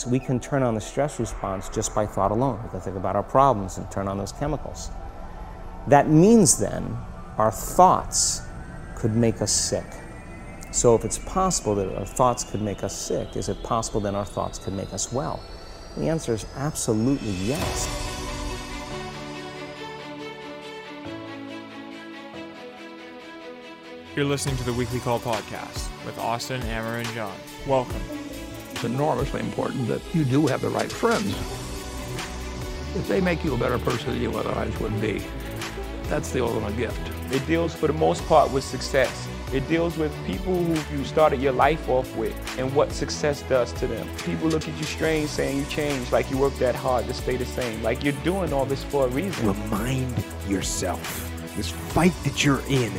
thoughts. We can turn on the stress response just by thought alone. We can think about our problems and turn on those chemicals. That means then our thoughts could make us sick. So if it's possible that our thoughts could make us sick, is it possible then our thoughts could make us well? the answer is absolutely yes. You're listening to the Weekly Call podcast with Austin, Amber, and John. Welcome. It's enormously important that you do have the right friends. If they make you a better person than you otherwise would be, that's the ultimate gift. It deals, for the most part, with success. It deals with people who you started your life off with and what success does to them. People look at you strange saying you changed, like you worked that hard to stay the same. Like you're doing all this for a reason. Remind yourself this fight that you're in,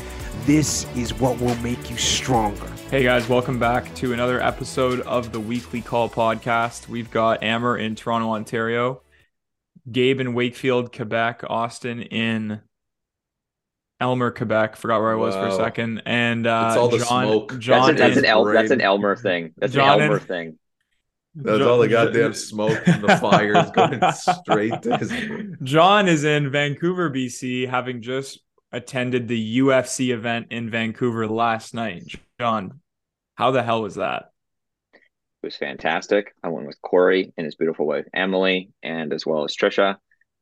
this is what will make you stronger. Hey guys, welcome back to another episode of the Weekly Call podcast. We've got Amber in Toronto, Ontario, Gabe in Wakefield, Quebec, Austin in Aylmer, Quebec. Forgot where I was for a second. And uh, it's all the John, smoke. John that's, a, that's an El, that's an Aylmer thing. That's John an Aylmer and, thing. That's John, all the goddamn smoke from the fires going straight to his. John is in Vancouver, BC, having just attended the UFC event in Vancouver last night. John, how the hell was that? It was fantastic. I went with Corey and his beautiful wife Emily, and as well as Trisha.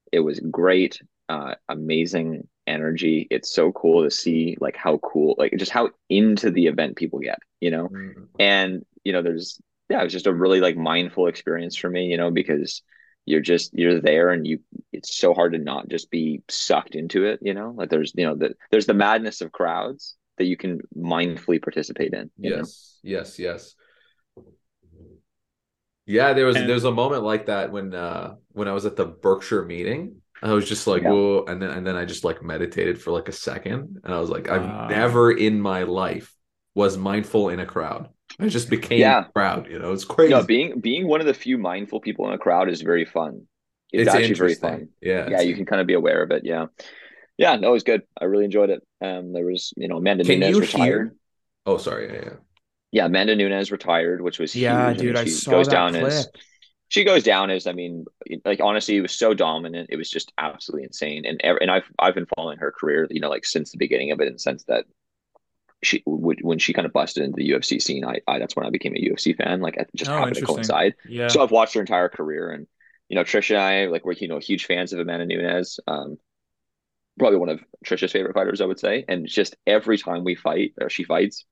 It was great, uh, amazing energy. It's so cool to see like how cool, like just how into the event people get, you know? Mm-hmm. And, you know, there's, yeah, it was just a really like mindful experience for me, you know, because you're just, you're there and you, it's so hard to not just be sucked into it, you know? Like there's, you know, the, there's the madness of crowds that you can mindfully participate in. Yes, know? yes, yes. Yeah, there was and, there was a moment like that when uh when I was at the Berkshire meeting I was just like, yeah. whoa, and then and then I just like meditated for like a second, and I was like, I've uh, never in my life was mindful in a crowd. I just became yeah. crowd. You know, it's crazy. No, being being one of the few mindful people in a crowd is very fun. It's, it's actually very fun. Yeah, yeah, you can kind of be aware of it. Yeah, yeah. No, it was good. I really enjoyed it. Um, there was you know Amanda can Nunes retired. Hear? Oh, sorry. Yeah, yeah. Yeah, Amanda Nunes retired, which was yeah, huge. dude. I, saw goes that down clip. as she goes down as I mean, like honestly, it was so dominant. It was just absolutely insane. And and I've I've been following her career, you know, like since the beginning of it, in the sense that she when she kind of busted into the UFC scene, I, I that's when I became a UFC fan. Like, it just oh, happened to coincide. Yeah. So I've watched her entire career, and you know, Trisha and I like we're you know huge fans of Amanda Nunes. Um, probably one of Trisha's favorite fighters, I would say. And just every time we fight or she fights,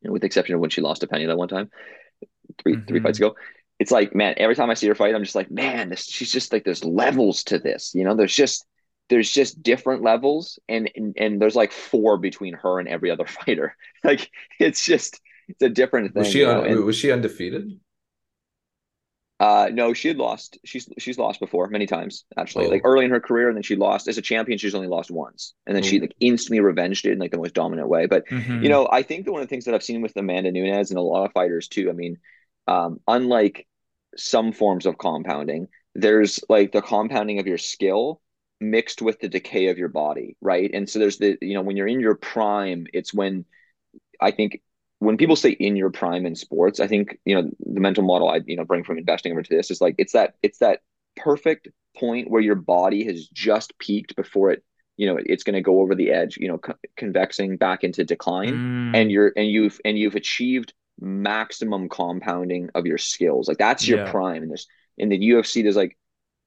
you know, with the exception of when she lost to Penny that one time, 3 mm-hmm. three fights ago, it's like, man, every time I see her fight, I'm just like, man, this, she's just like, there's levels to this, you know, there's just, there's just different levels and, and, and there's like four between her and every other fighter. Like, it's just, it's a different thing. Was she, un- and, was she undefeated? Uh, no, she had lost. She's she's lost before many times actually. Oh. Like early in her career, and then she lost as a champion. She's only lost once, and then she like instantly revenged it in like the most dominant way. But mm-hmm. you know, I think that one of the things that I've seen with Amanda Nunes and a lot of fighters too. I mean, um, unlike some forms of compounding. There's like the compounding of your skill mixed with the decay of your body, right? And so there's the, you know, when you're in your prime, it's when I think when people say in your prime in sports, I think, you know, the mental model I, you know, bring from investing over to this is like, it's that, it's that perfect point where your body has just peaked before it you know it's going to go over the edge you know co- convexing back into decline mm. and you're and you've and you've achieved maximum compounding of your skills. Like that's your yeah. prime. And there's in the UFC, there's like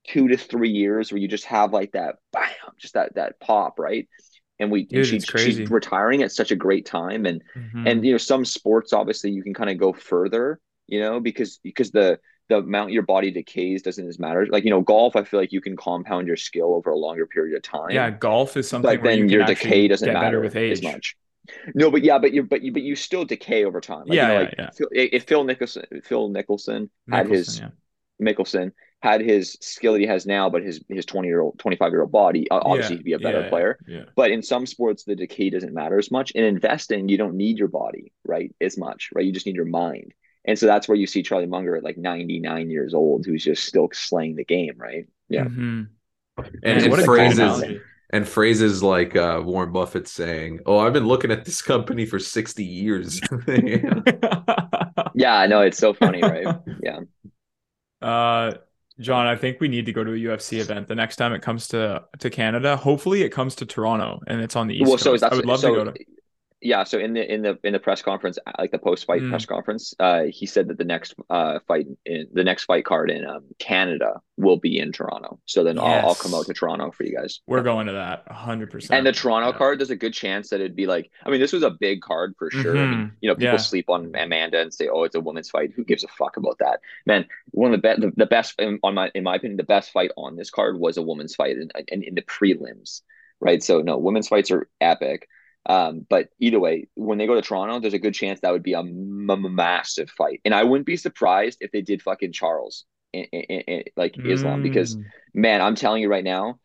two to three years where you just have like that bam, just that that pop, right? And we Dude, she, she's retiring at such a great time. And mm-hmm. and you know, some sports obviously you can kind of go further, you know, because because the the amount your body decays doesn't as matter. Like you know, golf, I feel like you can compound your skill over a longer period of time. Yeah, golf is something. But then you your decay doesn't matter with age. as much. No, but yeah, but you but you but you still decay over time. Like, yeah, you know, yeah, like yeah. Phil, if Phil Nicholson, Phil Nicholson had his yeah. Mickelson had his skill that he has now, but his his twenty year old, twenty five year old body, obviously yeah, he'd be a better yeah, player. Yeah. But in some sports, the decay doesn't matter as much. In investing, you don't need your body right as much, right? You just need your mind. And so that's where you see Charlie Munger at like 99 years old, who's just still slaying the game, right? Yeah. Mm-hmm. And, and phrases, and phrases like uh, Warren Buffett saying, "Oh, I've been looking at this company for sixty years." yeah, I know it's so funny, right? Yeah. Uh, John, I think we need to go to a UFC event the next time it comes to to Canada. Hopefully, it comes to Toronto and it's on the East well, Coast. so I would love so, to go to. Yeah, so in the in the in the press conference, like the post fight Mm. press conference, uh, he said that the next uh fight in the next fight card in um, Canada will be in Toronto. So then I'll, I'll come out to Toronto for you guys. We're going to that 100%. And the Toronto Yeah. card, there's a good chance that it'd be like, I mean, this was a big card for sure. I mean, Mhm. you know, people Yeah. sleep on Amanda and say, "Oh, it's a women's fight." Who gives a fuck about that, man? One of the, be- the the best, in, on my in my opinion, the best fight on this card was a women's fight, and in, in, in the prelims, right? So no, women's fights are epic. Um, but either way, when they go to Toronto, there's a good chance that would be a m- massive fight, and I wouldn't be surprised if they did fucking Charles, in, in, in, like Islam, because Mm. man, I'm telling you right now,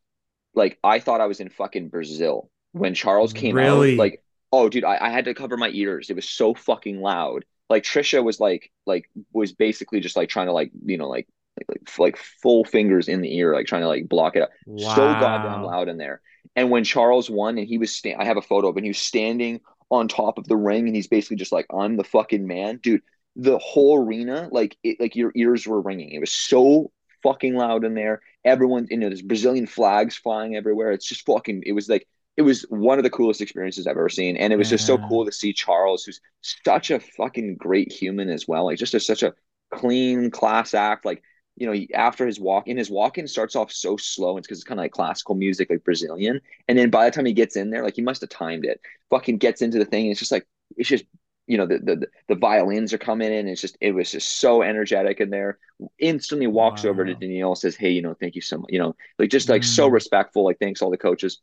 like I thought I was in fucking Brazil when Charles came Really? out. Like, oh, dude, I, I had to cover my ears. It was so fucking loud. Like Trisha was like, like was basically just like trying to like, you know, like, like, like, full fingers in the ear, like trying to like block it up. So goddamn Wow. loud in there. And when Charles won, and he was, sta- I have a photo of, him, he was standing on top of the ring, and he's basically just like, I'm the fucking man, dude. The whole arena, like, it, like your ears were ringing. It was so fucking loud in there. Everyone, you know, there's Brazilian flags flying everywhere. It's just fucking. It was like it was one of the coolest experiences I've ever seen, and it was just so cool to see Charles, who's such a fucking great human as well. Like just a, such a clean class act. Like you know, after his walk in, his walk in starts off so slow. It's because it's kind of like classical music, like Brazilian, and then by the time he gets in there, like he must have timed it. Fucking gets into the thing, and it's just like it's just you know the the the violins are coming in. It's just it was just so energetic in there. Instantly walks over to Wow. Danielle, says, "Hey, you know, thank you so much." You know, like just like so Mm. respectful. Like thanks all the coaches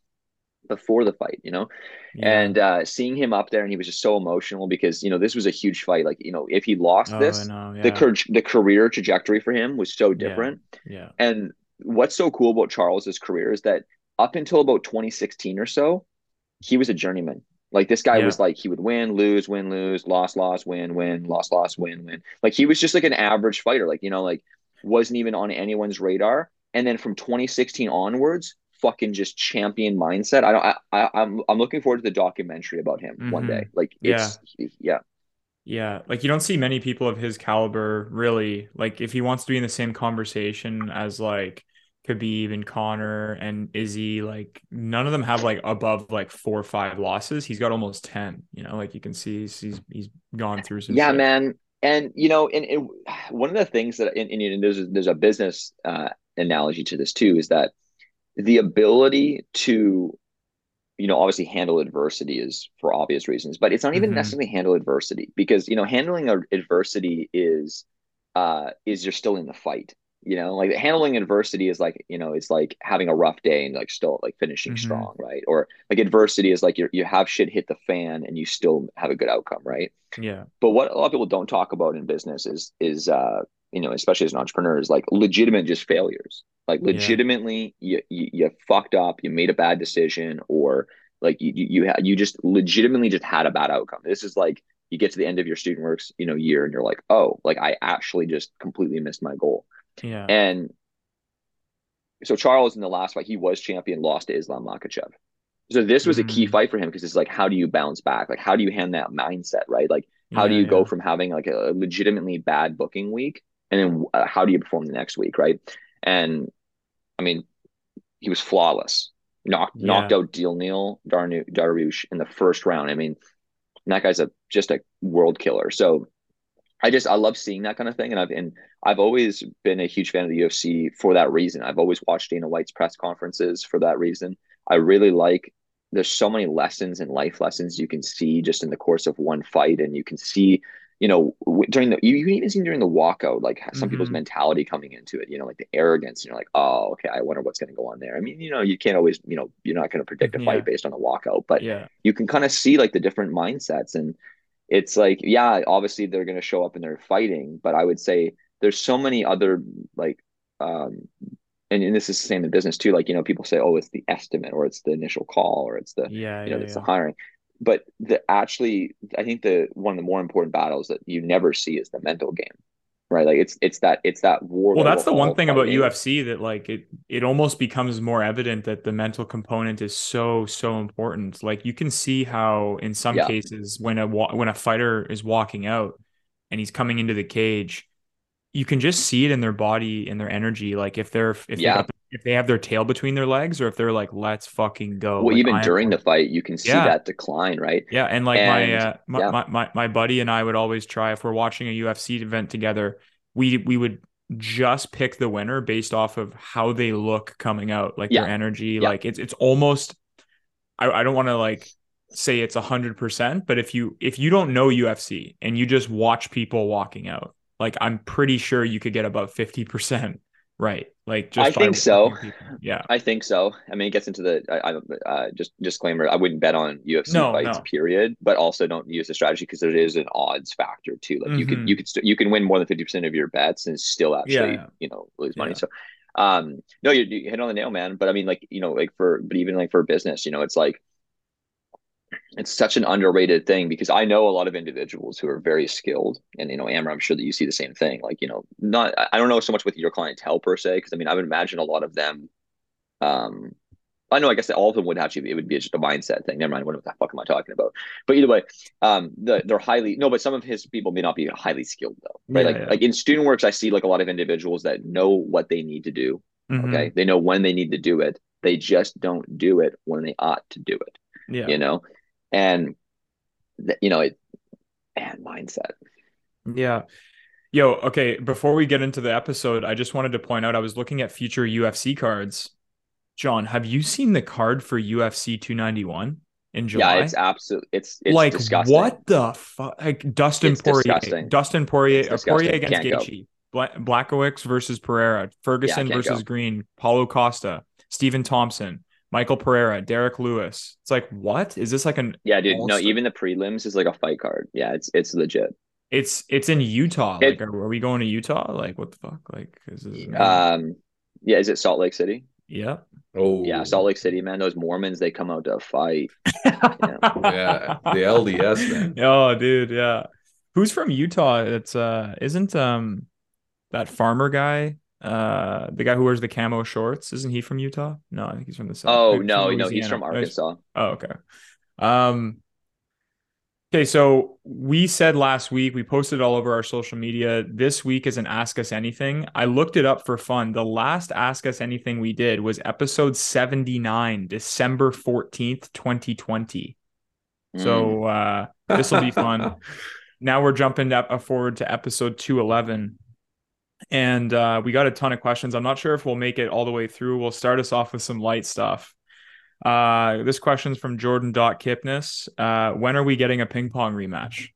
before the fight. You know, Yeah. and uh, seeing him up there, and he was just so emotional because you know this was a huge fight. Like you know, if he lost oh, this, know. Yeah. the car- the career trajectory for him was so Yeah. different. yeah. And what's so cool about Charles's career is that up until about 2016 or so, he was a journeyman. Like this guy Yeah. was like he would win, lose, win, lose, loss, loss, win, win, loss, loss, win, win. Like he was just like an average fighter. Like you know, like wasn't even on anyone's radar. And then from 2016 onwards, fucking just champion mindset. I don't. I, I I'm I'm looking forward to the documentary about him one Mhm. day. Like it's yeah. Yeah, like you don't see many people of his caliber really. Like if he wants to be in the same conversation as like Khabib and Conor and Izzy, like none of them have like above like four or five losses. He's got almost ten. You know, like you can see he's he's, he's gone through some. yeah shit. man and you know and, and one of the things that and, and there's there's a business uh, analogy to this too is that the ability to you know obviously handle adversity is for obvious reasons but it's not even Mhm. necessarily handle adversity because you know handling adversity is uh is you're still in the fight you know like handling adversity is like you know it's like having a rough day and like still like finishing Mhm. strong right or like adversity is like you you have shit hit the fan and you still have a good outcome right Yeah. but what a lot of people don't talk about in business is is uh you know especially as an entrepreneur is like legitimate just failures like Yeah. legitimately you, you you fucked up you made a bad decision or like you you you, had, you just legitimately just had a bad outcome this is like you get to the end of your student works you know year and you're like oh like i actually just completely missed my goal Yeah. and so charles in the last fight he was champion lost to islam Makhachev. so this was a key Mm. fight for him because it's like how do you bounce back like how do you hand that mindset right like how do Yeah, you go from having like a legitimately bad booking week and then uh, how do you perform the next week right and i mean he was flawless. Knocked Yeah. knocked out Deal Neal Darnu- Dariush in the first round. I mean that guy's a just a world killer. So i just i love seeing that kind of thing. And i've and i've always been a huge fan of the ufc for that reason. I've always watched dana white's press conferences for that reason. I really like there's so many lessons and life lessons you can see just in the course of one fight. And you can see you know w- during the you, you even seen during the walkout like some people's Mhm. mentality coming into it you know like the arrogance and you're like oh okay i wonder what's going to go on there i mean you know you can't always you know you're not going to predict a Yeah. fight based on a walkout but Yeah. you can kind of see like the different mindsets and it's like yeah obviously they're going to show up and they're fighting but i would say there's so many other like um and, and this is the same in business too like you know people say oh it's the estimate or it's the initial call or it's the Yeah. you know Yeah. it's yeah. the hiring but the actually i think the one of the more important battles that you never see is the mental game right like it's it's that it's that war Well, that's the one thing about fighting. UFC that like it it almost becomes more evident that the mental component is so so important. Like you can see how in some Yeah. cases when a when a fighter is walking out and he's coming into the cage, you can just see it in their body and their energy. Like if they're if yeah. they if they have their tail between their legs or if they're like, let's fucking go. Well, like, even during the fight, you can see yeah. that decline, right? Yeah. And like and, my, uh, my, yeah. my, my, my buddy and I would always try if we're watching a UFC event together, we, we would just pick the winner based off of how they look coming out, like yeah. their energy. Like it's, it's almost, I, I don't want to like say it's a hundred percent, but if you, if you don't know UFC and you just watch people walking out, like I'm pretty sure you could get about 50% right. Like just I think so. Yeah. I think so. I mean, it gets into the, I, I uh, just disclaimer. I wouldn't bet on UFC no, fights no. period, but also don't use the strategy because there is an odds factor too. Like mm-hmm. you could, you could, st- you can win more than 50% of your bets and still actually, yeah. you know, lose money. Yeah. So, um, no, you, you hit on the nail, man. But I mean, like, you know, like for, but even like for business, you know, it's like, it's such an underrated thing because I know a lot of individuals who are very skilled, and you know, Amber, I'm sure that you see the same thing. Like, you know, not I don't know so much with your clientele per se, because I mean, I would imagine a lot of them. Um, I know, I guess that all of them would actually it would be just a mindset thing. Never mind, what the fuck am I talking about? But either way, um, the, they're highly no, but some of his people may not be highly skilled though, right? Yeah, like, yeah. like in student works, I see like a lot of individuals that know what they need to do. Mhm. Okay, they know when they need to do it. They just don't do it when they ought to do it Yeah. you know and th- you know it and mindset Yeah. Yo, okay, before we get into the episode, I just wanted to point out I was looking at future UFC cards. John, have you seen the card for UFC 291 in July? yeah it's absolute it's it's like disgusting what the fuck? Like Dustin It's Poirier, disgusting. Dustin Poirier, uh, Poirier against. Gaethje, Bla- Blachowicz versus Pereira, Ferguson can't versus go. Green, Paulo Costa, Stephen Thompson, Michel Pereira, Derrick Lewis. It's like what is this like an? yeah dude no all-star- even the prelims is like a fight card yeah it's it's legit It's it's in Utah. It- like, are, are we going to Utah? Like, what the fuck? Like, is this? um yeah is it salt lake city yeah. Oh, yeah salt lake city man those mormons they come out to fight Yeah, the LDS man. Oh, dude, yeah. Who's from Utah? It's uh isn't um that farmer guy, uh the guy who wears the camo shorts, isn't he from Utah? No, I think he's from the south. oh no no he's from arkansas Oh, okay. Um Okay, so we said last week, we posted all over our social media. This week is an Ask Us Anything. I looked it up for fun. The last Ask Us Anything we did was episode 79, December 14th, 2020. Mm. So uh this will be fun. now we're jumping up uh, forward to episode 211 and uh, we got a ton of questions i'm not sure if we'll make it all the way through we'll start us off with some light stuff uh, this question's from jordan dot kipnis uh, when are we getting a ping pong rematch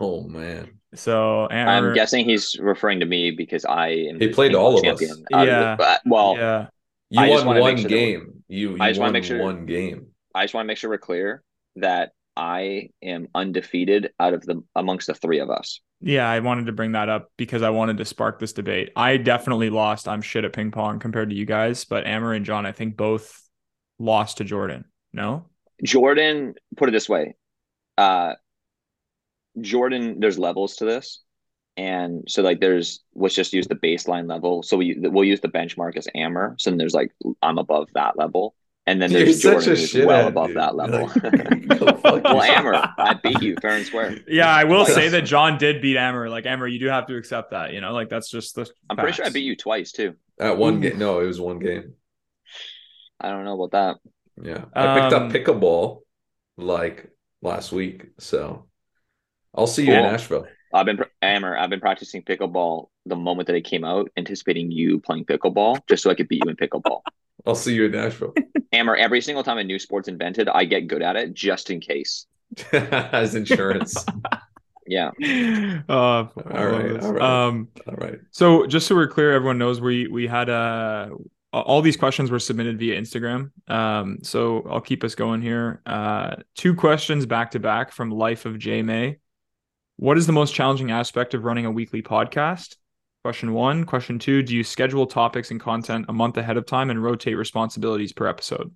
Oh man, so and i'm guessing he's referring to me because i am He played all pong of us. champion out of Yeah. the- uh, well yeah you I won one sure that we're- game. You, you I just wanna make sure- one game. I just want to make sure we're clear that I am undefeated out of the amongst the three of us. yeah i wanted to bring that up because i wanted to spark this debate i definitely lost i'm shit at ping pong compared to you guys but Amber and john i think both lost to jordan no Jordan, put it this way, uh, Jordan, there's levels to this, and so like there's let's just use the baseline level. So we we'll use the benchmark as Amber. So then there's like I'm above that level, and then You're there's such Jordan a who's well shithead, above dude. that level. Like, go well, yourself. Amber, I beat you fair and square. Yeah, I will Twice. say that John did beat Amber. Like Amber, you do have to accept that. You know, like that's just the. I'm pretty sure I beat you twice too. At one Ooh. game, no, it was one game. I don't know about that. Yeah, I picked Um, up pickleball like last week, so I'll see you in Cool. Nashville. I've been Amber. I've been practicing pickleball the moment that it came out, anticipating you playing pickleball, just so I could beat you in pickleball. I'll see you in Nashville Amber, every single time a new sport's invented, I get good at it just in case. as insurance. Yeah. Uh, all right, all right. Um, All right. so just so we're clear, everyone knows we we had uh all these questions were submitted via Instagram. Um, so I'll keep us going here. Uh, two questions back to back from Life of J May. What is the most challenging aspect of running a weekly podcast? Question one. Question two. Do you schedule topics and content a month ahead of time and rotate responsibilities per episode?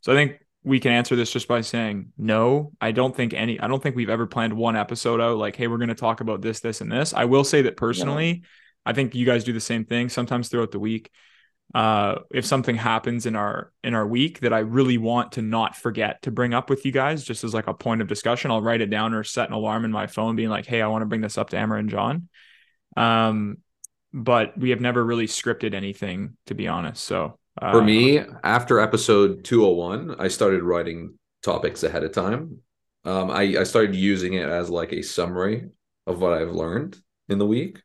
So I think we can answer this just by saying no. I don't think any, I don't think we've ever planned one episode out like, hey, we're going to talk about this, this, and this. I will say that personally, I think you guys do the same thing sometimes throughout the week. Uh, if something happens in our in our week that I really want to not forget to bring up with you guys, just as like a point of discussion, I'll write it down or set an alarm in my phone, being like, "Hey, I want to bring this up to Amber and John." Um, but we have never really scripted anything, to be honest. So uh, for me, after episode 201, I started writing topics ahead of time. Um, I, I started using it as like a summary of what I've learned in the week.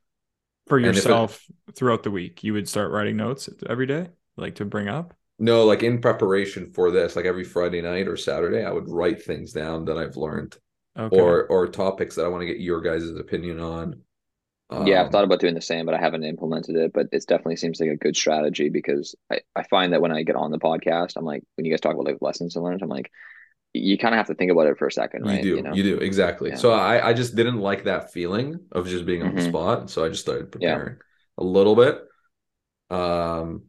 For yourself it, throughout the week, you would start writing notes every day, like to bring up? No, like in preparation for this, like every Friday night or Saturday, I would write things down that I've learned. Okay. Or or topics that I want to get your guys' opinion on um, yeah, I've um, thought about doing the same, but I haven't implemented it. But it definitely seems like a good strategy because I, I find that when I get on the podcast, I'm like, when you guys talk about like lessons to learn, I'm like, you kind of have to think about it for a second, right? You do, you, know? you do exactly. Yeah. So I, I just didn't like that feeling of just being on mm-hmm. the spot, so I just started preparing yeah. a little bit. Um,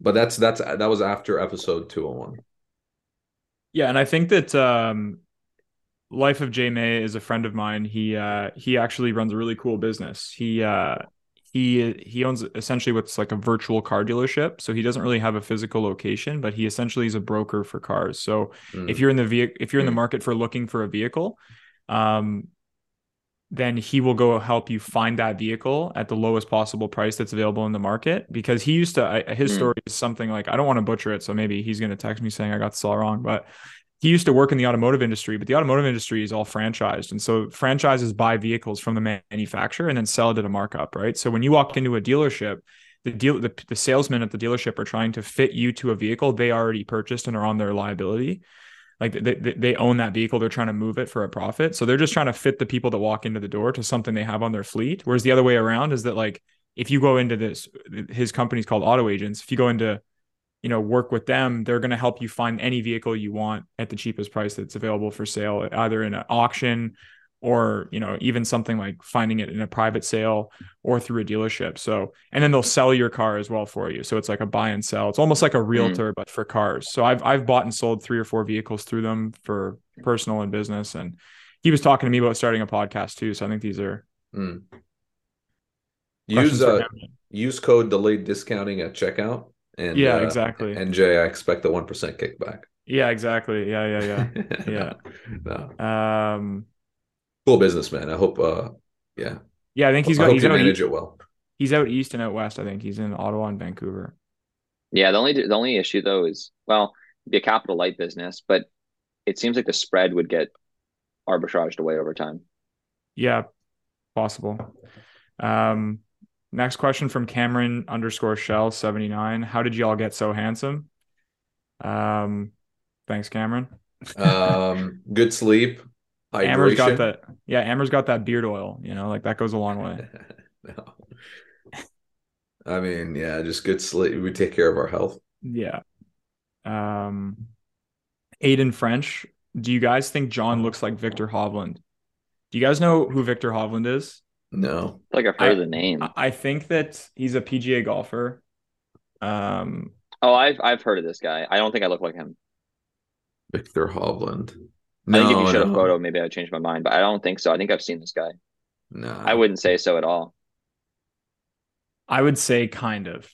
but that's that's that was after episode 201. Yeah, and I think that um Life of Jay May is a friend of mine. He uh he actually runs a really cool business. He uh he he owns essentially what's like a virtual car dealership. So he doesn't really have a physical location, but he essentially is a broker for cars. So mm. if you're in the vehicle if you're in the mm. market for looking for a vehicle, um then he will go help you find that vehicle at the lowest possible price that's available in the market because he used to I, his mm. story is something like I don't want to butcher it so maybe he's going to text me saying I got this all wrong but he used to work in the automotive industry, but the automotive industry is all franchised. And so franchises buy vehicles from the manufacturer and then sell it at a markup, right? So when you walk into a dealership, the deal the, the salesmen at the dealership are trying to fit you to a vehicle they already purchased and are on their liability. Like they, they, they own that vehicle, they're trying to move it for a profit. So they're just trying to fit the people that walk into the door to something they have on their fleet. Whereas the other way around is that like if you go into this, his company's called Auto Agents. If you go into you know work with them they're going to help you find any vehicle you want at the cheapest price that's available for sale either in an auction or you know even something like finding it in a private sale or through a dealership. So and then they'll sell your car as well for you. So it's like a buy and sell. It's almost like a hmm. realtor mm. but for cars. So i've i've bought and sold three or four vehicles through them for personal and business. And he was talking to me about starting a podcast too. So i think these are mm. use uh, use code delayed discounting at checkout and yeah, uh, exactly. And Jay, I expect the one percent kickback. Yeah, exactly. Yeah, yeah, yeah, yeah. no. Um, cool businessman. I hope. Uh, yeah. Yeah, I think he's got. he's out manage east, it well. He's out east and out west. I think he's in Ottawa and Vancouver. Yeah, the only the only issue though is well, be a capital light business, but it seems like the spread would get arbitraged away over time. Yeah, possible. Um, Next question from Cameron underscore Shell seventy nine. How did y'all get so handsome? Um, thanks, Cameron. um, good sleep. Hydration. Amber's got that. Yeah, Amber's got that beard oil. You know, like that goes a long way. no. I mean, yeah, just good sleep. We take care of our health. Yeah. Um, Aiden French. Do you guys think John looks like Viktor Hovland? Do you guys know who Viktor Hovland is? No. like I've heard I, the name. I think that he's a PGA golfer. Um Oh, I've I've heard of this guy. I don't think I look like him. Viktor Hovland. No, I think if you showed no. a photo, maybe I'd change my mind, but I don't think so. I think I've seen this guy. No. I wouldn't say so at all. I would say kind of.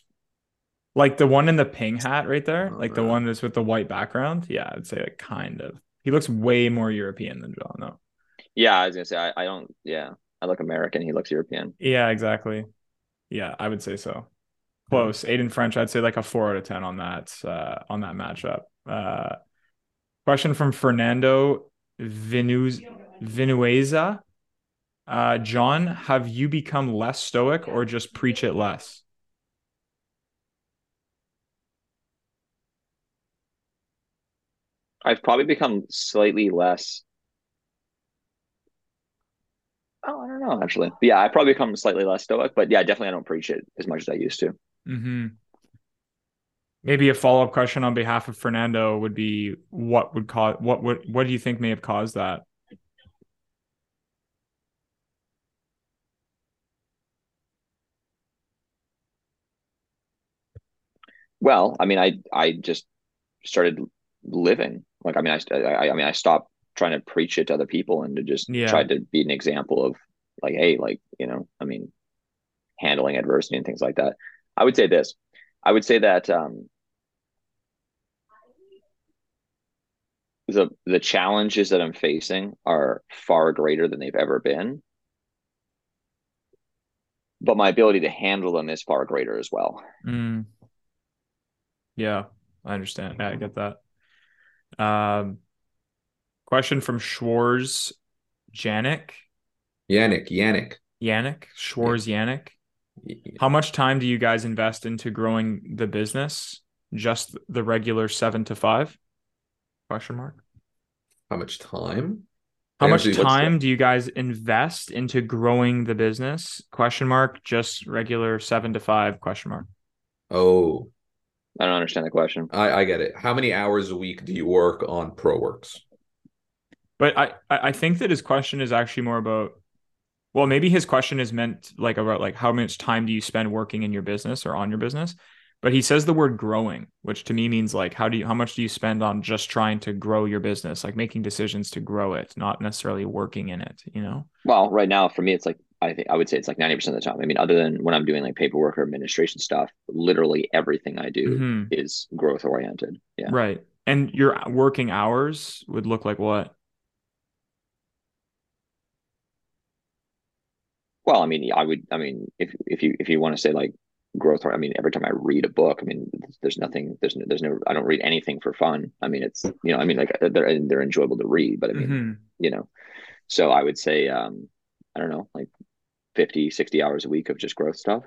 Like the one in the ping hat right there, oh, like the one that's with the white background. Yeah, I'd say like kind of. He looks way more European than John, though. Yeah, I was gonna say I, I don't. Yeah, I look American. He looks European. Yeah, exactly. Yeah, I would say so. Close. Aiden French, I'd say like a four out of ten on that uh, on that matchup. Uh, question from Fernando Vinuz Vinueza. Uh, John, have you become less stoic or just preach it less? I've probably become slightly less Oh, I don't know actually. But yeah, I probably become slightly less stoic, but yeah, definitely I don't preach it as much as I used to. Mm-hmm. Maybe a follow up question on behalf of Fernando would be what would cause what would what do you think may have caused that? Well, I mean, I I just started living. Like, I mean, I I, I mean, I stopped trying to preach it to other people and to just yeah. try to be an example of like, hey, like, you know, I mean, handling adversity and things like that. I would say this. I would say that um the the challenges that I'm facing are far greater than they've ever been. but my ability to handle them is far greater as well. Mm. Yeah, I understand. I get that. Um, question from Schwarz Janik. Yannick, Yannick. Yannick, Schwarz Yannick. How much time do you guys invest into growing the business? Just the regular seven to five? Question mark. How much time? How much time do you guys invest into growing the business? Question mark. Just regular seven to five? Question mark. Oh, I don't understand the question. I, I get it. How many hours a week do you work on ProWorks? But I, I think that his question is actually more about well, maybe his question is meant like about like how much time do you spend working in your business or on your business? But he says the word growing, which to me means like how do you how much do you spend on just trying to grow your business, like making decisions to grow it, not necessarily working in it, you know? Well, right now for me it's like I think I would say it's like 90% of the time. I mean, other than when I'm doing like paperwork or administration stuff, literally everything I do mm-hmm. is growth oriented. Yeah. Right. And your working hours would look like what? Well, I mean, I would. I mean, if if you if you want to say like growth, I mean, every time I read a book, I mean, there's nothing. There's there's no. I don't read anything for fun. I mean, it's you know. I mean, like they're they're enjoyable to read, but I mean, mm-hmm. you know. So I would say, um, I don't know, like 50, 60 hours a week of just growth stuff.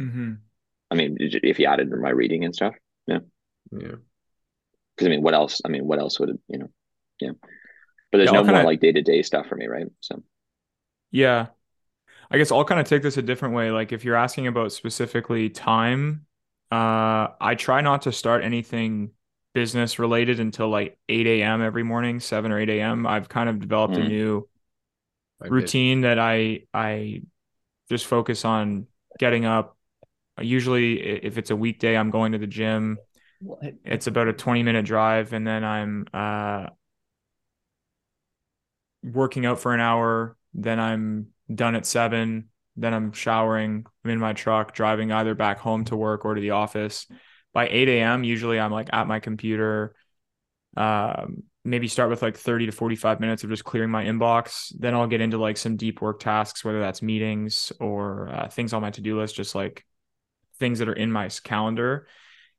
Mm-hmm. I mean, if you added my reading and stuff, yeah, yeah. Because I mean, what else? I mean, what else would it, you know? Yeah, but there's yeah, no more like day to day stuff for me, right? So, yeah, I guess I'll kind of take this a different way. Like if you're asking about specifically time, uh, I try not to start anything business related until like 8 a.m. every morning, 7 or 8 a.m. I've kind of developed mm. a new routine that I I just focus on getting up. Usually, if it's a weekday, I'm going to the gym. It's about a 20 minute drive, and then I'm uh, working out for an hour. Then I'm done at seven. Then I'm showering. I'm in my truck, driving either back home to work or to the office. By 8 a.m., usually I'm like at my computer. Um, maybe start with like 30 to 45 minutes of just clearing my inbox. Then I'll get into like some deep work tasks, whether that's meetings or uh, things on my to do list, just like things that are in my calendar.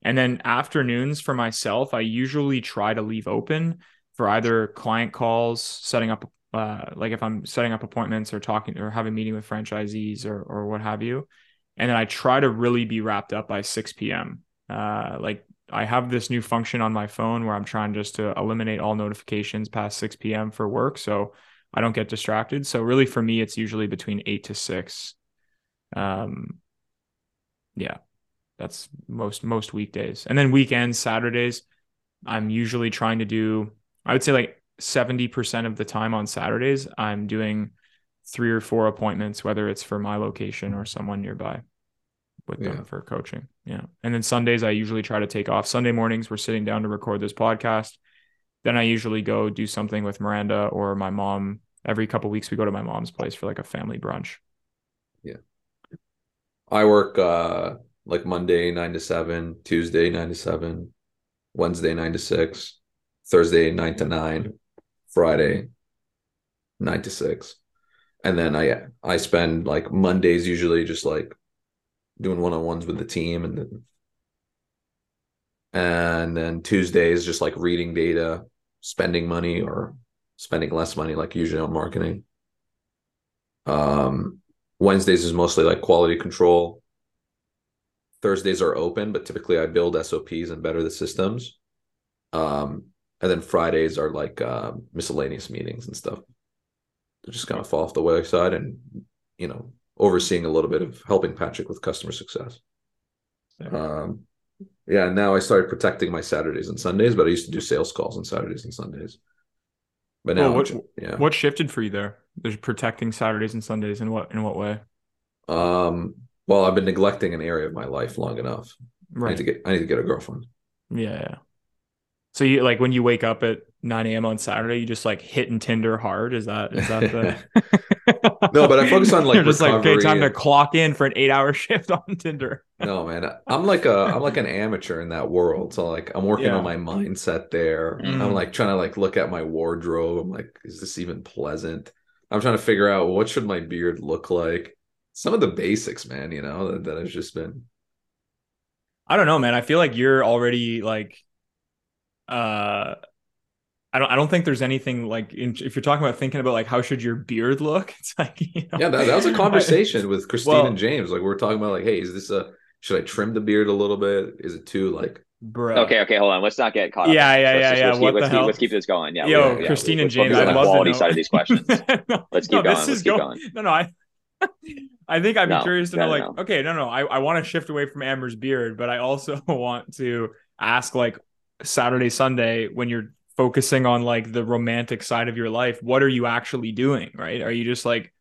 And then afternoons for myself, I usually try to leave open for either client calls, setting up uh, like if I'm setting up appointments or talking or having a meeting with franchisees or or what have you. And then I try to really be wrapped up by 6 p.m. Uh, like I have this new function on my phone where I'm trying just to eliminate all notifications past 6 p.m. for work. So I don't get distracted. So really for me, it's usually between eight to six. Um, yeah, that's most, most weekdays. And then weekends, Saturdays, I'm usually trying to do, I would say like 70% of the time on Saturdays, I'm doing three or four appointments, whether it's for my location or someone nearby with yeah. them for coaching. Yeah. And then Sundays, I usually try to take off. Sunday mornings, we're sitting down to record this podcast. Then I usually go do something with Miranda or my mom. Every couple weeks, we go to my mom's place for like a family brunch. Yeah. I work uh like Monday, nine to seven, Tuesday, nine to seven, Wednesday, nine to six, Thursday, nine to nine, Friday, nine to six, and then I I spend like Mondays usually just like doing one on ones with the team, and then and then Tuesdays just like reading data, spending money or spending less money, like usually on marketing. Um, Wednesdays is mostly like quality control. Thursdays are open, but typically I build SOPs and better the systems. Um, and then Fridays are like uh, miscellaneous meetings and stuff. They just kind of fall off the wayside, and you know, overseeing a little bit of helping Patrick with customer success. Yeah. Um, yeah. Now I started protecting my Saturdays and Sundays, but I used to do sales calls on Saturdays and Sundays. But now, oh, what, yeah. What shifted for you there? There's protecting Saturdays and Sundays in what in what way? Um. Well, I've been neglecting an area of my life long enough. Right. I need to get. I need to get a girlfriend. Yeah. So you like when you wake up at 9 a.m. on Saturday, you just like hitting Tinder hard. Is that is that the No, but I focus on like just like okay, time and... to clock in for an eight hour shift on Tinder. no, man. I'm like a I'm like an amateur in that world. So like I'm working yeah. on my mindset there. Mm. I'm like trying to like look at my wardrobe. I'm like, is this even pleasant? I'm trying to figure out what should my beard look like. some of the basics, man. You know that, that has just been. I don't know, man. I feel like you're already like, uh, I don't. I don't think there's anything like in, if you're talking about thinking about like how should your beard look. It's like you know, yeah, that, that was a conversation with Christine Well- and James. Like we are talking about, like, hey, is this a should I trim the beard a little bit? Is it too like bro. Okay, okay, hold on. Let's not get caught. Yeah, in this. yeah, Let's yeah, just- yeah. Let's, What keep, the let's, hell? keep, let's keep this going. Yeah, Yo, yeah, Christine and let's James, focus on I'd the love quality side of these questions. no, Let's keep no, going. This Let's is keep go- going. No, no, I. I think I'd be No, curious to know, like, no. okay, no, no, I, I want to shift away from Amber's beard, but I also want to ask, like, Saturday, Sunday, when you're focusing on like the romantic side of your life, what are you actually doing? Right? Are you just like,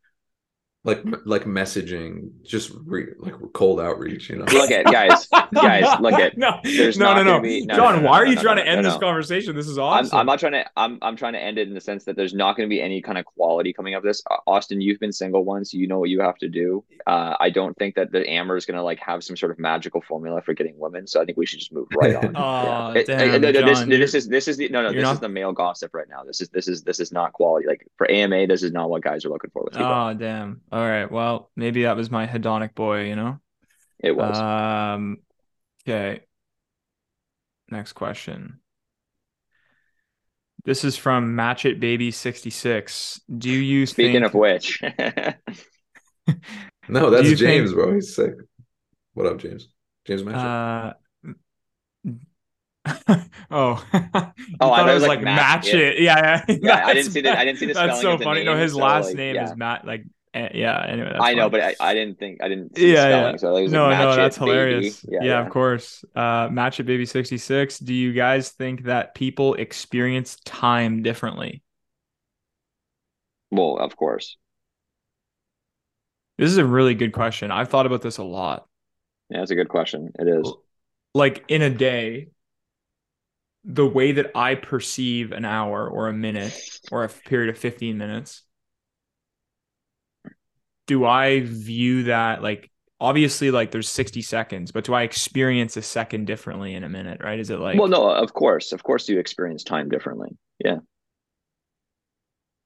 like like messaging, just re, like cold outreach? You know, Look at guys, guys. Look at. no, there's no, no, no, be- no, John, no, no, why are you trying to end this conversation? This is I'm, awesome. I'm not trying to. I'm I'm trying to end it in the sense that there's not going to be any kind of quality coming of this. Austin, you've been single once. You know what you have to do. Uh, I don't think that the Amber is going to like have some sort of magical formula for getting women. So I think we should just move right on. It- damn, this, this is this is the no no this is the male gossip right now. This is this is this is not quality. Like for AMA, this is not what guys are looking for. Let's. Oh damn! All right. Well, maybe that was my hedonic boy. You know. It was. Um. Okay. Next question. This is from Match It Baby sixty six. Do you Speaking think? of which, no, that's James, think- bro. He's sick. What up, James? James Matchett. uh. oh, Oh, You I thought thought it was like match it. Yeah, yeah. Yeah, I didn't see the- I didn't see the That's spelling so of the funny. No, his so, last like, name yeah. is Matt. Like, eh, yeah. Anyway, I know, funny. but I, I didn't think I didn't see yeah, spelling. yeah. So no, like, no, that's it, hilarious. Yeah, Yeah, of course. Uh, Match It Baby 66. Do you guys think that people experience time differently? Well, of course. This is a really good question. I've thought about this a lot. Yeah, that's a good question. It is. Like in a day, the way that I perceive an hour or a minute or a period of 15 minutes, do I view that like obviously like there's 60 seconds, but do I experience a second differently in a minute, right? Is it like well, no, of course, of course, you experience time differently. Yeah.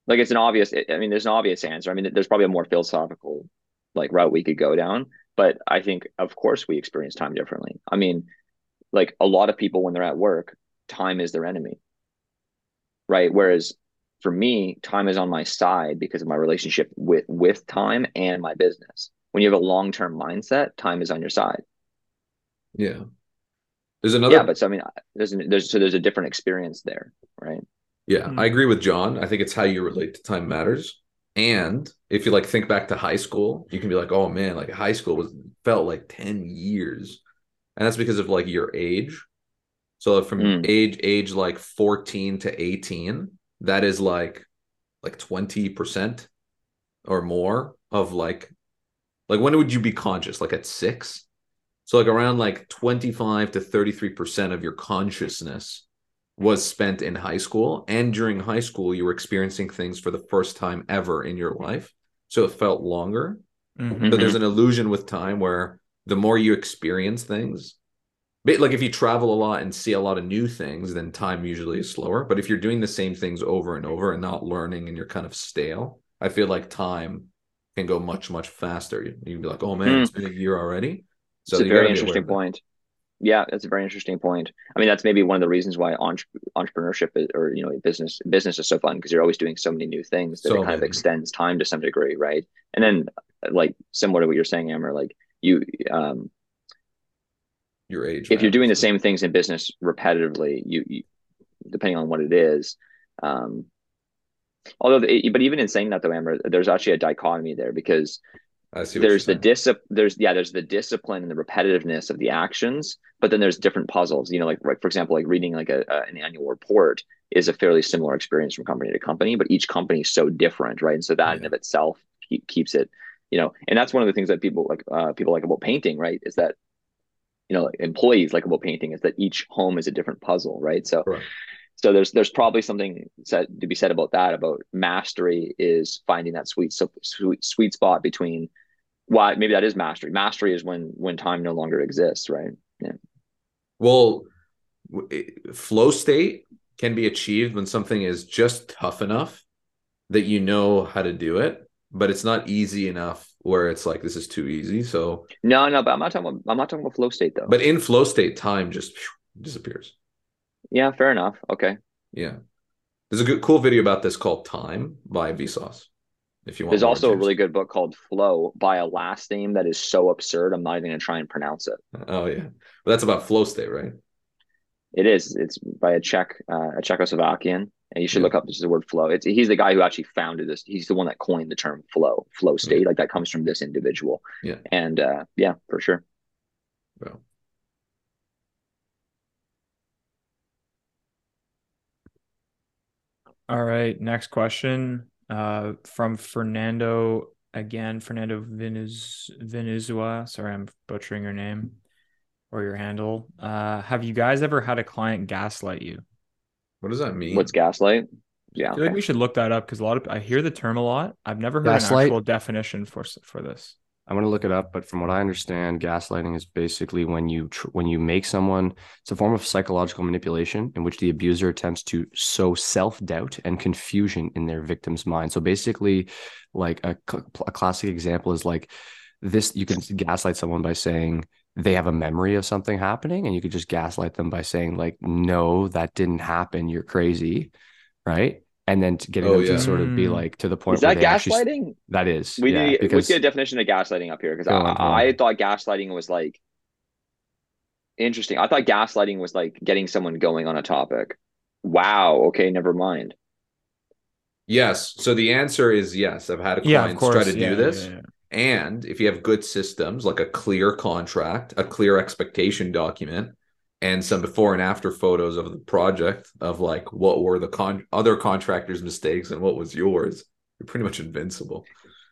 Like it's an obvious. I mean, there's an obvious answer. I mean, there's probably a more philosophical like route we could go down, but I think, of course, we experience time differently. I mean, like a lot of people when they're at work, time is their enemy, right? Whereas for me, time is on my side because of my relationship with with time and my business. When you have a long term mindset, time is on your side. yeah. There's another. yeah, but so I mean, there's there's so there's a different experience there, right? Yeah, Mm. I agree with John. I think it's how you relate to time matters. And if you like think back to high school, you can be like, "Oh man, like high school was felt like 10 years." And that's because of like your age. So from Mm. age age like 14 to 18, that is like like 20% or more of like like when would you be conscious? Like at 6? So like around like 25 to 33% of your consciousness was spent in high school and during high school you were experiencing things for the first time ever in your life so it felt longer Mhm. but there's an illusion with time where the more you experience things like if you travel a lot and see a lot of new things then time usually is slower but if you're doing the same things over and over and not learning and you're kind of stale i feel like time can go much much faster you can be like oh man Mm. it's been a year already so it's a very interesting point. Yeah, that's a very interesting point. I mean, that's maybe one of the reasons why entre- entrepreneurship is, or you know business business is so fun because you're always doing so many new things that So it kind of extends time to some degree, right? And then like similar to what you're saying, Amber, like you um your age if you're doing the same things in business repetitively, you, you depending on what it is, um, although, the, but even in saying that though, Amber, there's actually a dichotomy there because I see what there's the discipline, there's yeah, there's the discipline and the repetitiveness of the actions, but then there's different puzzles. You know, like, like for example, like reading like a, a an annual report is a fairly similar experience from company to company, but each company is so different, right? And so that in of itself keep, keeps it, you know, and that's one of the things that people like uh, people like about painting, right? Is that you know employees like about painting is that each home is a different puzzle right? So Correct. so there's there's probably something said to be said about that about mastery is finding that sweet so- sweet sweet spot between why maybe that is mastery. Mastery is when when time no longer exists right? Well, flow state can be achieved when something is just tough enough that you know how to do it, but it's not easy enough where it's like this is too easy. So no, no, but I'm not talking about I'm not talking about flow state though. But in flow state, time just disappears. Yeah, fair enough. Okay. Yeah. There's a good cool video about this called Time by Vsauce. If you want There's also a really good book called Flow by a last name that is so absurd I'm not even gonna try and pronounce it. Oh yeah. But that's about flow state, right? It is. It's by a Czech, uh, a Czechoslovakian, and you should yeah. look up this is the word flow. It's he's the guy who actually founded this. He's the one that coined the term flow, flow state. Like that comes from this individual. Yeah. And uh, yeah, for sure. Well. All right. Next question uh, from Fernando again. Fernando Venez Venezuela. Sorry, I'm butchering your name or your handle. Uh, have you guys ever had a client gaslight you? What does that mean? What's gaslight? Yeah, I feel okay. like we should look that up because a lot of I hear the term a lot. I've never heard gaslight, an actual definition for for this. I want to look it up, but from what I understand, gaslighting is basically when you tr- when you make someone. It's a form of psychological manipulation in which the abuser attempts to sow self doubt and confusion in their victim's mind. So basically, like a, a classic example is like this: you can gaslight someone by saying they have a memory of something happening and you could just gaslight them by saying like no that didn't happen. You're crazy right? And then getting oh, them yeah. to sort of be hmm. like to the point is that gaslighting actually, that is we yeah, need because, we get a definition of gaslighting up here because I, I thought gaslighting was like interesting. I thought gaslighting was like getting someone going on a topic. Wow okay never mind. Yes. So the answer is yes. I've had a client yeah, try to do this and if you have good systems like a clear contract, a clear expectation document, and some before and after photos of the project of like what were the con- other contractors' mistakes and what was yours, you're pretty much invincible.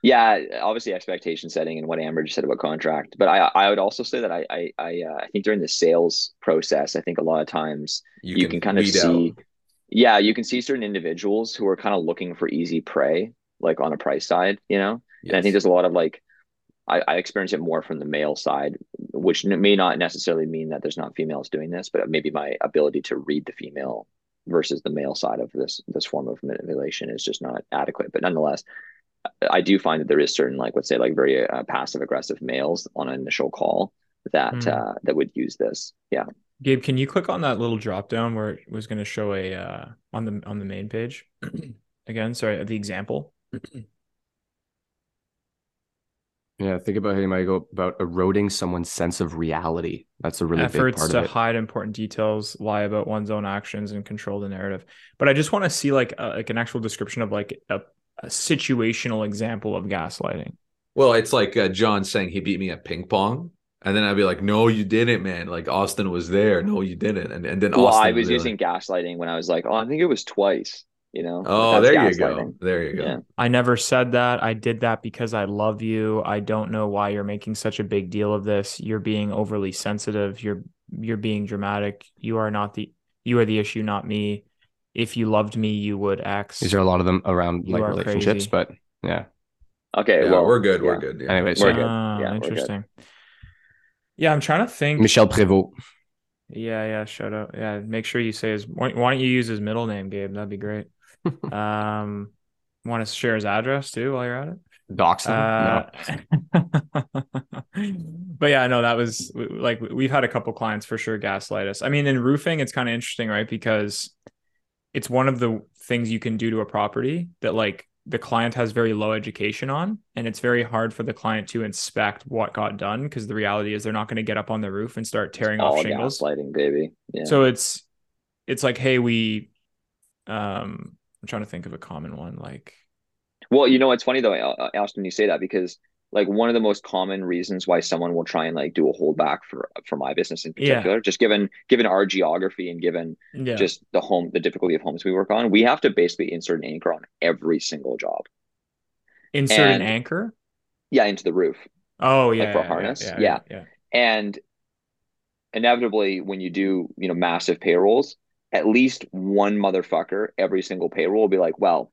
Yeah, obviously expectation setting and what Amber just said about contract. But I I would also say that I I I, uh, I think during the sales process, I think a lot of times you, you can, can, kind of see. Out. Yeah, you can see certain individuals who are kind of looking for easy prey, like on a price side, you know. Yes. And I think there's a lot of like, I, I experience it more from the male side, which may not necessarily mean that there's not females doing this, but maybe my ability to read the female versus the male side of this this form of manipulation is just not adequate. But nonetheless, I do find that there is certain, like let's say, like very uh, passive aggressive males on an initial call that mm. uh, that would use this. Yeah. Gabe, can you click on that little drop down where it was going to show a uh, on the on the main page again? Sorry, the example. Yeah, think about how you might go about eroding someone's sense of reality. That's a really efforts to hide important details, lie about one's own actions, and control the narrative. But I just want to see like a, like an actual description of like a, a situational example of gaslighting. Well, it's like uh, John saying he beat me at ping pong, and then I'd be like, "No, you didn't, man. Like Austin was there. No, you didn't." And and then well, Austin I was using like, gaslighting when I was like, "Oh, I think it was twice." You know oh there you go. there you go. Yeah. i never said that. I did that because i love you. I don't know why you're making such a big deal of this. You're being overly sensitive. You're you're being dramatic. You are not the you are the issue not me. If you loved me you would x. These are a lot of them around you like relationships? crazy. but yeah. Okay yeah, well we're good we're good yeah. anyways ah, we're good. yeah interesting. Yeah i'm trying to think. Michel prévost. Yeah, yeah, shut up. Yeah, make sure you say his. Why, why don't you use his middle name, Gabe? That'd be great um, want to share his address too while you're at it? Dox uh, no. but yeah, no, that was like we've had a couple clients for sure gaslight us. I mean, in roofing, it's kind of interesting, right? Because it's one of the things you can do to a property that like the client has very low education on and it's very hard for the client to inspect what got done because the reality is they're not going to get up on the roof and start tearing off shingles gaslighting baby yeah. so it's it's like hey we um I'm trying to think of a common one like well you know it's funny though Austin you say that because like one of the most common reasons why someone will try and like do a holdback for for my business in particular yeah. just given given our geography and given yeah. just the home the difficulty of homes we work on we have to basically insert an anchor on every single job. Insert and, an anchor? Yeah into the roof. Oh yeah like for a harness? yeah, yeah, yeah. And inevitably when you do you know massive payrolls at least one motherfucker every single payroll will be like, well,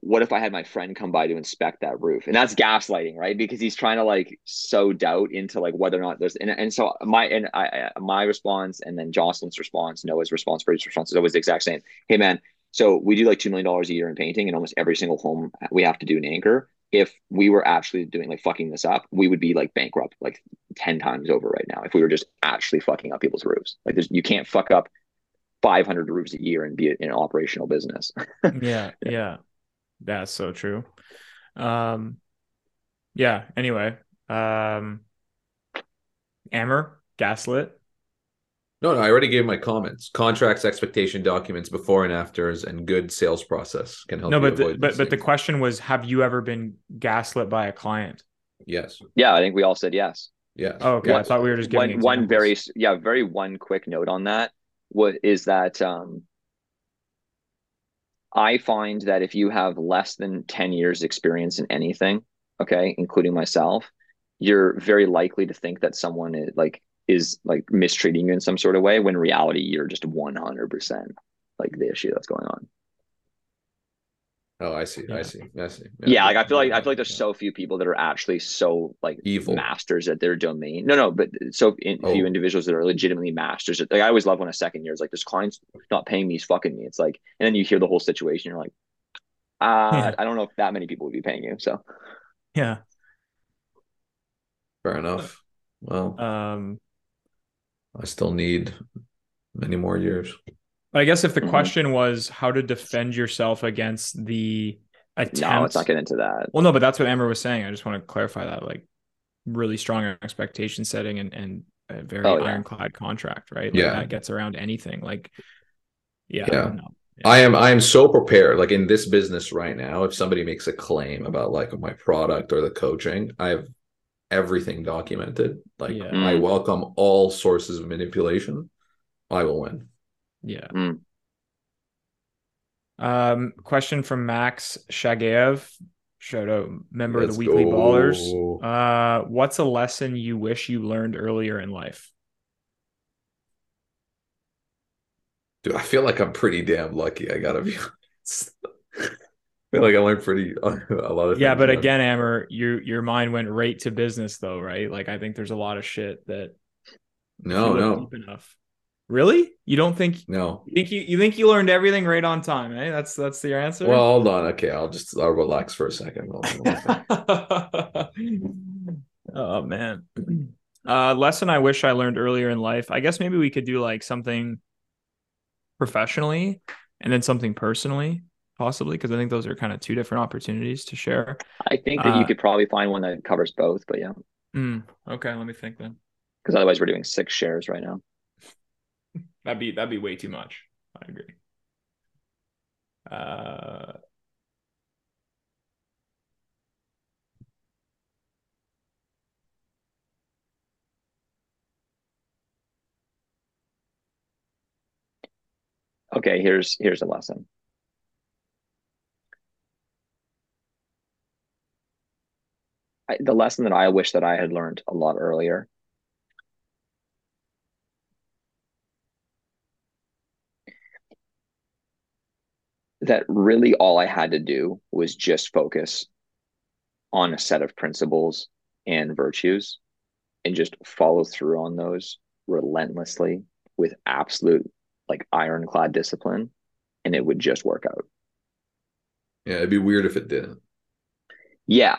what if I had my friend come by to inspect that roof? And that's gaslighting, right? Because he's trying to like sow doubt into like whether or not there's and, and so my and I my response and then Jocelyn's response, Noah's response, Brady's response is always the exact same. Hey man, so we do like two million dollars a year in painting, and almost every single home we have to do an anchor. if we were actually doing like fucking this up, we would be like bankrupt like 10 times over right now if we were just actually fucking up people's roofs. Like there's you can't fuck up 500 roofs a year and be an operational business. yeah, yeah. That's so true. Um yeah, anyway. Um Amber, gaslit. No, no, I already gave my comments. Contracts, expectation documents, before and afters, and good sales process can help. No, but the, but but the question was, have you ever been gaslit by a client? Yes. Yeah, I think we all said yes. Yeah. Oh, okay. I thought we were just giving one, one very yeah very one quick note on that. What is that? Um, I find that if you have less than ten years experience in anything, okay, including myself, you're very likely to think that someone is like is like mistreating you in some sort of way when reality you're just 100% like the issue that's going on oh i see yeah. i see i see yeah. yeah, like i feel like i feel like there's so few people that are actually so like evil masters at their domain no no but so in, oh. few individuals that are legitimately masters at, like i always love when a second year is like this client's not paying me he's fucking me it's like and then you hear the whole situation you're like uh yeah. i don't know if that many people would be paying you so yeah fair enough well um I still need many more years. I guess if the mm-hmm. question was how to defend yourself against the attempt, no, let's not get into that. Well, no, but that's what Amber was saying. I just want to clarify that, like, really strong expectation setting and and a very oh, yeah. ironclad contract, right? Like, yeah, that gets around anything. Like, yeah, yeah. I, I am I am so prepared. Like in this business right now, if somebody makes a claim about like my product or the coaching, I have everything documented. Like yeah. I mm. welcome all sources of manipulation. I will win. Yeah. Mm. Um, question from Max Shagayev. Shout out member Let's of the Weekly go. Ballers. Uh, what's a lesson you wish you learned earlier in life? Dude, I feel like I'm pretty damn lucky. I gotta be honest I feel like I learned pretty a lot of yeah, but again, Amber, your your mind went right to business though, right? Like I think there's a lot of shit that no, no, deep enough. Really? You don't think? No. You think you, you think you learned everything right on time? Eh? That's that's your answer. Well, hold on. Okay, I'll just I'll relax for a second. oh man. Uh, lesson I wish I learned earlier in life. I guess maybe we could do like something professionally and then something personally possibly because I think those are kind of two different opportunities to share. I think that uh, you could probably find one that covers both, but yeah. Mm, okay, let me think then. Because otherwise, we're doing six shares right now. That'd be that'd be way too much. I agree. Uh, okay, here's here's a lesson. I, the lesson that I wish that I had learned a lot earlier. That really all I had to do was just focus on a set of principles and virtues and just follow through on those relentlessly with absolute like ironclad discipline and it would just work out. Yeah, it'd be weird if it didn't. Yeah,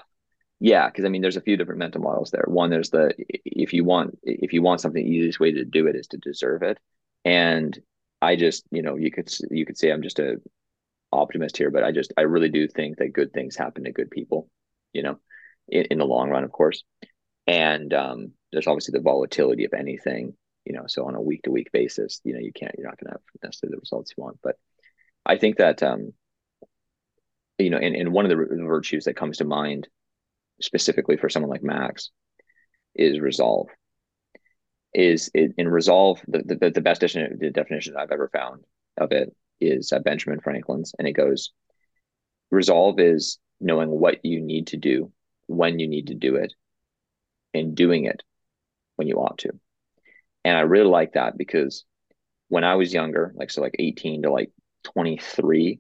yeah, because I mean, there's a few different mental models there. One, there's the if you want if you want something, the easiest way to do it is to deserve it. And I just, you know, you could you could say I'm just a optimist here, but I just I really do think that good things happen to good people, you know, in, in the long run, of course. And um, there's obviously the volatility of anything, you know. So on a week to week basis, you know, you can't you're not going to have necessarily the results you want. But I think that um, you know, and, and one of the virtues that comes to mind specifically for someone like Max is resolve. Is in resolve the, the, the best definition, definition I've ever found of it is uh, Benjamin Franklin's, and it goes: resolve is knowing what you need to do when you need to do it, and doing it when you ought to. And I really like that because when I was younger, like so, like eighteen to like twenty three,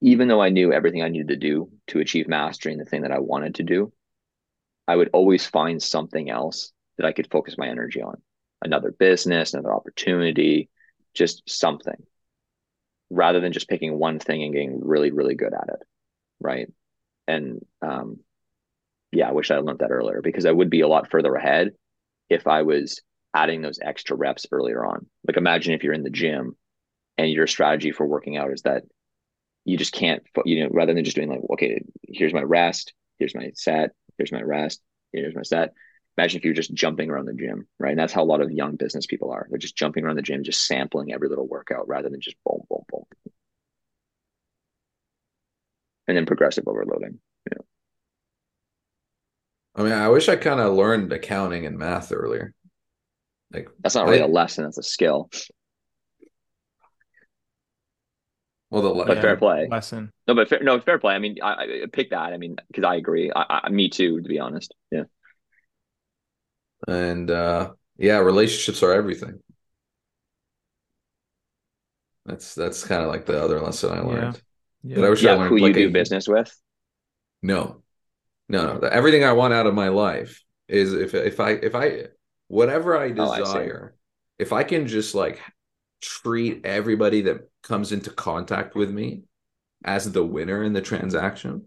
even though I knew everything I needed to do to achieve mastery in the thing that I wanted to do, I would always find something else that I could focus my energy on another business, another opportunity, just something rather than just picking one thing and getting really, really good at it. right? And um, yeah, I wish I learned that earlier because I would be a lot further ahead if I was adding those extra reps earlier on. Like imagine if you're in the gym and your strategy for working out is that you just can't, you know, rather than just doing like, okay, here's my rest, here's my set, here's my rest, here's my set. Imagine if you're just jumping around the gym, right? And that's how a lot of young business people are. They're just jumping around the gym, just sampling every little workout rather than just boom, boom, boom. And then progressive overloading. Yeah. I mean, I wish I kind of learned accounting and math earlier. Like that's not really I, a lesson; that's a skill. Well, the but fair play lesson. No, but fair, no fair play. I mean, I, I pick that. I mean, because I agree. I, I, me too, to be honest. Yeah. And uh yeah, relationships are everything. That's that's kind of like the other lesson I learned. Yeah. yeah. I wish yeah, I learned who like you do a, business with. No, no, no. Everything I want out of my life is if if I if I whatever I desire, oh, I if I can just like treat everybody that comes into contact with me as the winner in the transaction,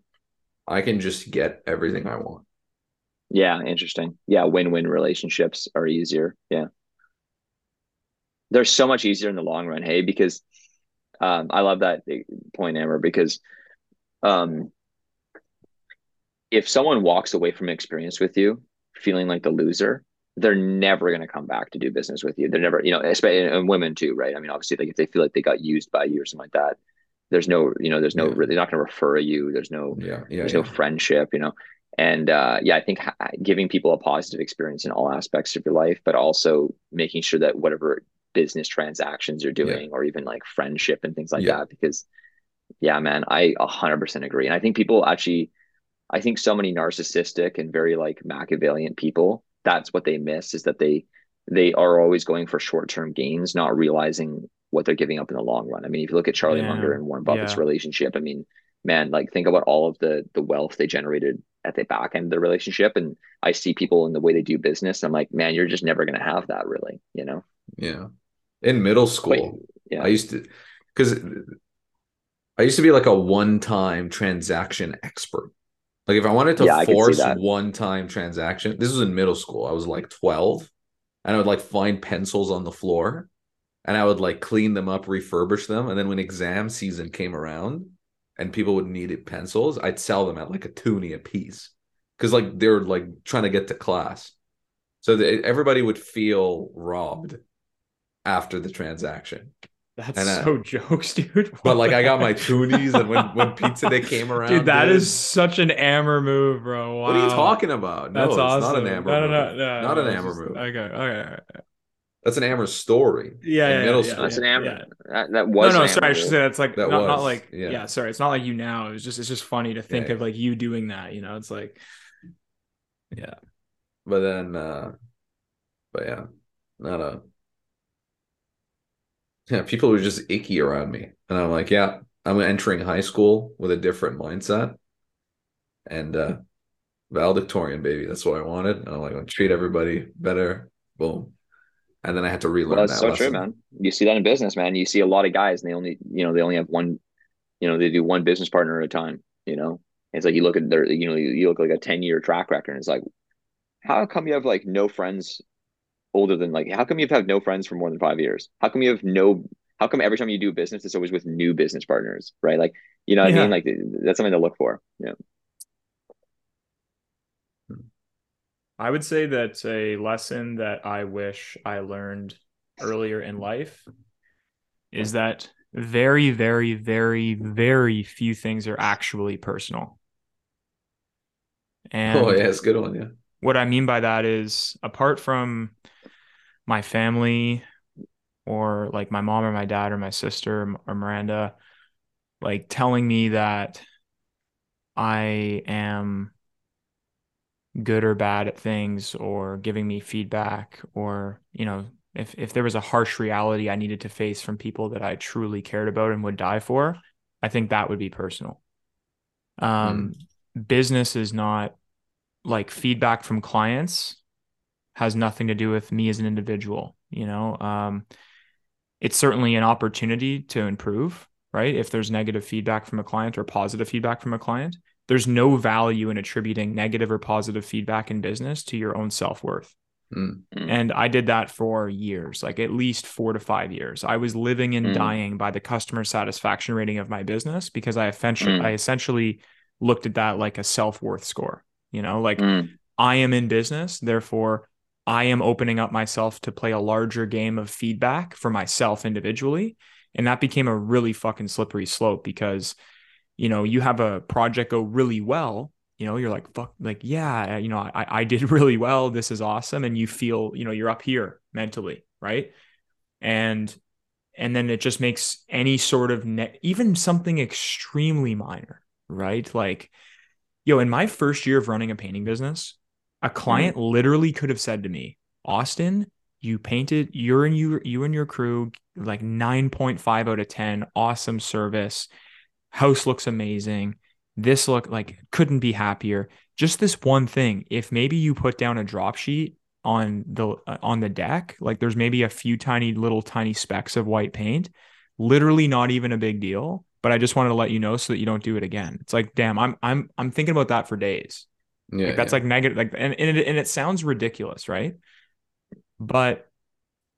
I can just get everything I want. Yeah, interesting. Yeah, win-win relationships are easier. Yeah. They're so much easier in the long run, hey, because um, I love that point, Amber, because um, if someone walks away from experience with you feeling like the loser, they're never going to come back to do business with you. They're never, you know, especially and women too, right? I mean, obviously, like if they feel like they got used by you or something like that, there's no, you know, there's no, yeah. they're not going to refer you. There's no, yeah, yeah there's yeah. no friendship, you know. And uh, yeah, I think ha- giving people a positive experience in all aspects of your life, but also making sure that whatever business transactions you're doing, or even like friendship and things like that, because yeah, man, I 100% agree. And I think people actually, I think so many narcissistic and very like Machiavellian people that's what they miss is that they they are always going for short-term gains, not realizing what they're giving up in the long run. I mean, if you look at Charlie yeah. Munger and Warren Buffett's yeah. relationship, I mean, man, like think about all of the the wealth they generated at the back end of the relationship. And I see people in the way they do business. I'm like, man, you're just never gonna have that really, you know? Yeah. In middle school, yeah. I used to because I used to be like a one-time transaction expert. Like if I wanted to yeah, force one time transaction, this was in middle school. I was like 12 and I would like find pencils on the floor and I would like clean them up, refurbish them. And then when exam season came around and people would need pencils, I'd sell them at like a toonie a piece because like they were like trying to get to class. So everybody would feel robbed after the transaction. That's and, uh, so jokes, dude. but like I got my toonies, and when when pizza day came around, dude, that dude, is such an Amber move, bro. Wow. What are you talking about? No, That's it's awesome. not an Amber. No, no, no, no, not an Amber just, move. Okay, okay. That's an Amber story. Yeah, yeah, middle yeah, That's an Amber. Yeah. That, that was no, no. Sorry, I should say that's like that not, was, not like yeah. yeah. Sorry, it's not like you now. It's just it's just funny to think yeah, of like you doing that. You know, it's like yeah. But then, uh but yeah, not a yeah, people were just icky around me. And I'm like, yeah, I'm entering high school with a different mindset. And uh valedictorian, baby. That's what I wanted. And I'm like, I'll treat everybody better. Boom. And then I had to relearn well, that's that so lesson. true, man. You see that in business, man. You see a lot of guys and they only, you know, they only have one, you know, they do one business partner at a time, you know. It's like you look at their, you know, you look like a 10 year track record. And it's like, how come you have like no friends older than like how come you've had no friends for more than five years how come you have no how come every time you do business it's always with new business partners right like you know what yeah. i mean like that's something to look for yeah i would say that a lesson that i wish i learned earlier in life is that very very very very few things are actually personal. And oh yeah it's a good one yeah. what i mean by that is apart from my family or like my mom or my dad or my sister or Miranda like telling me that I am good or bad at things or giving me feedback or you know if if there was a harsh reality I needed to face from people that I truly cared about and would die for I think that would be personal um mm. business is not like feedback from clients has nothing to do with me as an individual. You know, um, it's certainly an opportunity to improve, right? If there's negative feedback from a client or positive feedback from a client, there's no value in attributing negative or positive feedback in business to your own self worth. Mm. And I did that for years, like at least four to five years. I was living and Mm. dying by the customer satisfaction rating of my business because I essentially, Mm. I essentially looked at that like a self worth score. You know, like Mm. I am in business, therefore I am opening up myself to play a larger game of feedback for myself individually. And that became a really fucking slippery slope because, you know, you have a project go really well, you know, you're like, fuck, like, yeah, you know, I, I did really well. This is awesome. And you feel, you know, you're up here mentally, right? And and then it just makes any sort of net, even something extremely minor, right? Like, yo, in my first year of running a painting business, a mm-hmm. client literally could have said to me, Austin, you painted, you're and you, you and your crew, like 9.5 out of 10, awesome service. House looks amazing. This look like couldn't be happier. Just this one thing. If maybe you put down a drop sheet on the uh, on the deck, like there's maybe a few tiny little tiny specks of white paint, literally not even a big deal. But I just wanted to let you know so that you don't do it again. It's like, damn, I'm I'm I'm thinking about that for days. Yeah, Like that's yeah. like negative, like and and it, and it sounds ridiculous, right? But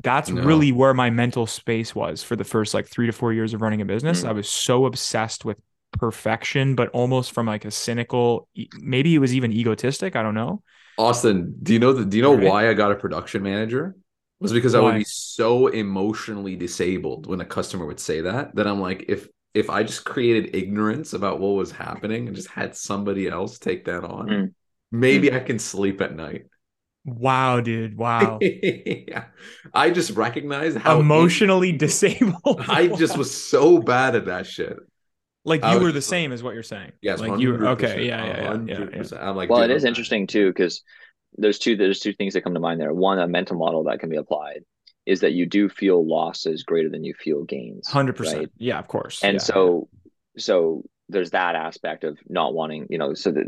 that's No. really where my mental space was for the first like three to four years of running a business. Mm. I was so obsessed with perfection, but almost from like a cynical, maybe it was even egotistic. I don't know. Austin, do you know the, do you know Right. why I got a production manager? It was because I would be so emotionally disabled when a customer would say that that I'm like, if if I just created ignorance about what was happening and just had somebody else take that on, Mm. maybe I can sleep at night. Wow, dude. Wow. yeah. I just recognized how Emotionally disabled. I just was so bad at that shit. like I you was were the same as what you're saying. Yes, like you were okay. Yeah, yeah, yeah, yeah, yeah. I'm like, Well, it is interesting too because there's two there's two things that come to mind there. One, a mental model that can be applied is that you do feel losses greater than you feel gains. Hundred right? percent. Yeah, of course. and Yeah, so so there's that aspect of not wanting you know so that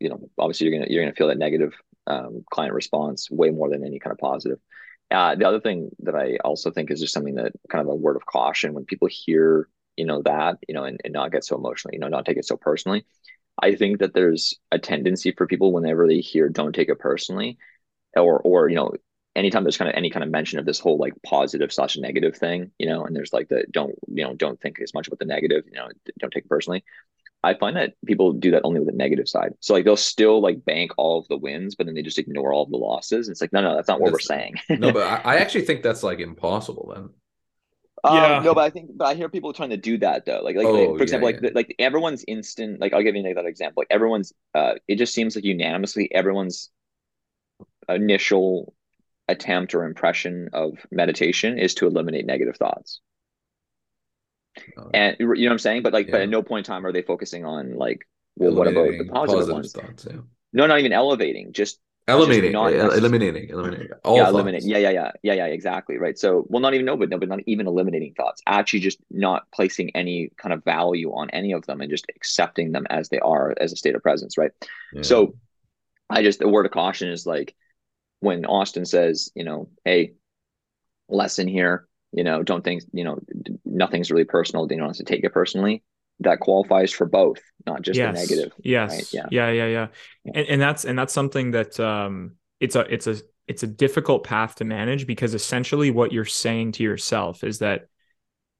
you know obviously you're gonna you're gonna feel that negative um, client response way more than any kind of positive uh, the other thing that i also think is just something that kind of a word of caution when people hear you know that you know and, and not get so emotionally you know not take it so personally i think that there's a tendency for people whenever they hear don't take it personally or or you know anytime there's kind of any kind of mention of this whole like positive slash negative thing, you know, and there's like the don't, you know, don't think as much about the negative, you know, don't take it personally. I find that people do that only with the negative side. So like they'll still like bank all of the wins, but then they just ignore all of the losses. It's like, no, no, that's not what That's- we're saying. no, but I, I actually think that's like impossible then. Yeah. Um, no, but I think, but I hear people trying to do that though. Like, like, Oh, like, for yeah, example, yeah. like, the, like everyone's instant. Like, I'll give you another example. Like, everyone's. Uh, it just seems like unanimously, everyone's initial attempt or impression of meditation is to eliminate negative thoughts. Oh. And you know what I'm saying? But like, but at no point in time are they focusing on like, well, what about the Eliminating positive, ones? thoughts? Yeah. No, not even elevating. Just Eliminating, not necess- eliminating, eliminating. All yeah, eliminate. Yeah, yeah, yeah, yeah, yeah. Exactly. Right. So, well, not even no, but no, but not even eliminating thoughts. Actually, just not placing any kind of value on any of them and just accepting them as they are as a state of presence. Right. Yeah. So, I just the word of caution is like when Austin says, you know, hey, lesson here. You know, don't think you know nothing's really personal. They don't have to take it personally. That qualifies for both, not just the negative. Yes. right? Yeah. Yeah. Yeah. Yeah. And, and that's and that's something that um it's a it's a it's a difficult path to manage because essentially what you're saying to yourself is that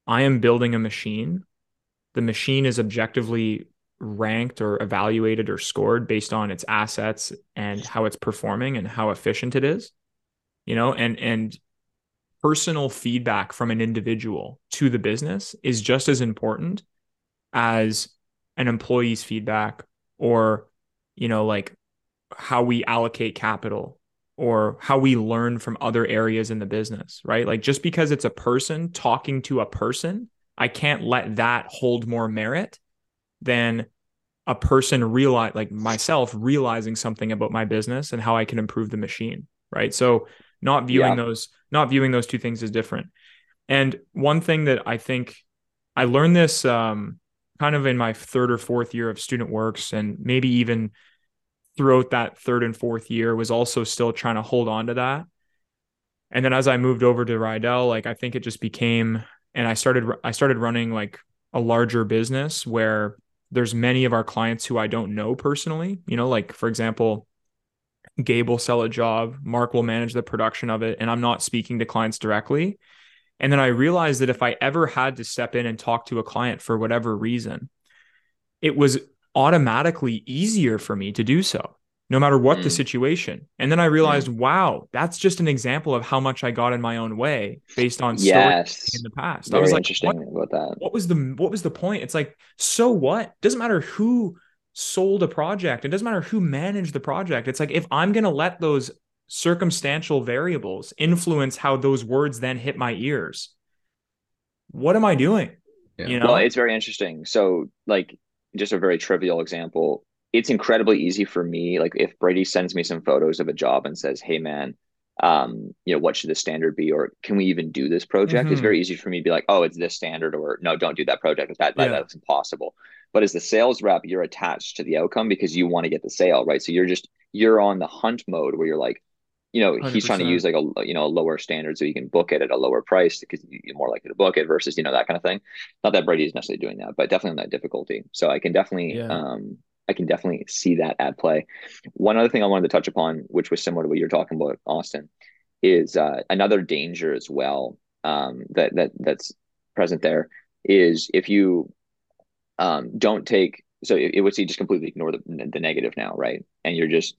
I am building a machine. The machine is objectively ranked or evaluated or scored based on its assets and how it's performing and how efficient it is. You know, and and personal feedback from an individual to the business is just as important as an employee's feedback or you know like how we allocate capital or how we learn from other areas in the business right? Like just because it's a person talking to a person i can't let that hold more merit than a person realize like myself realizing something about my business and how i can improve the machine right? So not viewing Yeah. those not viewing those two things as different and one thing that i think i learned this um kind of in my third or fourth year of student works and maybe even throughout that third and fourth year was also still trying to hold on to that and then as i moved over to rydell like i think it just became and i started i started running like a larger business where there's many of our clients who I don't know personally. You know, like for example, Gabe will sell a job, Mark will manage the production of it, and I'm not speaking to clients directly. And then I realized that if I ever had to step in and talk to a client for whatever reason, it was automatically easier for me to do so, no matter what mm. the situation. And then I realized, mm. wow, that's just an example of how much I got in my own way based on yes. in the past. Very I was like, interesting what, about that. What was the what was the point? It's like, so what? Doesn't matter who sold a project. It doesn't matter who managed the project. It's like if I'm gonna let those circumstantial variables influence how those words then hit my ears, what am I doing? Yeah. You know? Well, it's very interesting. So, like, just a very trivial example. It's incredibly easy for me. Like, if Brady sends me some photos of a job and says, "Hey, man, um, you know, what should the standard be, or can we even do this project?" Mm-hmm. It's very easy for me to be like, "Oh, it's this standard," or "No, don't do that project. That, yeah. that's impossible." But as the sales rep, you're attached to the outcome because you want to get the sale, right? So you're just you're on the hunt mode where you're like, you know, 100%. he's trying to use like a you know a lower standard so you can book it at a lower price because you're more likely to book it versus you know that kind of thing. Not that Brady is necessarily doing that, but definitely on that difficulty. So I can definitely yeah. um I can definitely see that at play. One other thing I wanted to touch upon, which was similar to what you're talking about, Austin, is uh, another danger as well um, that that that's present there is if you um, don't take so it, it would see just completely ignore the, the negative now, right? And you're just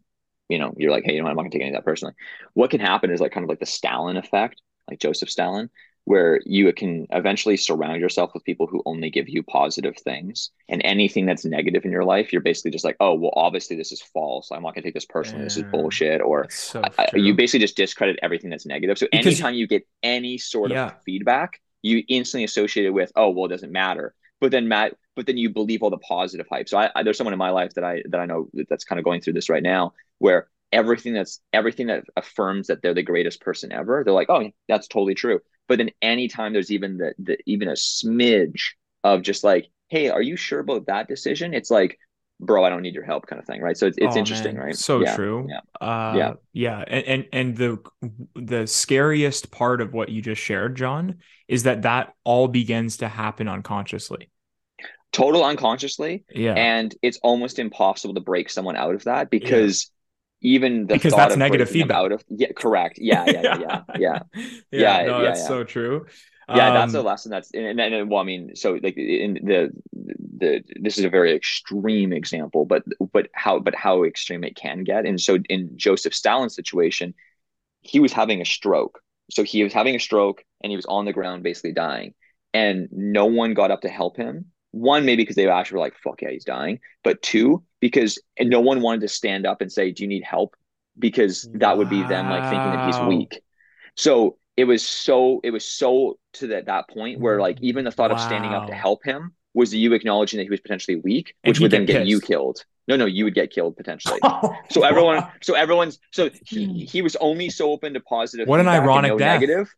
you know, you're like, hey, you know, I'm not gonna take any of that personally. What can happen is like kind of like the Stalin effect, like Joseph Stalin, where you can eventually surround yourself with people who only give you positive things, and anything that's negative in your life, you're basically just like, oh, well, obviously this is false. I'm not gonna take this personally. Yeah. This is bullshit. Or so I, you basically just discredit everything that's negative. So because anytime you get any sort yeah. of feedback, you instantly associate it with, oh, well, it doesn't matter. But then Matt, but then you believe all the positive hype. So I, I, there's someone in my life that I that I know that's kind of going through this right now, where everything that's everything that affirms that they're the greatest person ever, they're like, oh, that's totally true. But then anytime there's even the, the even a smidge of just like, hey, are you sure about that decision? It's like, bro, I don't need your help, kind of thing, right? So it's, it's oh, interesting, man. right? So yeah. true. Yeah. Uh, yeah. Yeah. And, and and the the scariest part of what you just shared, John, is that that all begins to happen unconsciously total unconsciously. Yeah. And it's almost impossible to break someone out of that because. Even the because that's negative feedback out of yeah, correct. Yeah, yeah, yeah, yeah, yeah. yeah, no, yeah, that's yeah. so true. Yeah, um, that's a lesson. That's and, and, and well, I mean, so like in the the this is a very extreme example, but but how but how extreme it can get. And so in Joseph Stalin's situation, he was having a stroke. So he was having a stroke and he was on the ground basically dying. And no one got up to help him one maybe because they actually were like fuck yeah he's dying. But two because no one wanted to stand up and say do you need help? Because that would be them like thinking that he's weak. So it was so it was so to that that point where like even the thought wow. of standing up to help him was you acknowledging that he was potentially weak which would then get you killed. No no you would get killed potentially. Oh, so everyone so everyone's so he, he was only so open to positive what an ironic no negative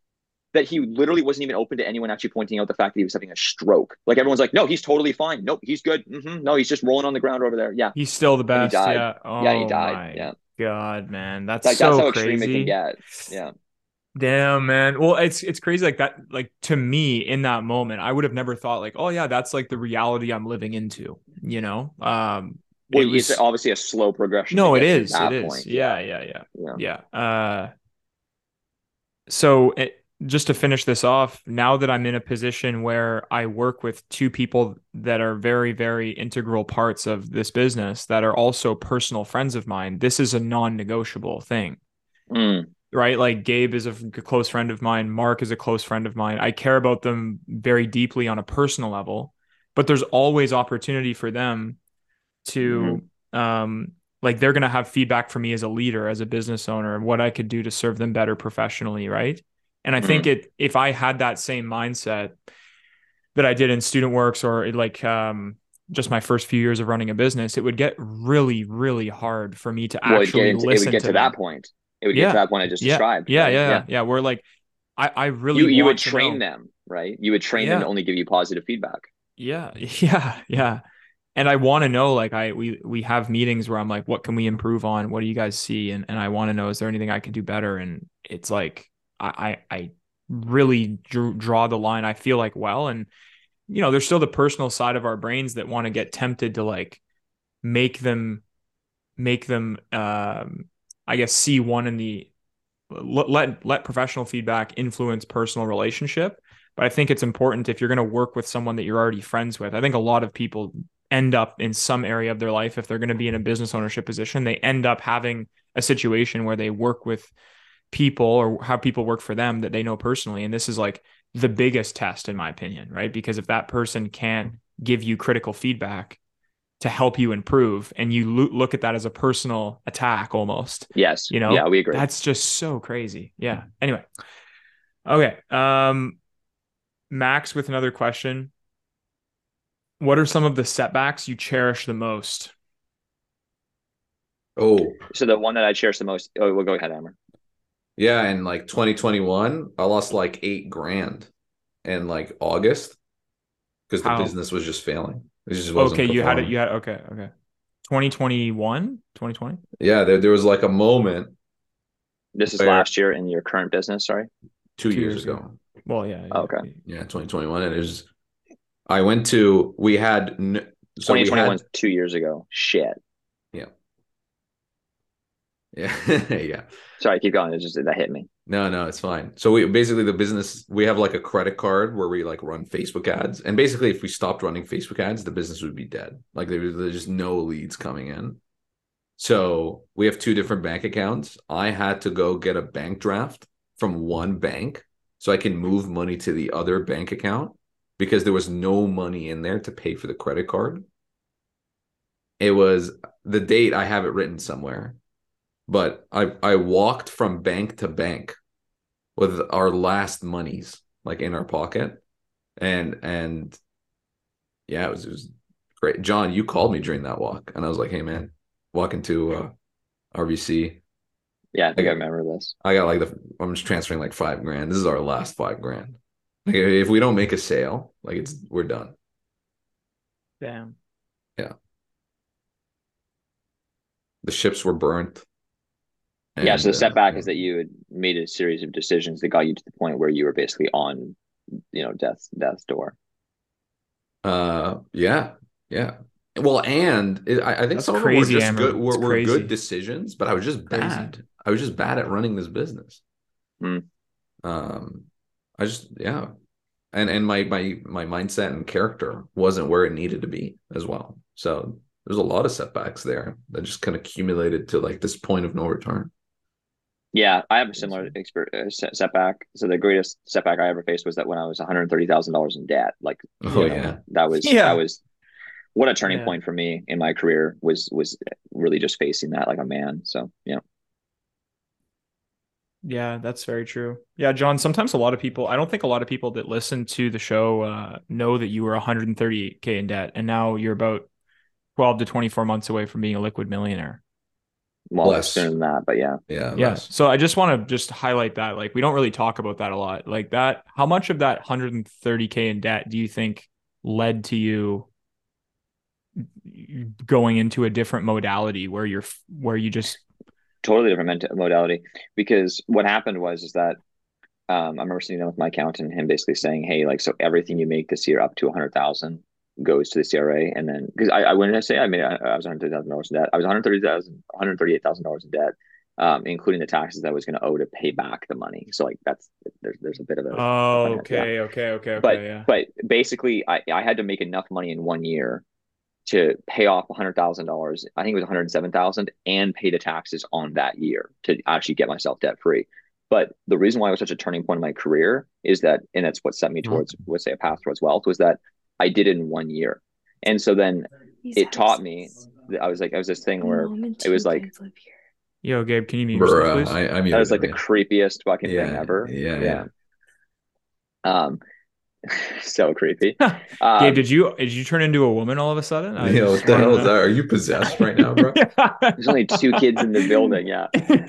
that he literally wasn't even open to anyone actually pointing out the fact that he was having a stroke. Like everyone's like, no, he's totally fine. Nope, he's good. Mm-hmm. No, he's just rolling on the ground over there. Yeah, he's still the best. Yeah, oh, yeah, he died. Yeah, God, man, that's like, so that's how crazy. extreme it can get. Yeah. Damn, man. Well, it's it's crazy like that. Like to me, in that moment, I would have never thought like, oh yeah, that's like the reality I'm living into. You know, um, well, it was, it's obviously a slow progression. No, it is. It is. Point. Yeah, yeah, yeah, yeah. yeah. Uh, so it, just to finish this off, now that I'm in a position where I work with two people that are very, very integral parts of this business that are also personal friends of mine, this is a non negotiable thing. Mm. Right. Like Gabe is a close friend of mine. Mark is a close friend of mine. I care about them very deeply on a personal level, but there's always opportunity for them to, mm. um, like they're going to have feedback for me as a leader, as a business owner, and what I could do to serve them better professionally. Right and I mm-hmm. think it if I had that same mindset that I did in student works or like um, just my first few years of running a business, it would get really, really hard for me to well, actually into, listen. It would get to, to that point. It would get to that point I just yeah. described. Yeah, right? yeah, yeah, yeah. We're like, I, I really you, you would train them, right? You would train yeah. them to only give you positive feedback. Yeah, yeah, yeah. And I want to know, like, I we we have meetings where I'm like, what can we improve on? What do you guys see? And and I want to know, is there anything I can do better? And it's like I I really drew, draw the line. I feel like well, and you know, there's still the personal side of our brains that want to get tempted to like make them make them um I guess see one in the let let professional feedback influence personal relationship. But I think it's important if you're going to work with someone that you're already friends with. I think a lot of people end up in some area of their life if they're going to be in a business ownership position, they end up having a situation where they work with people or how people work for them that they know personally. And this is like the biggest test, in my opinion, right? Because if that person can't give you critical feedback to help you improve and you lo- look at that as a personal attack almost. Yes. You know, yeah, we agree. That's just so crazy. Yeah. Anyway. Okay. Um, Max with another question. What are some of the setbacks you cherish the most? Oh, so the one that I cherish the most. Oh, we'll go ahead, Amber. Yeah, in like 2021, I lost like eight grand in like August because the How? business was just failing. It just wasn't Okay, you had it. You had okay, okay. 2021, 2020. Yeah, there, there was like a moment This is Where- last year in your current business. Sorry. two, Two years, years ago. ago. Well, yeah. Oh, okay. Yeah, 2021, and it was. I went to. We had. n- So we 2021 had, two years ago. Shit. Yeah, yeah. Sorry, keep going. It just that hit me. No, no, it's fine. So we basically the business we have like a credit card where we like run Facebook ads, and basically if we stopped running Facebook ads, the business would be dead. Like there there's just no leads coming in. So we have two different bank accounts. I had to go get a bank draft from one bank so I can move money to the other bank account because there was no money in there to pay for the credit card. It was the date I have it written somewhere but I I walked from bank to bank with our last monies like in our pocket, and and yeah, it was it was great. John, you called me during that walk, and I was like, hey man, walking to uh, RBC, Yeah, I think I Okay. remember this. I got like the I'm just transferring like five grand. This is our last five grand. Like if we don't make a sale, like it's we're done. Damn. Yeah. The ships were burnt. Yeah. So the And, uh, setback is that you had made a series of decisions that got you to the point where you were basically on, you know, death's death's door. Uh, yeah, yeah. Well, and it, I, I think That's some crazy, of them were just Amber. good. Were, were good decisions, but I was just Crazy. bad. I was just bad at running this business. Hmm. Um, I just yeah, and and my my my mindset and character wasn't where it needed to be as well. So there's a lot of setbacks there that just kind of accumulated to like this point of no return. Yeah, I have a similar exper- uh, setback. So the greatest setback I ever faced was that when I was one hundred thirty thousand dollars in debt. Like, Oh you know, yeah, that was Yeah. that was what a turning Yeah. point for me in my career was was really just facing that like a man. So yeah, Yeah, that's very true. Yeah, John, sometimes a lot of people, I don't think a lot of people that listen to the show uh, know that you were 138K in debt and now you're about 12 to 24 months away from being a liquid millionaire. Well, Less. sooner than that, but yeah. yeah, Yeah. less. So I just want to just highlight that. Like, we don't really talk about that a lot. Like, that, how much of that 130K in debt do you think led to you going into a different modality where you're, where you just, totally different ment- modality because what happened was is that um, I remember sitting down with my accountant and him basically saying, "Hey, like so everything you make this year up to a hundred thousand goes to the CRA, and then because I, I when I say I made I, I was one hundred thirty thousand dollars in debt, I was one hundred thirty thousand, one hundred thirty eight thousand dollars in debt, um, including the taxes that I was going to owe to pay back the money. So like that's there's there's a bit of a oh, yeah. okay, okay, okay, okay. but yeah. but basically I, I had to make enough money in one year to pay off hundred thousand dollars. I think it was one hundred seven thousand, and pay the taxes on that year to actually get myself debt free. But the reason why it was such a turning point in my career is that, and that's what set me towards, let's say, a path towards wealth, was that I did it in one year, and so then it taught me. that I was like, I was this thing where it was like Yo, Gabe, can you mute yourself, Bruh, please? I, I mean, that was like the creepiest fucking yeah, thing ever. Yeah, yeah. Um, so creepy. Gabe, Um, did you did you turn into a woman all of a sudden? I Yo, what the hell is that? Are you possessed right now, bro? there's only two kids in the building. Yeah.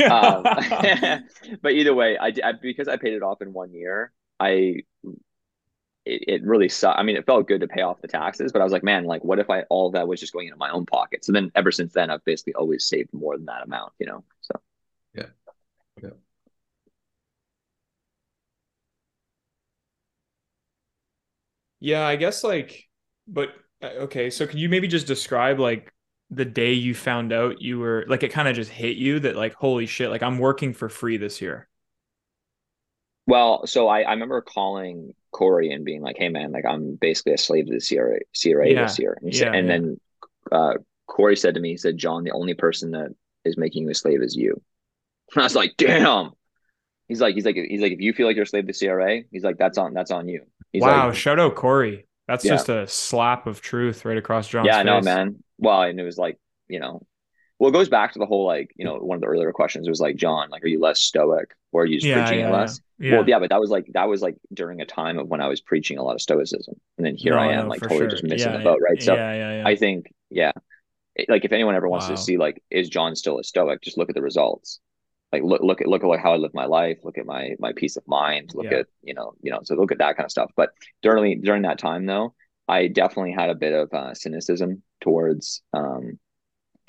um, but either way, I, I because I paid it off in one year. I it, it really sucked. I mean, it felt good to pay off the taxes, but I was like, man, like, what if I all that was just going into my own pocket? So then, ever since then, I've basically always saved more than that amount. You know, so Yeah, yeah. Yeah, I guess like, but uh, okay. So can you maybe just describe like the day you found out you were like it kind of just hit you that like holy shit, like I'm working for free this year. Well, so I, I remember calling Corey and being like, "Hey, man, like I'm basically a slave to the CRA, CRA Yeah, this year." And, yeah, said, and yeah. then uh, Corey said to me, "He said, John, the only person that is making you a slave is you." And I was like, "Damn." He's like, he's like, he's like, if you feel like you're a slave to CRA, he's like, that's on, that's on you. He's wow, like, shout out Corey. That's Yeah. just a slap of truth right across John's face. yeah, no, face. man. Well, and it was like, you know, well, it goes back to the whole like, you know, one of the earlier questions was like, John, like, are you less stoic or are you Yeah, preaching yeah, less? yeah. Well, yeah, but that was like that was like during a time of when I was preaching a lot of stoicism, and then here No, I am, no, like totally sure. just missing the boat, right? So. I think, yeah, it- like if anyone ever wants Wow. to see like, is John still a stoic? Just look at the results. Like look look at look at like how I live my life. Look at my my peace of mind. Look at you know you know so look at that kind of stuff. But during during that time though, I definitely had a bit of uh, cynicism towards um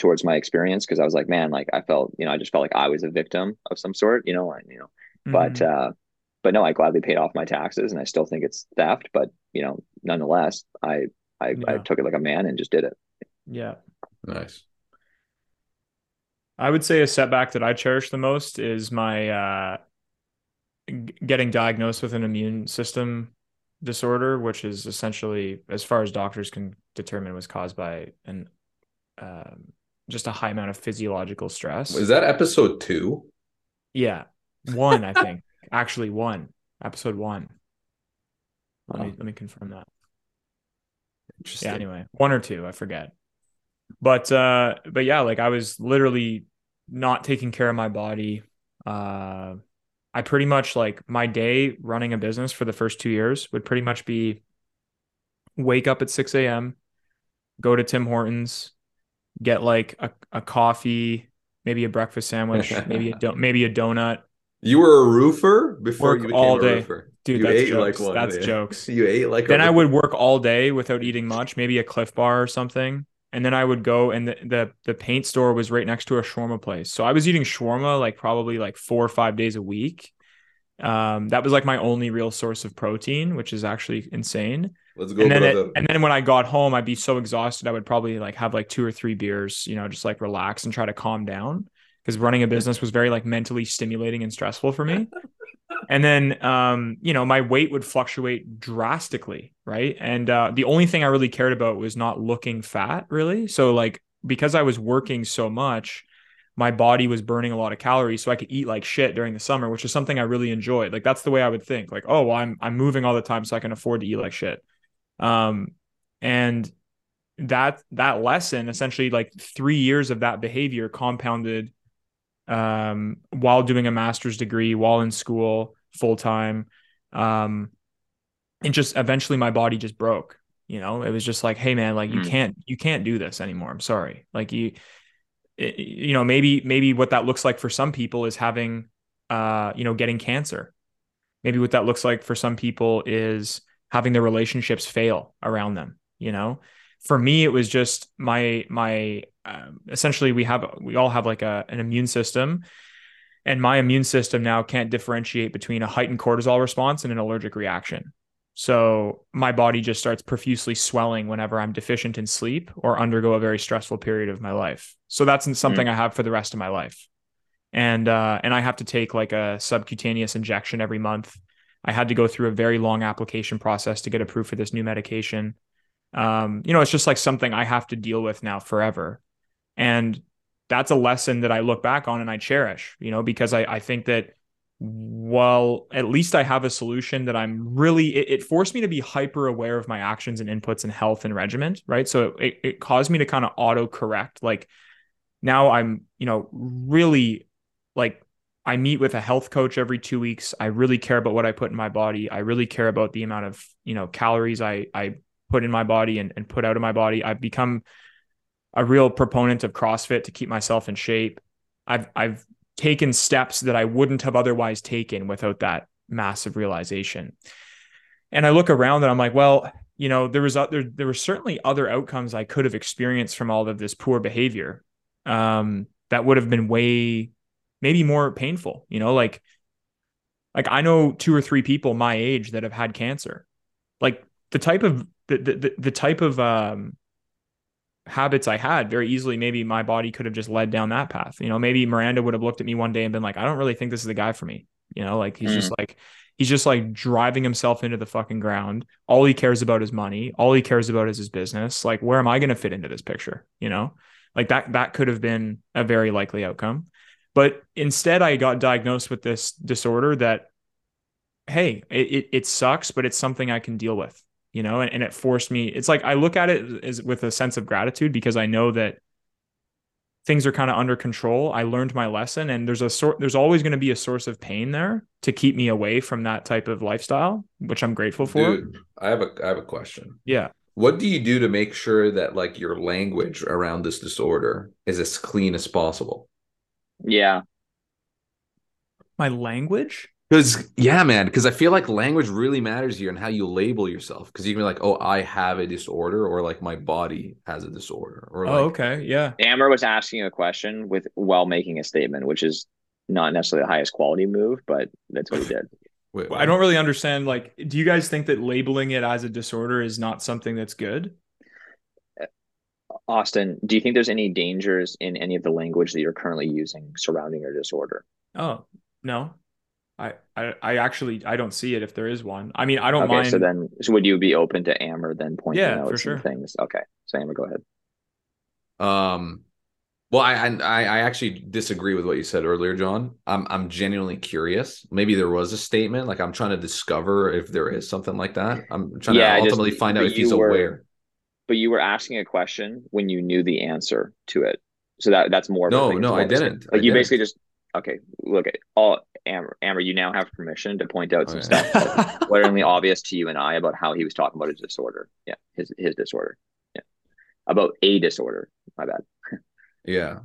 towards my experience because I was like, man, like I felt you know I just felt like I was a victim of some sort, you know, and you know, but Mhm. uh, but no, I gladly paid off my taxes, and I still think it's theft, but you know, nonetheless, I I, I took it like a man and just did it. yeah. Nice. I would say a setback that I cherish the most is my uh, g- getting diagnosed with an immune system disorder, which is essentially, as far as doctors can determine, was caused by an um, just a high amount of physiological stress. Is that episode two? Yeah, one I think actually one episode one. Let me let me confirm that. Interesting. Yeah, anyway, one or two, I forget. But uh but yeah, like I was literally not taking care of my body. Uh I pretty much like my day running a business for the first two years would pretty much be wake up at 6 a.m., go to Tim Hortons, get like a, a coffee, maybe a breakfast sandwich, maybe a do- maybe a donut. You were a roofer before Work you became all a day. roofer. Dude, you that's ate jokes. like one. That's jokes. You ate like. then I would work all day without eating much, maybe a Clif Bar or something. And then I would go and the, the the paint store was right next to a shawarma place. So I was eating shawarma like probably like four or five days a week. Um, that was like my only real source of protein, which is actually insane. Let's go, and then it- and then when I got home, I'd be so exhausted, I would probably like have like two or three beers, you know, just like relax and try to calm down because running a business was very like mentally stimulating and stressful for me. And then, um, you know, my weight would fluctuate drastically, right? And uh, the only thing I really cared about was not looking fat, really. So, like, because I was working so much, my body was burning a lot of calories, so I could eat like shit during the summer, which is something I really enjoyed. Like, that's the way I would think. Like, oh, well, I'm I'm moving all the time, so I can afford to eat like shit. Um, and that that lesson, essentially, like three years of that behavior compounded um, while doing a master's degree, while in school full time. Um, and just eventually my body just broke. You know, it was just like, hey man, like you Mm. can't you can't do this anymore. I'm sorry. Like you, you know, maybe maybe what that looks like for some people is having, uh, you know, getting cancer. Maybe what that looks like for some people is having their relationships fail around them. You know, for me, it was just my my um, essentially we have we all have like a an immune system and my immune system now can't differentiate between a heightened cortisol response and an allergic reaction so my body just starts profusely swelling whenever i'm deficient in sleep or undergo a very stressful period of my life. So that's something i have for the rest of my life. And uh and i have to take like a subcutaneous injection every month. I had to go through a very long application process to get approved for this new medication. Um you know it's just like something i have to deal with now forever. And that's a lesson that I look back on and I cherish, you know, because I, I think that well, at least I have a solution that I'm really, it, it forced me to be hyper aware of my actions and inputs and health and regiment, right? So it, it caused me to kind of auto correct. Like now I'm, you know, really like I meet with a health coach every two weeks. I really care about what I put in my body. I really care about the amount of, you know, calories I, I put in my body and, and put out of my body. I've become a real proponent of CrossFit to keep myself in shape. I've I've taken steps that I wouldn't have otherwise taken without that massive realization. And I look around and I'm like, well, you know, there was other there were certainly other outcomes I could have experienced from all of this poor behavior um, that would have been way maybe more painful. You know, like like I know two or three people my age that have had cancer. Like the type of the the, the type of um habits I had very easily maybe my body could have just led down that path. You know, maybe Miranda would have looked at me one day and been like, I don't really think this is the guy for me. You know, like he's mm. just like he's just like driving himself into the fucking ground. All he cares about is money. All he cares about is his business. Like, where am I going to fit into this picture? You know, like that that could have been a very likely outcome. But instead, I got diagnosed with this disorder that, hey, it, it, it sucks, but it's something I can deal with, you know, and, and it forced me. It's like I look at it as with a sense of gratitude because I know that things are kind of under control. I learned my lesson and there's a sort there's always going to be a source of pain there to keep me away from that type of lifestyle, which I'm grateful for. Dude, I have a I have a question. Yeah. What do you do to make sure that like your language around this disorder is as clean as possible? Yeah. My language? Because yeah, man. Because I feel like language really matters here and how you label yourself. Because you can be like, "Oh, I have a disorder," or like, "My body has a disorder." Or oh, like, okay, yeah. Amber was asking a question with while making a statement, which is not necessarily the highest quality move, but that's what he did. Wait, I don't really understand. Like, do you guys think that labeling it as a disorder is not something that's good? Uh, Austin, do you think there's any dangers in any of the language that you're currently using surrounding your disorder? Oh, no. I, I, I actually I don't see it if there is one. I mean, I don't okay, mind. So then, so would you be open to Amber then pointing yeah, out for some sure. things? Okay, so Amber, go ahead. Um, well, I, I I actually disagree with what you said earlier, John. I'm I'm genuinely curious. Maybe there was a statement, like I'm trying to discover if there is something like that. I'm trying Yeah, I to just- ultimately find out if he's were- aware. But you were asking a question when you knew the answer to it, so that that's more. Of a No, thing. No, I of a sta- didn't. I Like you didn't. basically just okay. Look at all Amber. Amber, you now have permission to point out some Okay. stuff that's glaringly obvious to you and I about how he was talking about his disorder. Yeah, his his disorder. Yeah, about a disorder. My bad. Yeah.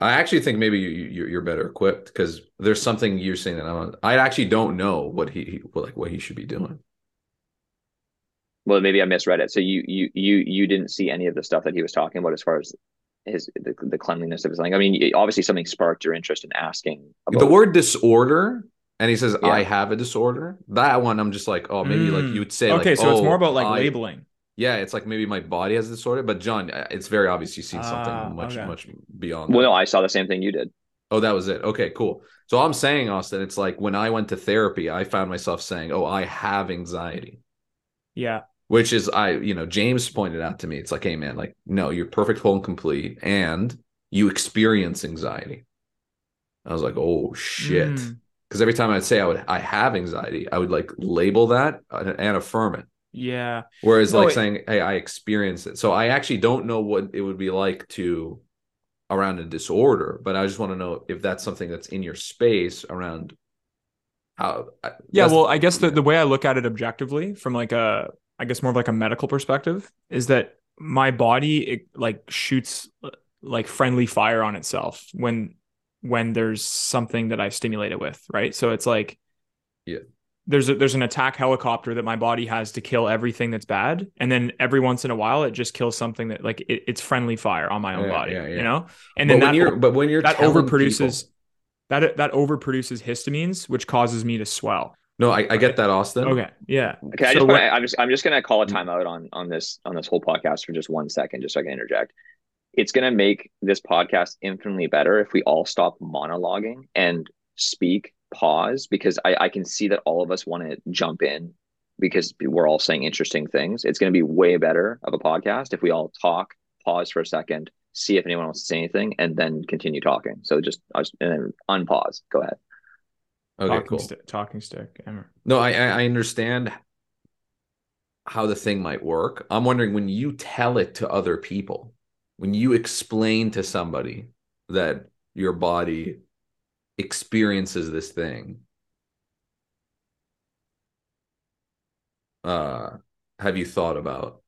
I actually think maybe you, you you're better equipped because there's something you're saying that I don't. I actually don't know what he, he what, like what he should be doing. Well, maybe I misread it. So you you you you didn't see any of the stuff that he was talking about as far as his the, the cleanliness of his language. I mean, obviously something sparked your interest in asking about the word disorder, and he says Yeah. I have a disorder. That one, I'm just like, oh, maybe like Mm. you would say, okay, like, so it's oh, more about like I- labeling. Yeah, it's like maybe my body has a disorder, but John, uh, it's very obvious you've seen something Ah, much okay. much beyond. Well, that. no, I saw the same thing you did. Oh, that was it. Okay, cool. So I'm saying, Austin, it's like when I went to therapy, I found myself saying, "Oh, I have anxiety," Yeah. Which is I, you know, James pointed out to me. It's like, hey, man, like, no, you're perfect, whole, and complete, and you experience anxiety. I was like, oh shit, Mm. because every time I'd say I would, I have anxiety, I would like label that and, and affirm it. Yeah. Whereas No, like it- saying, hey, I experience it. So I actually don't know what it would be like to around a disorder, but I just want to know if that's something that's in your space around how Yeah, well, I guess the, the way I look at it objectively from like a I guess more of like a medical perspective is that my body it like shoots like friendly fire on itself when when there's something that I stimulate it with, right? So it's like Yeah. There's a, there's an attack helicopter that my body has to kill everything that's bad, and then every once in a while it just kills something that like it, it's friendly fire on my own Yeah, body, yeah, yeah. you know. And but then when that you're but when you're that overproduces people- that that overproduces histamines, which causes me to swell. No, I, I get that, Austin. Okay, yeah. Okay, I so just wanna, I'm just I'm just gonna call a timeout on on this on this whole podcast for just one second, just so I can interject. It's gonna make this podcast infinitely better if we all stop monologuing and speak, pause, because I, I can see that all of us want to jump in because we're all saying interesting things. It's gonna be way better of a podcast if we all talk, pause for a second, see if anyone wants to say anything, and then continue talking. So just, just and then unpause. Go ahead. Okay, talking cool. stick, talking stick. No, I I understand how the thing might work. I'm wondering when you tell it to other people, when you explain to somebody that your body experiences this thing, uh, have you thought about?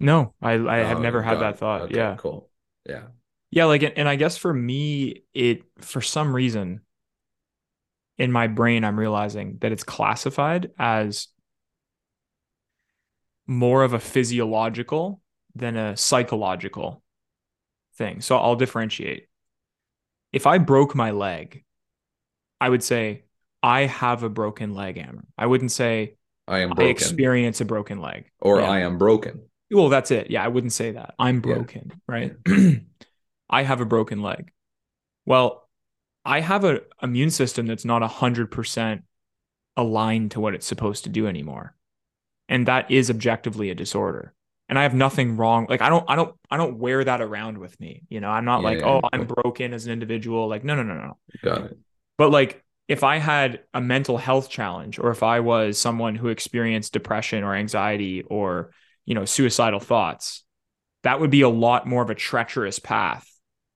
No, I I have Oh, never had that it. thought. Okay, yeah. cool. Yeah. Yeah, like and I guess for me it for some reason in my brain I'm realizing that it's classified as more of a physiological than a psychological thing. So I'll differentiate. If I broke my leg, I would say I have a broken leg, Amber. I wouldn't say I am I experience a broken leg. or Yeah. I am broken. Well, that's it. Yeah, I wouldn't say that. I'm Yeah. broken, right? I have a broken leg. Well, I have a immune system that's not 100% aligned to what it's supposed to do anymore. And that is objectively a disorder. And I have nothing wrong. Like I don't I don't I don't wear that around with me. You know, I'm not Yeah, like, yeah, "Oh, yeah. I'm broken as an individual." Like, no, no, no, no. Got it. But like if I had a mental health challenge or if I was someone who experienced depression or anxiety or, you know, suicidal thoughts, that would be a lot more of a treacherous path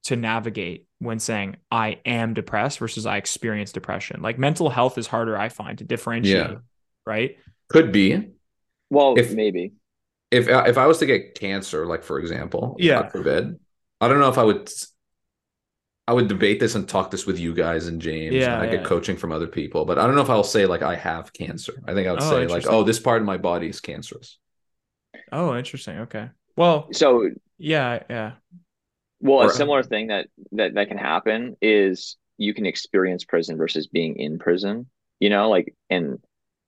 to navigate when saying I am depressed versus I experience depression. Like mental health is harder I find to differentiate, Yeah. right? Could be Well, If- maybe. if uh, if I was to get cancer, like for example, Yeah. God forbid, I don't know if I would. I would debate this and talk this with you guys and James. Yeah, and I yeah. get coaching from other people, but I don't know if I'll say like I have cancer. I think I would Oh, say like, oh, this part of my body is cancerous. Oh, interesting. Okay. Well, So yeah, yeah. Well, Or- a similar thing that that that can happen is you can experience prison versus being in prison. You know, like and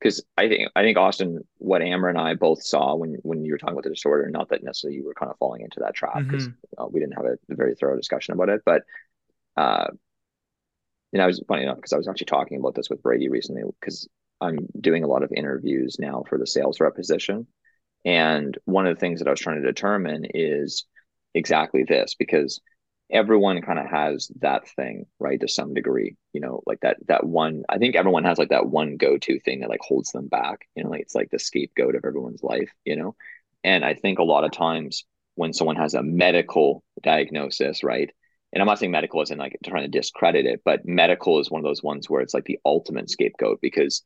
because I think I think Austin, what Amber and I both saw when when you were talking about the disorder, not that necessarily you were kind of falling into that trap because Mm-hmm. we didn't have a, a very thorough discussion about it, but uh, you know, I was funny enough because I was actually talking about this with Brady recently because I'm doing a lot of interviews now for the sales rep position, and one of the things that I was trying to determine is exactly this because everyone kind of has that thing right to some degree you know like that that one i think everyone has like that one go-to thing that like holds them back you know like it's like the scapegoat of everyone's life you know? And i think a lot of times when someone has a medical diagnosis right and i'm not saying medical isn't like trying to discredit it but medical is one of those ones where it's like the ultimate scapegoat because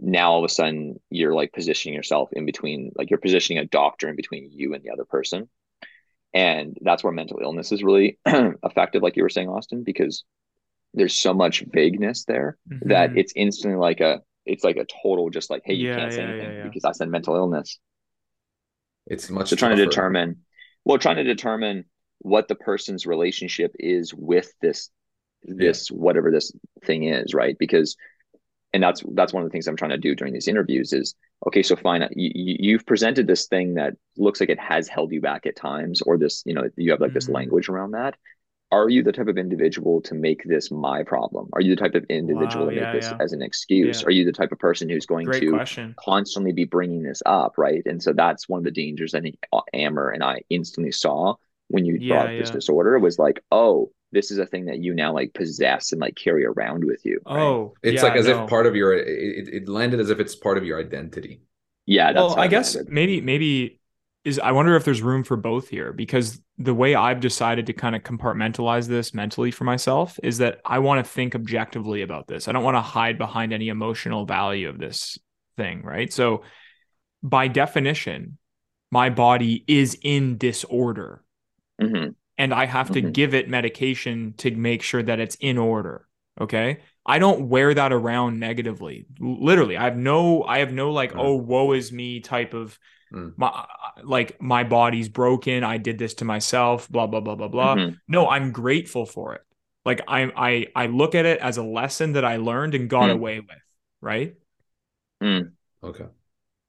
now all of a sudden you're like positioning yourself in between like you're positioning a doctor in between you and the other person and that's where mental illness is really effective like you were saying austin because there's so much vagueness there that Mhm. it's instantly like a it's like a total just like hey you Yeah, can't say yeah, anything yeah, yeah. because i said mental illness It's much so trying to determine well trying to determine what the person's relationship is with this this whatever this thing is right because and that's that's one of the things i'm trying to do during these interviews is okay so fine you, you- you've presented this thing that looks like it has held you back at times or this you know you have like this Mhm. language around that are you the type of individual to make this my problem are you the type of individual Wow, to make this yeah. as an excuse Yeah. are you the type of person who's going Great to question. constantly be bringing this up, right? And so that's one of the dangers I think Amber and I instantly saw when you Yeah, brought this disorder was like, oh, this is a thing that you now like possess and like carry around with you. right? Oh, It's yeah, like as no. if part of your it, it, it landed as if it's part of your identity. yeah, that's well, how I guess landed. maybe maybe is I wonder if there's room for both here because the way I've decided to kind of compartmentalize this mentally for myself is that I want to think objectively about this. I don't want to hide behind any emotional value of this thing, right? So by definition, my body is in disorder Mhm. And I have to Mhm. give it medication to make sure that it's in order. Okay. I don't wear that around negatively. Literally, I have no, I have no like, Mm. oh, woe is me type of Mm. my, like my body's broken. I did this to myself, blah, blah, blah, blah, blah. Mhm. No, I'm grateful for it. Like I, I, I look at it as a lesson that I learned and got Mm. away with. Right. Okay.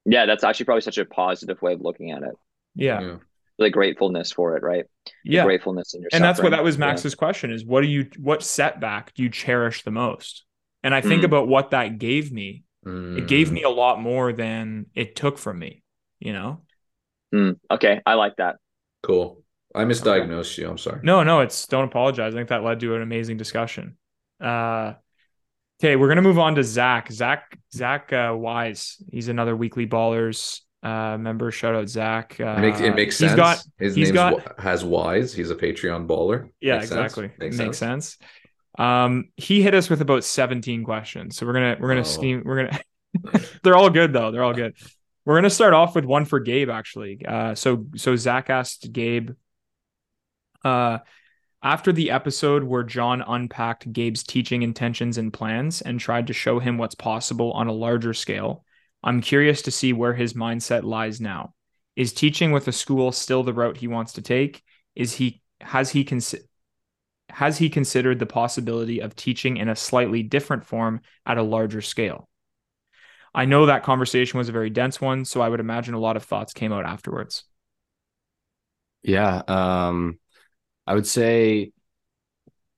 Yeah, that's actually probably such a positive way of looking at it. Yeah. The gratefulness for it, right? The Yeah. gratefulness in your and that's what that was Yeah. max's question is what do you what setback do you cherish the most and i think Mm. about what that gave me it gave Mm. me a lot more than it took from me you know Mm, okay, I like that. cool. I misdiagnosed you. I'm sorry. no no it's don't apologize i think that led to an amazing discussion uh okay we're gonna move on to zach zach zach uh, wise he's another weekly ballers uh member shout out zach uh, It makes it makes he's sense. got His he's name got- has wise. He's a Patreon baller. Yeah, Makes sense. exactly. Makes, Makes, sense. sense. Um, he hit us with about 17 questions. So we're gonna we're gonna Oh. scheme we're gonna they're all good though. They're all good. We're gonna start off with one for Gabe actually. Uh so so Zach asked Gabe uh after the episode where John unpacked Gabe's teaching intentions and plans and tried to show him what's possible on a larger scale, I'm curious to see where his mindset lies now. Is teaching with a school still the route he wants to take? Is he has he has he considered the possibility of teaching in a slightly different form at a larger scale? I know that conversation was a very dense one, so I would imagine a lot of thoughts came out afterwards. Yeah, um, I would say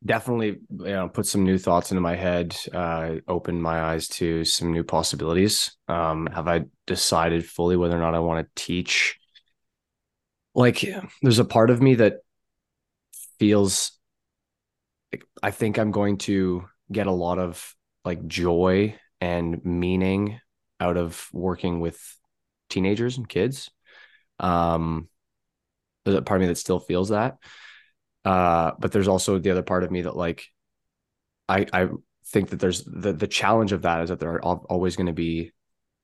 definitely you know put some new thoughts into my head uh opened my eyes to some new possibilities. Um have i decided fully whether or not i want to teach? Like there's a part of me that feels like i think i'm going to get a lot of like joy and meaning out of working with teenagers and kids. Um there's a part of me that still feels that uh, but there's also the other part of me that like, I I think that there's the the challenge of that is that there are always going to be,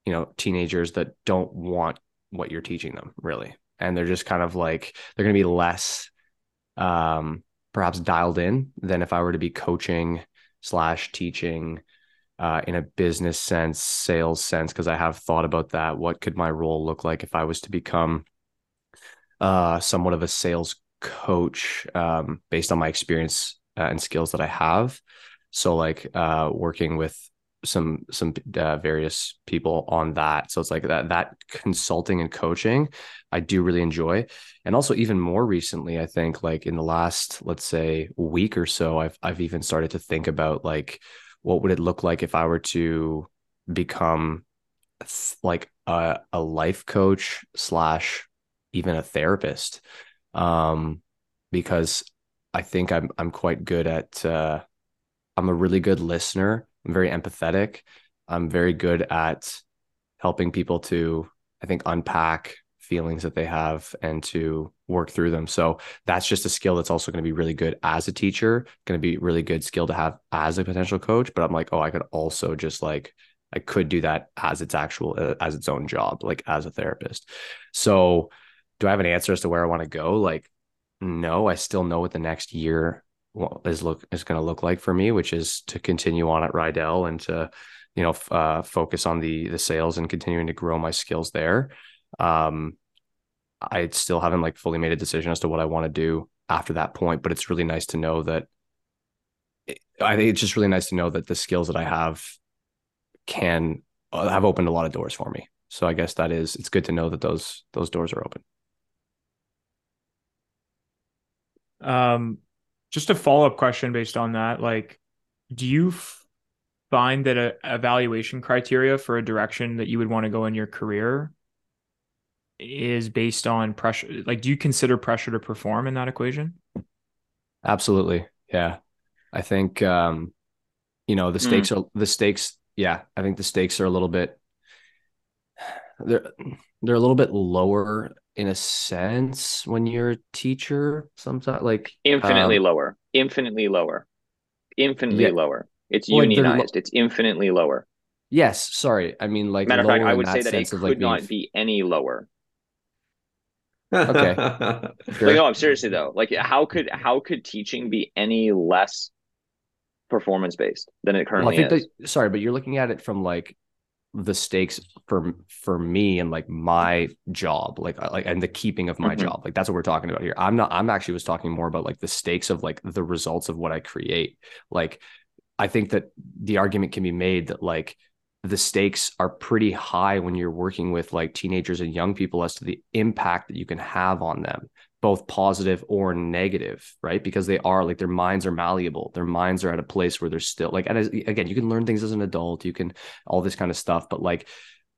you know, teenagers that don't want what you're teaching them really, and they're just kind of like they're going to be less, um, perhaps dialed in than if I were to be coaching slash teaching. Uh, in a business sense, sales sense, because I have thought about that. What could my role look like if I was to become uh, somewhat of a sales coach um, based on my experience uh, and skills that I have. So like uh, working with some some uh, various people on that. So it's like that that consulting and coaching I do really enjoy. And also even more recently, I think like in the last let's say week or so, I've I've even started to think about like what would it look like if I were to become like a, a life coach slash even a therapist um, because I think I'm I'm quite good at uh, I'm a really good listener. I'm very empathetic. I'm very good at helping people to I think unpack feelings that they have and to work through them. So that's just a skill that's also going to be really good as a teacher, going to be really good skill to have as a potential coach, but I'm like, oh, I could also just like I could do that as its actual uh, as its own job, like as a therapist. So do I have an answer as to where I want to go? Like no, I still know what the next year is look is going to look like for me, which is to continue on at Rydell and to you know uh, focus on the the sales and continuing to grow my skills there. Um, I still haven't like fully made a decision as to what I want to do after that point, but it's really nice to know that. I think it's just really nice to know that the skills that I have can uh, have opened a lot of doors for me. So I guess that is it's good to know that those those doors are open. Um, just a follow up question based on that. Like, do you f- find that a evaluation criteria for a direction that you would want to go in your career is based on pressure? Like, do you consider pressure to perform in that equation? Absolutely. Yeah. I think, um, you know, the hmm. stakes mm. are the stakes. Yeah. I think the stakes are a little bit, they're, they're a little bit lower in a sense when you're a teacher sometimes like infinitely um, lower. Infinitely lower. Infinitely yeah. lower. It's well, unionized. lo- it's infinitely lower. Yes sorry. I mean like matter of fact i would say that it could like not being... be any lower. Okay. Sure. like no i'm seriously though. Like how could how could teaching be any less performance based than it currently well, I think is? that, sorry but you're looking at it from like the stakes for for me and like my job like like and the keeping of my mm-hmm. job like that's what we're talking about here. I'm not i'm actually was talking more about like the stakes of like the results of what i create. Like i think that the argument can be made that like the stakes are pretty high when you're working with like teenagers and young people as to the impact that you can have on them both positive or negative, right? Because they are like their minds are malleable. Their minds are at a place where they're still like, and as, again, you can learn things as an adult, you can all this kind of stuff, but like,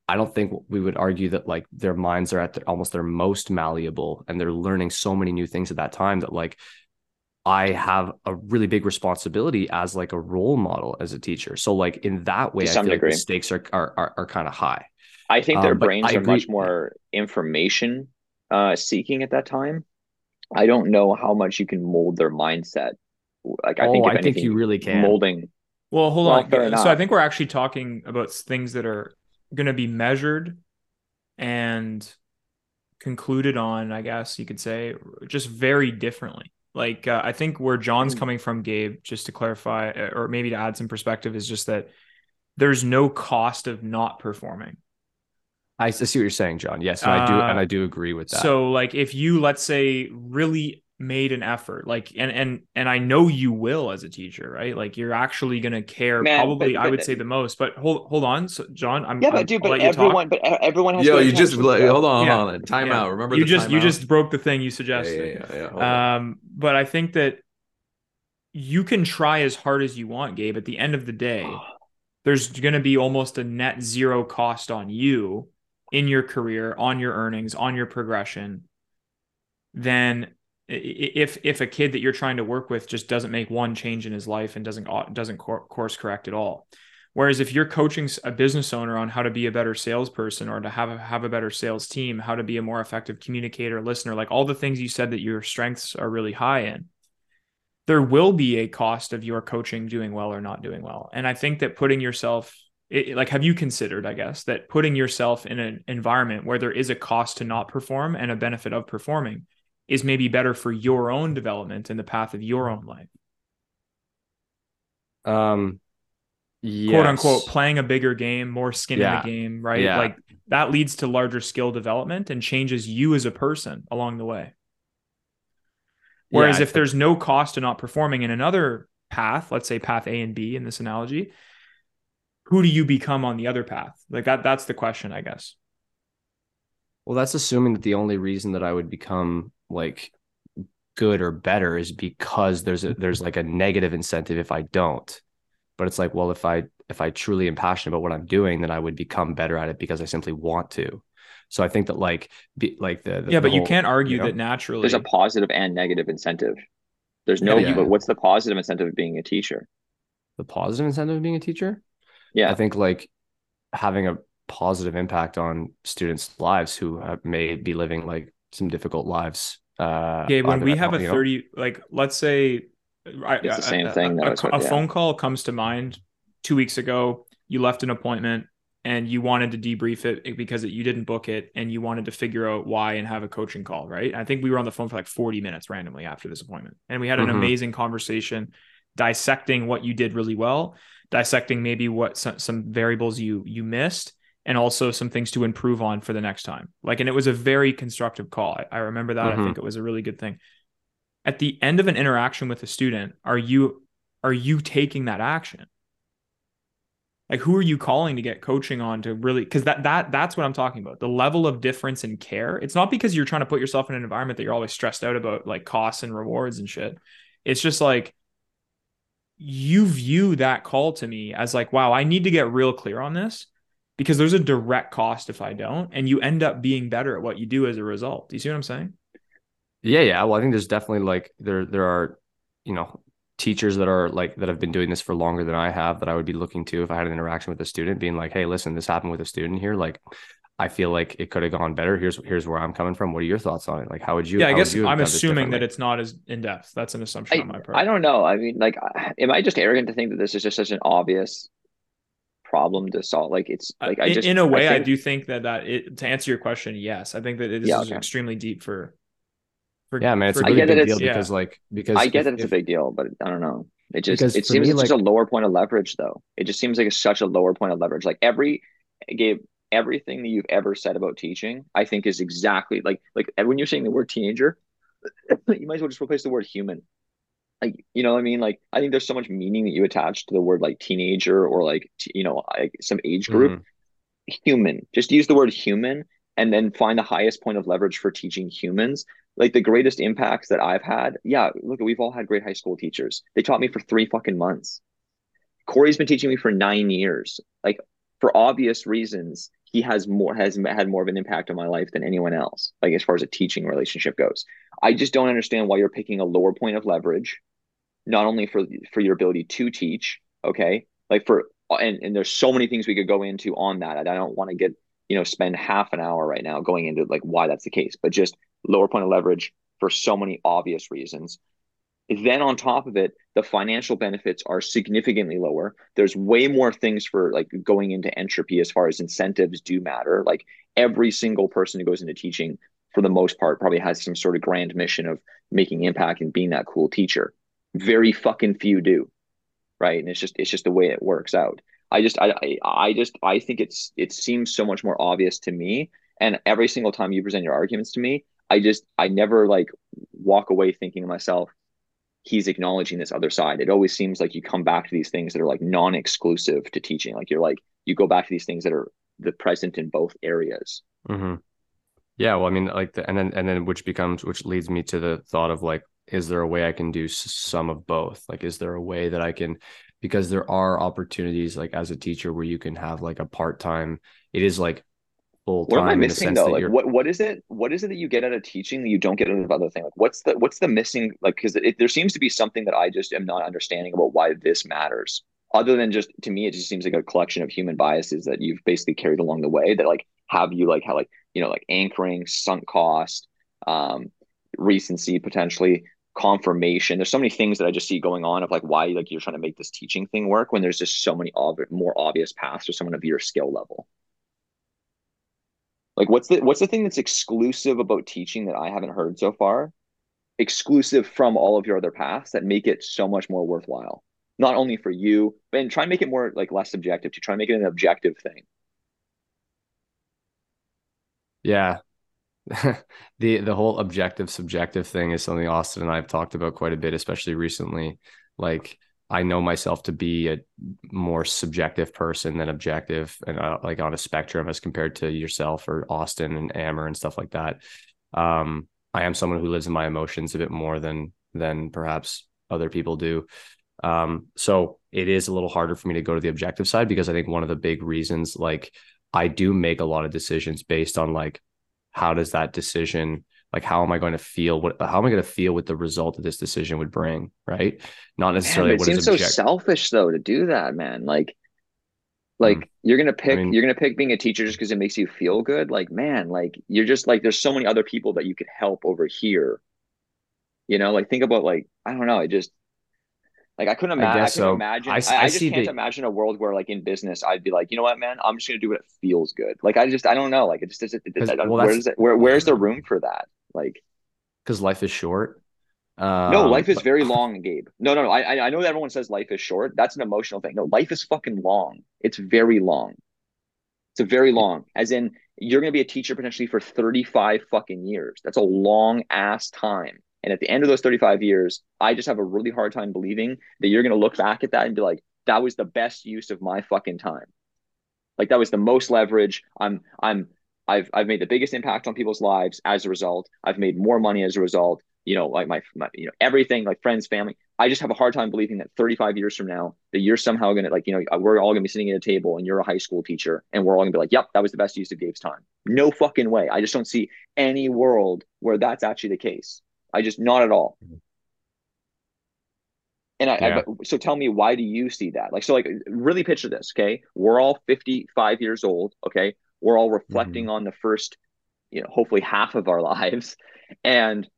I don't think we would argue that like their minds are at their, almost their most malleable and they're learning so many new things at that time that like I have a really big responsibility as like a role model as a teacher. So like in that way, I feel degree. like the stakes are are are, are kind of high. I think their um, brains are much more information uh, seeking at that time. I don't know how much you can mold their mindset. Like I oh, think, I anything, think you really can molding. Well, hold well, on. So I think we're actually talking about things that are going to be measured and concluded on. I guess you could say just very differently. Like uh, I think where John's hmm. coming from, Gabe, just to clarify, uh, or maybe to add some perspective, is just that there's no cost of not performing. I see what you're saying, John. Yes, and I do, and I uh, do agree with that. So, like, if you let's say really made an effort like and and and i know you will as a teacher right like you're actually going to care Man, probably but- i would say the most but hold hold on so john i'm Yeah, I'm- but dude, I'll but let you talk. everyone, but everyone has. Yo, you just like, hold on, Yeah. hold on. Time Yeah. out. Remember you the just you timeout? just broke the thing you suggested yeah, yeah, yeah. Hold on. um but i think that you can try as hard as you want gabe at the end of the day there's going to be almost a net zero cost on you in your career on your earnings on your progression then if if a kid that you're trying to work with just doesn't make one change in his life and doesn't uh, doesn't course correct at all. Whereas if you're coaching a business owner on how to be a better salesperson or to have a, have a better sales team how to be a more effective communicator listener like all the things you said that your strengths are really high in there will be a cost of your coaching doing well or not doing well. And i think that putting yourself it, like have you considered i guess that putting yourself in an environment where there is a cost to not perform and a benefit of performing is maybe better for your own development and the path of your own life Um, quote unquote playing a bigger game more skin Yeah. in the game right Yeah. like that leads to larger skill development and changes you as a person along the way whereas Yeah, if there's no cost to not performing in another path let's say path a and b in this analogy who do you become on the other path like that that's the question i guess Well, that's assuming that the only reason that I would become like good or better is because there's a there's like a negative incentive if I don't. But it's like, well, if I if I truly am passionate about what I'm doing, then I would become better at it because I simply want to. So I think that like be, like the, the yeah the but you can't argue know? that naturally There's a positive and negative incentive. There's no, Yeah, yeah. but what's the positive incentive of being a teacher? the positive incentive of being a teacher. Yeah, I think like having a positive impact on students' lives who have, may be living like some difficult lives. Uh, Gabe, when we have a home, you know? 30, like let's say I- It's the same a- thing, A, a, what- a yeah. phone call comes to mind two weeks ago. You left an appointment and you wanted to debrief it because you didn't book it and you wanted to figure out why and have a coaching call, right? I think we were on the phone for like 40 minutes randomly after this appointment. And we had an Mhm. amazing conversation dissecting what you did really well, dissecting maybe what some, some variables you you missed and also some things to improve on for the next time. Like, and it was a very constructive call. I, I remember that. I Mhm. think it was a really good thing. At the end of an interaction with a student, are you are you taking that action? Like, who are you calling to get coaching on to really? Because that that that's what I'm talking about. The level of difference in care. It's not because you're trying to put yourself in an environment that you're always stressed out about, like costs and rewards and shit. It's just like you view that call to me as like, wow, I need to get real clear on this because there's a direct cost if I don't, and you end up being better at what you do as a result. Do you see what I'm saying? Yeah, yeah. Well, I think there's definitely like there there are, you know, teachers that are like that have been doing this for longer than I have that I would be looking to if I had an interaction with a student, being like, hey, listen, this happened with a student here. Like, I feel like it could have gone better. Here's here's where I'm coming from. What are your thoughts on it? Like, how would you? yeah, I guess I'm assuming that it's not as in depth. That's an assumption on my part. I don't know. I mean, like, am I just arrogant to think that this is just such an obvious problem to solve? Like, it's uh, like I in, just in a way, I, think- do think that that it, to answer your question, yes, I think that this Yeah, is okay. extremely deep for. for yeah, man, it's a for- I really big deal yeah. because like because I get if- that it's if- a big deal, but I don't know. It just Because it seems me, it's such like- a lower point of leverage, though. It just seems like it's such a lower point of leverage. Like every Gabe, everything that you've ever said about teaching, I think is exactly like like when you're saying the word teenager, you might as well just replace the word human. Like you know what I mean? Like I think there's so much meaning that you attach to the word like teenager or like t- you know like some age group. Mhm. Human. Just use the word human and then find the highest point of leverage for teaching humans like the greatest impacts that I've had, yeah, look, we've all had great high school teachers. They taught me for three fucking months. Corey's been teaching me for nine years. Like for obvious reasons, he has more has had more of an impact on my life than anyone else. Like as far as a teaching relationship goes, I just don't understand why you're picking a lower point of leverage, not only for for your ability to teach, okay, like for and and there's so many things we could go into on that. I don't want to get you know spend half an hour right now going into like why that's the case, but just lower point of leverage for so many obvious reasons. Then on top of it, the financial benefits are significantly lower. There's way more things for like going into entropy as far as incentives do matter. Like every single person who goes into teaching, for the most part, probably has some sort of grand mission of making impact and being that cool teacher. Very fucking few do, right? And it's just it's just the way it works out. I just I I, just I think it's it seems so much more obvious to me. And every single time you present your arguments to me, I just I never like walk away thinking to myself, he's acknowledging this other side. It always seems like you come back to these things that are like non-exclusive to teaching. Like you're like you go back to these things that are the present in both areas. Mm-hmm. Yeah, well, I mean, like, the, and then and then which becomes which leads me to the thought of like, is there a way I can do some of both? Like, is there a way that I can? Because there are opportunities, like as a teacher, where you can have like a part time. It is like full time. What am I missing though? Like, what what is it? What is it that you get out of teaching that you don't get out of other thing? Like, what's the what's the missing? Like, because there seems to be something that I just am not understanding about why this matters. Other than just to me, it just seems like a collection of human biases that you've basically carried along the way that like have you like how like you know like anchoring, sunk cost, um, recency potentially confirmation there's so many things that i just see going on of like why like you're trying to make this teaching thing work when there's just so many ob- more obvious paths for someone of your skill level like what's the what's the thing that's exclusive about teaching that I haven't heard so far? Exclusive from all of your other paths that make it so much more worthwhile. Not only for you, but and try and make it more like less subjective to try and make it an objective thing. Yeah. the the whole objective subjective thing is something Austin and I have talked about quite a bit, especially recently. Like I know myself to be a more subjective person than objective and uh, like on a spectrum as compared to yourself or Austin and Amer and stuff like that. Um, I am someone who lives in my emotions a bit more than than perhaps other people do. Um, so it is a little harder for me to go to the objective side because I think one of the big reasons, like I do make a lot of decisions based on like how does that decision like how am i going to feel what how am i going to feel with the result that this decision would bring right not necessarily man, it seems so selfish though to do that man like like mm. you're gonna pick I mean, you're gonna pick being a teacher just because it makes you feel good like man like you're just like there's so many other people that you could help over here you know like think about like i don't know I just like I couldn't, ima- I, I couldn't so. imagine. I, I, just can't the... imagine a world where, like in business, I'd be like, you know what, man, I'm just gonna do what feels good. Like I just, I don't know. Like it just doesn't. It, it, well, where's it? Where, where's the room for that? Like, because life is short. Um, no, life is but... very long, Gabe. No, no, no. I I know that everyone says life is short. That's an emotional thing. No, life is fucking long. It's very long. It's a very long. As in, you're gonna be a teacher potentially for 35 fucking years. That's a long ass time. And at the end of those 35 years, I just have a really hard time believing that you're gonna look back at that and be like, that was the best use of my fucking time. Like that was the most leverage. I'm I'm I've I've made the biggest impact on people's lives as a result. I've made more money as a result. You know, like my, my you know everything, like friends, family. I just have a hard time believing that 35 years from now, that you're somehow gonna like you know uh, we're all gonna be sitting at a table and you're a high school teacher and we're all gonna be like, yep, that was the best use of Gabe's time. No fucking way. I just don't see any world where that's actually the case. I just not at all. Mm-hmm. And I, yeah. I, so tell me, why do you see that? Like, so like really picture this. Okay. We're all 55 years old. Okay. We're all reflecting mm-hmm. on the first, you know, hopefully half of our lives. And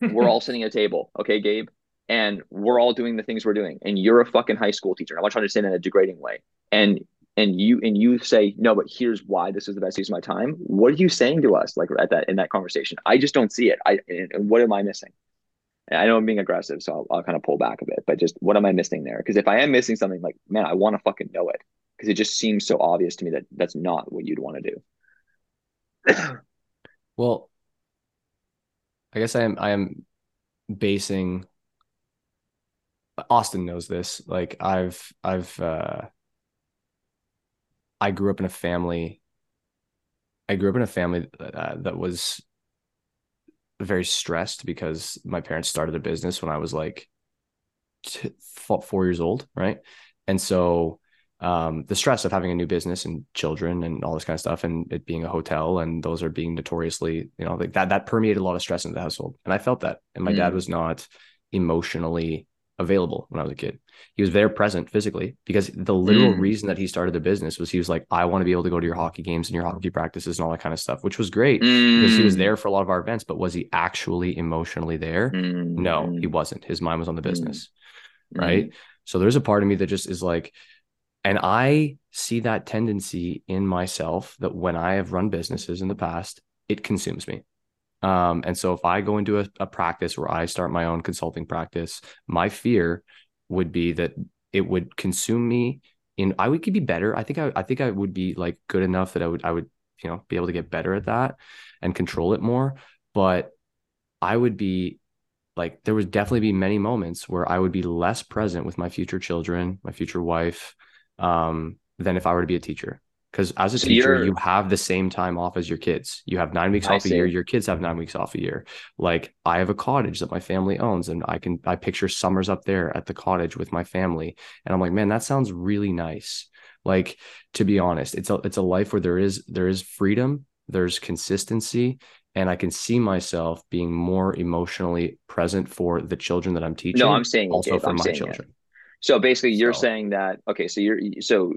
we're all sitting at a table. Okay, Gabe. And we're all doing the things we're doing. And you're a fucking high school teacher. I'm not trying to say in a degrading way. And and you and you say no but here's why this is the best use of my time what are you saying to us like at that in that conversation i just don't see it i and what am i missing and i know i'm being aggressive so I'll, I'll kind of pull back a bit but just what am i missing there because if i am missing something like man i want to fucking know it because it just seems so obvious to me that that's not what you'd want to do. well, I guess I am I am basing Austin knows this. Like I've I've uh I grew up in a family I grew up in a family uh, that was very stressed because my parents started a business when I was like t- 4 years old, right? And so um, the stress of having a new business and children and all this kind of stuff, and it being a hotel, and those are being notoriously, you know, like that that permeated a lot of stress in the household, and I felt that. And my mm. dad was not emotionally available when I was a kid. He was there present physically because the literal mm. reason that he started the business was he was like, I want to be able to go to your hockey games and your hockey practices and all that kind of stuff, which was great mm. because he was there mm. for a lot of our events. But was he actually emotionally there? Mm. No, he wasn't. His mind was on the mm. business. Right. So there's a part of me that just is like, and I see that tendency in myself that when I have run businesses in the past, it consumes me. Um, and so if I go into a, a practice where I start my own consulting practice, my fear would be that it would consume me in I would could be better. I think I I think I would be like good enough that I would I would, you know, be able to get better at that and control it more. but I would be like there would definitely be many moments where I would be less present with my future children, my future wife, um, than if I were to be a teacher. Because as a so teacher, you have the same time off as your kids. You have nine weeks I off see. a year. Your kids have nine weeks off a year. Like I have a cottage that my family owns, and I can I picture summers up there at the cottage with my family, and I'm like, man, that sounds really nice. Like to be honest, it's a it's a life where there is there is freedom, there's consistency, and I can see myself being more emotionally present for the children that I'm teaching. No, I'm saying also for I'm my children. It. So basically, you're so. saying that okay. So you're so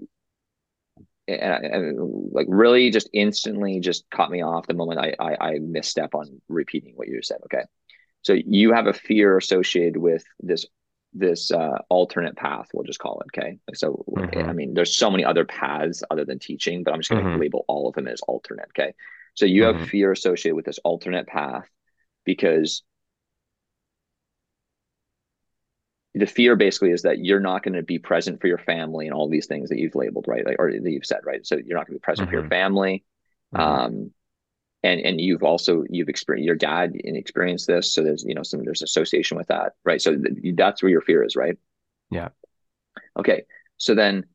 and, and, like really just instantly just caught me off the moment I, I I misstep on repeating what you said. Okay, so you have a fear associated with this this uh, alternate path. We'll just call it. Okay, so mm-hmm. I mean, there's so many other paths other than teaching, but I'm just going to mm-hmm. label all of them as alternate. Okay, so you mm-hmm. have fear associated with this alternate path because the fear basically is that you're not going to be present for your family and all these things that you've labeled right like, or that you've said right so you're not going to be present mm-hmm. for your mm-hmm. family mm-hmm. um and and you've also you've experienced your dad and experienced this so there's you know some there's association with that right so th- that's where your fear is right yeah okay so then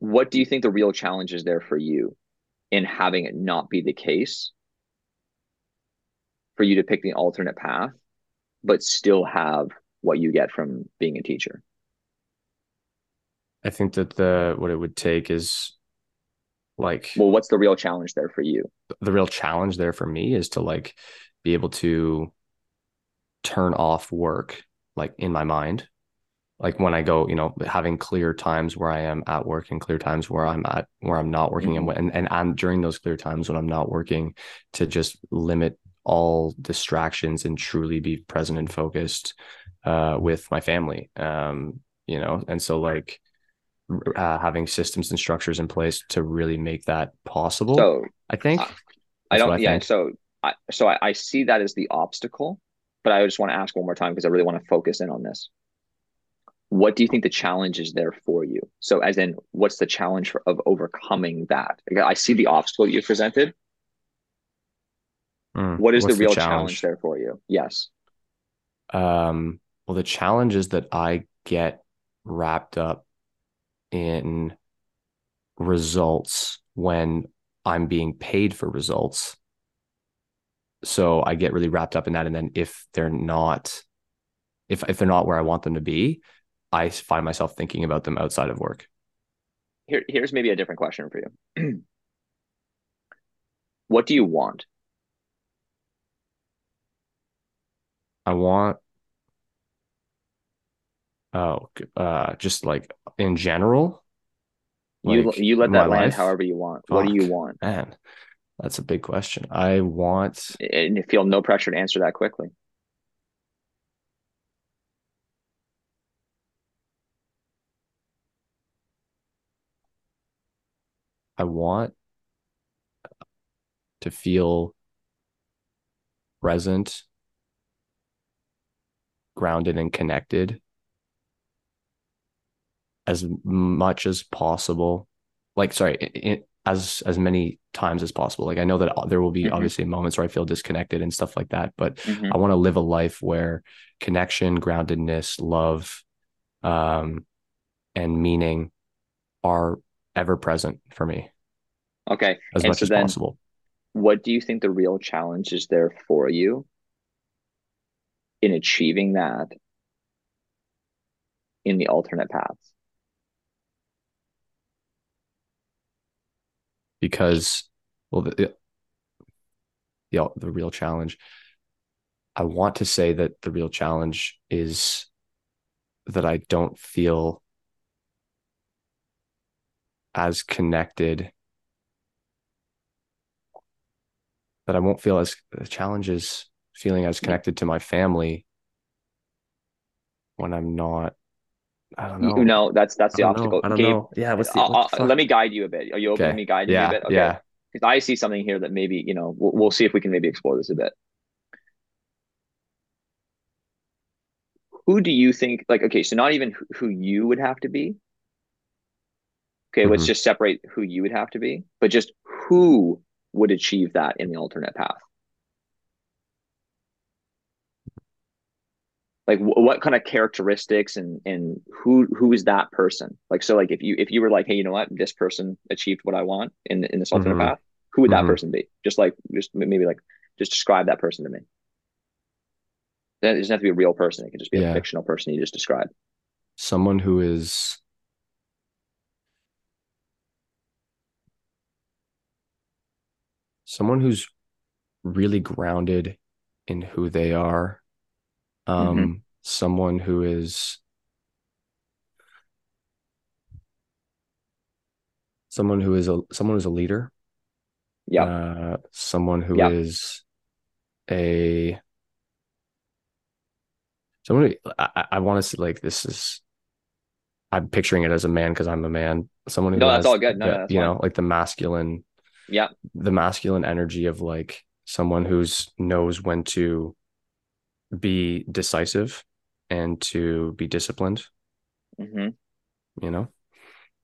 what do you think the real challenge is there for you in having it not be the case for you to pick the alternate path but still have what you get from being a teacher? I think that the what it would take is like well what's the real challenge there for you? The real challenge there for me is to like be able to turn off work like in my mind like when I go, you know, having clear times where I am at work and clear times where I'm at where I'm not working mm-hmm. and, and and during those clear times when I'm not working to just limit all distractions and truly be present and focused uh, with my family. Um, you know, and so like uh, having systems and structures in place to really make that possible. So I think I, I don't. I yeah. Think. So I so I, I see that as the obstacle, but I just want to ask one more time because I really want to focus in on this. What do you think the challenge is there for you? So, as in, what's the challenge for, of overcoming that? I see the obstacle you presented, Mm, what is the real the challenge? challenge there for you? Yes. Um, well, the challenge is that I get wrapped up in results when I'm being paid for results. So I get really wrapped up in that. And then if they're not, if if they're not where I want them to be, I find myself thinking about them outside of work. Here, here's maybe a different question for you. what do you want? I want oh uh just like in general. You like you let that land life? however you want. Fuck, what do you want? Man, that's a big question. I want and you feel no pressure to answer that quickly. I want to feel present grounded and connected as much as possible. Like sorry it, as as many times as possible. Like i know that there will be mm-hmm. obviously moments where i feel disconnected and stuff like that but mm-hmm. i want to live a life where connection groundedness love um and meaning are ever present for me. Okay as and much so as possible. what do you think the real challenge is there for you in achieving that in the alternate paths? Because, well, the, the, the real challenge, I want to say that the real challenge is that I don't feel as connected that I won't feel as the challenge is feeling as connected to my family when I'm not. I don't know. No, that's that's the obstacle. Know. I don't Gabe, know. Yeah, what's the, what the let me guide you a bit. Are you open okay. to me guiding yeah, you a bit? Okay. Yeah. Because I see something here that maybe you know we'll, we'll see if we can maybe explore this a bit. Who do you think? Like, okay, so not even who you would have to be. Okay, mm-hmm. let's just separate who you would have to be, but just who would achieve that in the alternate path? Like w- what kind of characteristics and and who who is that person? Like so, like if you if you were like, hey, you know what, this person achieved what I want in in this alternate mm-hmm. path, who would that mm-hmm. person be? Just like just maybe like just describe that person to me. It doesn't have to be a real person. It can just be yeah. a fictional person you just described. Someone who is someone who's really grounded in who they are. Um, mm-hmm. Someone who is someone who is a someone who's a leader. Yeah. Uh, someone who is a someone I, I want to see like this is I'm picturing it as a man because I'm a man. Someone who no, has, that's all good. No, no you fine. know, like the masculine, yeah, the masculine energy of like someone who's knows when to be decisive and to be disciplined. Mm-hmm. You know,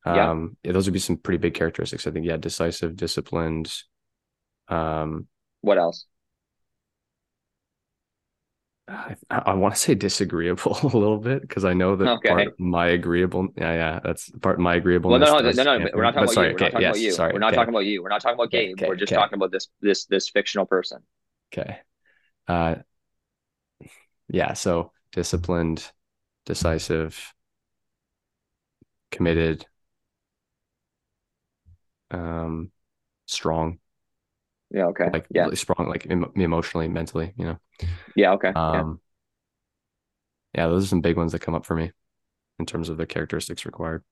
yeah. um, yeah, those would be some pretty big characteristics. I think. Yeah, decisive, disciplined. Um, what else? I, I want to say disagreeable a little bit because I know that okay. part of my agreeable. Yeah, yeah, that's part of my agreeable. Well, no, no, no, no, no, we're not talking about sorry, you. We're okay, not talking yes, about you. Sorry, we're not okay. talking about you. We're not talking about Gabe. we're just talking about this this this fictional person. Okay. Uh, yeah. So disciplined, decisive, committed, um, strong. Yeah. Okay. Like yeah. really strong, like em- emotionally, mentally. You know. Yeah. Okay. Um. Yeah. yeah, those are some big ones that come up for me in terms of the characteristics required.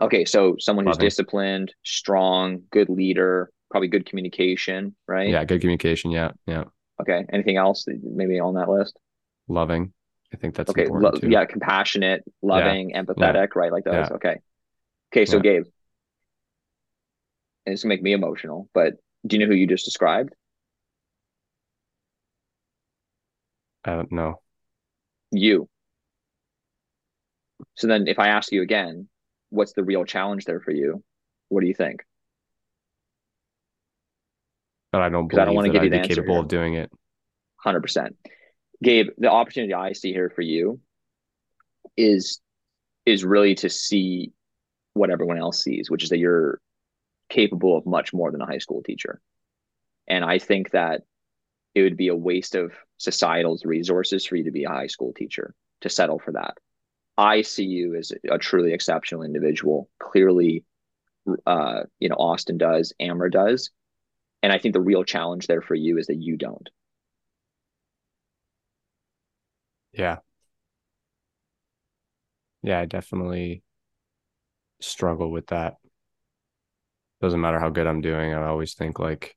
Okay, so someone who's disciplined, strong, good leader, probably good communication, right? Yeah, good communication. Yeah, yeah. Okay. Anything else maybe on that list? Loving. I think that's okay. Lo- yeah, compassionate, loving, yeah. empathetic, yeah. right? Like those. Yeah. Okay. Okay, so Gabe, and it's gonna make me emotional, but do you know who you just described? I don't know. You. So then if I ask you again, what's the real challenge there for you? What do you think? But I don't believe I don't want to give you the capable here. of doing it. Hundred percent, Gabe. The opportunity I see here for you is is really to see what everyone else sees, which is that you're capable of much more than a high school teacher. And I think that it would be a waste of societal's resources for you to be a high school teacher to settle for that. I see you as a truly exceptional individual. Clearly, uh, you know, Austin does, Amer does. And I think the real challenge there for you is that you don't. Yeah. Yeah, I definitely struggle with that doesn't matter how good I'm doing. I always think like,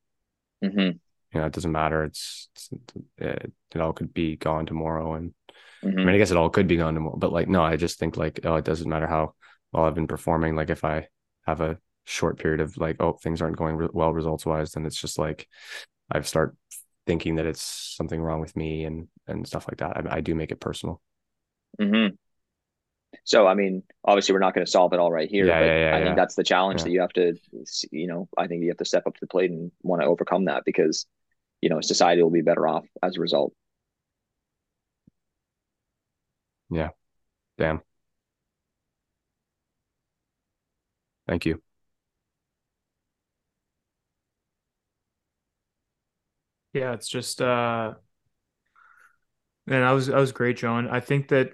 mm-hmm. you know, it doesn't matter. It's, it's it, it, all could be gone tomorrow. And mm-hmm. I mean, I guess it all could be gone tomorrow, but like, no, I just think like, oh, it doesn't matter how well I've been performing. Like if I have a short period of like, oh, things aren't going re- well results wise, then it's just like, I start thinking that it's something wrong with me and, and stuff like that. I, I do make it personal. Mm-hmm. So, I mean, obviously, we're not going to solve it all right here, yeah, but yeah, yeah, I think that's the challenge that you have to, you know, I think you have to step up to the plate and want to overcome that because, you know, society will be better off as a result. Yeah. Damn. Thank you. Yeah, it's just uh man, I was I was great, John. I think that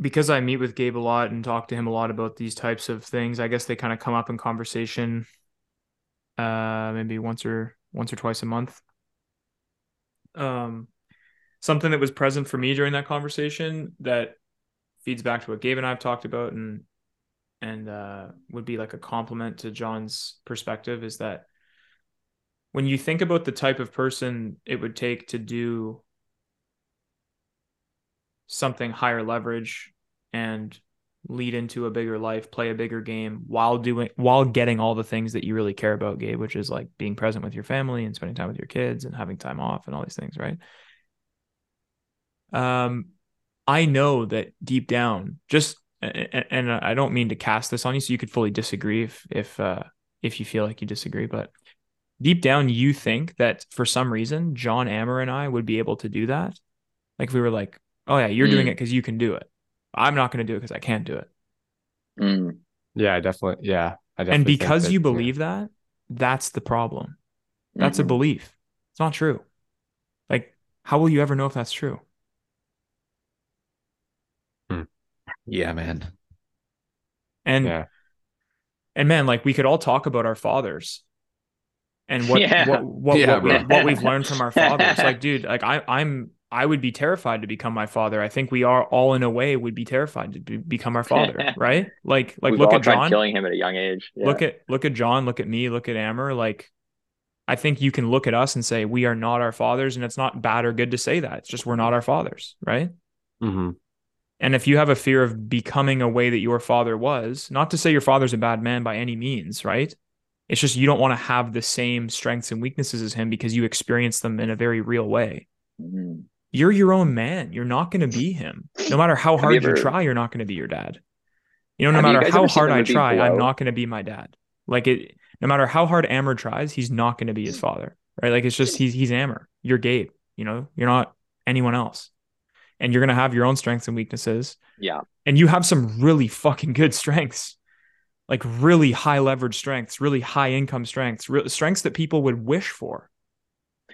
because I meet with Gabe a lot and talk to him a lot about these types of things, I guess they kind of come up in conversation uh maybe once or once or twice a month. Um something that was present for me during that conversation that feeds back to what Gabe and I've talked about and and uh would be like a compliment to John's perspective is that when you think about the type of person it would take to do something higher leverage and lead into a bigger life, play a bigger game while doing while getting all the things that you really care about, Gabe, which is like being present with your family and spending time with your kids and having time off and all these things, right? Um I know that deep down, just and I don't mean to cast this on you so you could fully disagree if if uh if you feel like you disagree, but deep down, you think that for some reason, John Amer and I would be able to do that. Like if we were like, oh yeah, you're mm. doing it because you can do it. I'm not going to do it because I can't do it. Mm. Yeah, I definitely. Yeah. I definitely and because that, you believe yeah. that, that's the problem. That's mm-hmm. a belief. It's not true. Like, how will you ever know if that's true? Hmm. Yeah, man. And yeah. and man, like we could all talk about our fathers and what yeah. what what, yeah, what, what, we've learned from our fathers. like, dude, like I I'm I would be terrified to become my father. I think we are all in a way would be terrified to be, become our father, right? Like like We've look at John killing him at a young age. Yeah. Look at look at John, look at me, look at Amer. Like I think you can look at us and say we are not our fathers, and it's not bad or good to say that. It's just we're not our fathers, right? Mm-hmm. And if you have a fear of becoming a way that your father was, not to say your father's a bad man by any means, right? It's just you don't want to have the same strengths and weaknesses as him because you experience them in a very real way. Mm-hmm. You're your own man. You're not going to be him. No matter how hard you, ever, you, try, you're not going to be your dad. You know, no matter how hard I try, I'm not going to be my dad. Like it, no matter how hard Amer tries, he's not going to be his father, right? Like it's just he's he's Amer. You're Gabe. You know, you're not anyone else, and you're gonna have your own strengths and weaknesses. Yeah, and you have some really fucking good strengths, like really high leverage strengths, really high income strengths, re- strengths that people would wish for.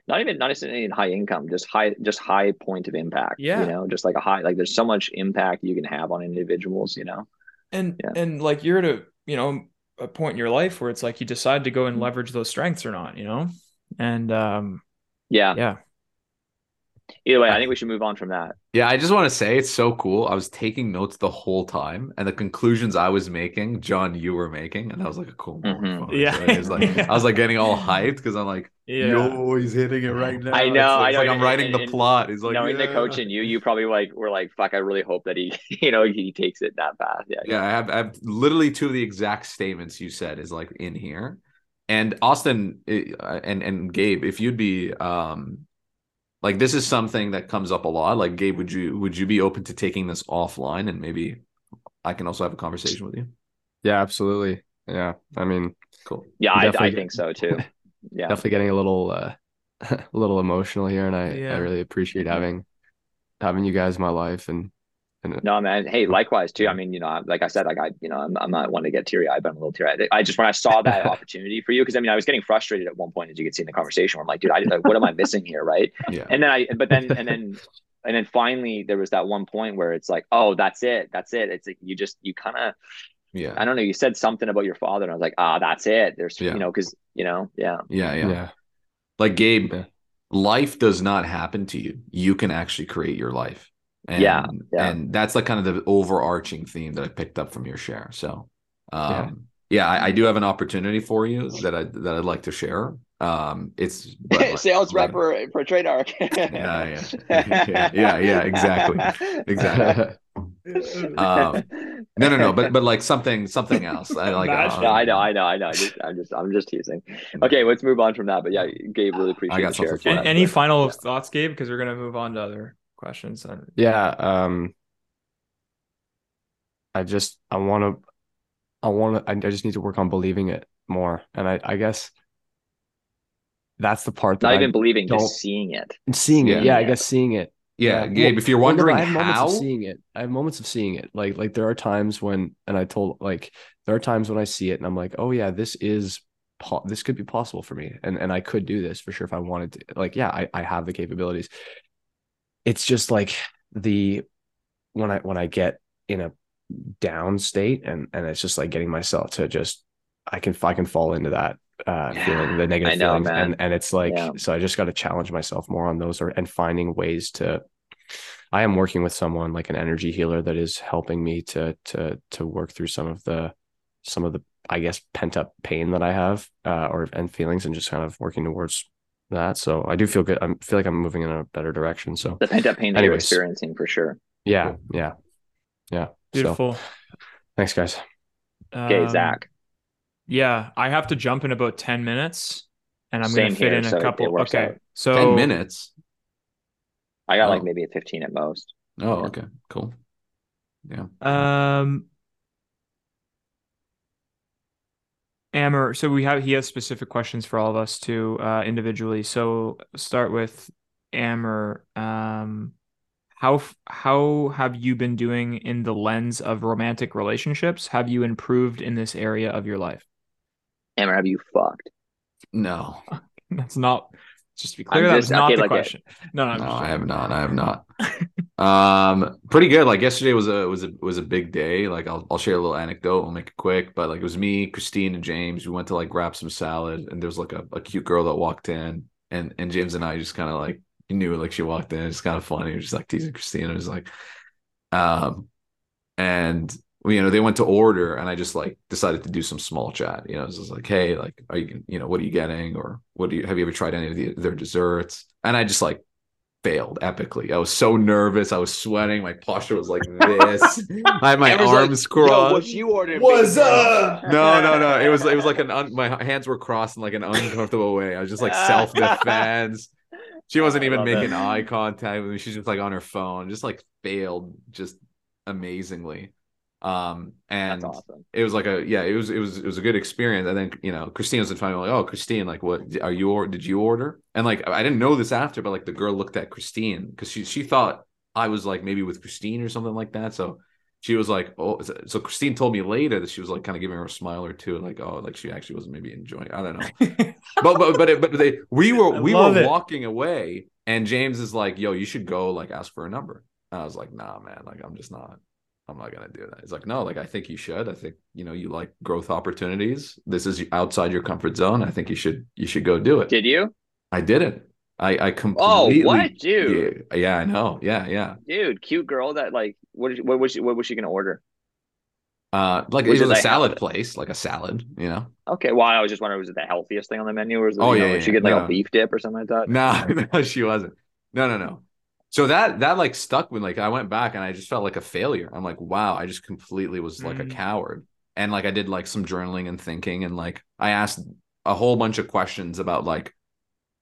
Not even not necessarily high income, just high just high point of impact. Yeah, you know, just like a high like there's so much impact you can have on individuals. You know, and yeah. and like you're at a you know a point in your life where it's like you decide to go and mm-hmm. leverage those strengths or not, you know? And um yeah. Yeah. Either way, I think we should move on from that. Yeah, I just want to say it's so cool. I was taking notes the whole time, and the conclusions I was making, John, you were making, and I was like a cool. Mm-hmm. Yeah, I was like, I was like getting all hyped because I'm like, yeah. yo, he's hitting it right now. I know, it's, I know. like I'm writing the plot. He's like, knowing yeah. the coach and you, you probably like were like, fuck, I really hope that he, you know, he takes it that fast. Yeah, yeah. I have, I have literally two of the exact statements you said is like in here, and Austin eh, and and Gabe, if you'd be um like this is something that comes up a lot. Like gabe would you would you be open to taking this offline and maybe i can also have a conversation with you? Yeah absolutely. Yeah i mean cool. Yeah i, I think so too. Yeah. Definitely getting a little uh a little emotional here and i yeah. i really appreciate having having you guys in my life and no, man. Hey, likewise too. I mean, you know, like I said, like I, you know, I'm, I'm not one to get teary eyed, but I'm a little teary eyed. I just when I saw that opportunity for you, because I mean, I was getting frustrated at one point, as you could see in the conversation, where I'm like, dude, I like, what am I missing here, right? Yeah. And then I, but then, and then, and then finally, there was that one point where it's like, oh, that's it, that's it. It's like you just, you kind of, yeah. I don't know. You said something about your father, and I was like, ah, that's it. There's, yeah. you know, because you know, yeah, yeah, yeah. yeah. Like Gabe, yeah. life does not happen to you. You can actually create your life. And, yeah, yeah. And that's like kind of the overarching theme that I picked up from your share. So, um, yeah, yeah I, I, do have an opportunity for you that I that I'd like to share. Um, it's but, sales rep for, for trade arc. yeah, yeah, yeah, yeah, exactly, exactly. um, no, no, no, but but like something something else. I like. Um, I know, I know, I know. I just, I'm just, I'm just teasing. Okay, let's move on from that. But yeah, Gabe, really appreciate. I got the share. Any, any final yeah. thoughts, Gabe? Because we're gonna move on to other questions. Yeah. Um, I just I want to I want to I just need to work on believing it more, and I I guess that's the part that not even I believing, just seeing it. Seeing it, yeah, yeah, I guess seeing it. Yeah, Gabe. Well, if you're wondering I have how, moments of seeing it, I have moments of seeing it. Like like there are times when, and I told like there are times when I see it, and I'm like, oh yeah, this is this could be possible for me, and and I could do this for sure if I wanted to. Like yeah, I I have the capabilities, it's just like the when I when I get in a down state and and it's just like getting myself to just I can I can fall into that uh yeah, feeling the negative know, feelings man. and and it's like yeah. so I just got to challenge myself more on those or and finding ways to I am working with someone like an energy healer that is helping me to to to work through some of the some of the I guess pent up pain that I have uh or and feelings and just kind of working towards that. So I do feel good. I feel like I'm moving in a better direction. So the pent up pain that you're experiencing for sure. Yeah, yeah, yeah. Beautiful. So, thanks, guys. Okay, um, Zach. Yeah, I have to jump in about ten minutes, and I'm going to fit here, in a so couple. Okay, out. so ten minutes. I got oh. like maybe a fifteen at most. Oh, yeah. okay, cool. Yeah. Um. Amer, so we have he has specific questions for all of us too, uh, individually. So start with Amer. Um, how how have you been doing in the lens of romantic relationships? Have you improved in this area of your life? Amer, have you fucked? No, that's not. Just to be clear, that's not okay, the like question. It. No, no, no I have not. I have not. um, pretty good. Like yesterday was a was a was a big day. Like I'll I'll share a little anecdote. We'll make it quick. But like it was me, Christine, and James. We went to like grab some salad, and there was like a, a cute girl that walked in, and and James and I just kind of like knew like she walked in. It's kind of funny. It was just like teasing Christine. It was like, um, and you know they went to order and i just like decided to do some small chat you know it was just like hey like are you you know what are you getting? Or what do you have you ever tried any of the, their desserts? And i just like failed epically. I was so nervous. I was sweating. My posture was like this. I had my arms like, crossed. What you ordered was up? No no no. It was it was like an un, my hands were crossed in like an uncomfortable way. I was just like self-defense. She oh, wasn't even making that. eye contact with me. She's just like on her phone just like failed just amazingly um and awesome. it was like a yeah it was it was it was a good experience. And then you know christine was finally like oh christine like what are you or did you order? And like i didn't know this after but like the girl looked at christine because she she thought i was like maybe with christine or something like that. So she was like oh so christine told me later that she was like kind of giving her a smile or two like oh like she actually wasn't maybe enjoying i don't know. But but but it, but they we were we were it. walking away and james is like yo you should go like ask for a number. And i was like nah man like i'm just not I'm not gonna do that. It's like, no, like I think you should. I think you know you like growth opportunities. This is outside your comfort zone. I think you should you should go do it. Did you? I didn't. I I completely. Oh, what, dude? Yeah, yeah, I know. Yeah, yeah. Dude, cute girl. That like, what what was she, what was she gonna order? Uh, like was it was a salad place, like a salad, you know. Okay, well, I was just wondering, was it the healthiest thing on the menu, or was it, oh yeah, know, yeah, she get like no. a beef dip or something like that? No, no, she wasn't. No, no, no so that that like stuck with like I went back and I just felt like a failure. I'm like, wow, I just completely was like mm. a coward. And like I did like some journaling and thinking and like I asked a whole bunch of questions about like,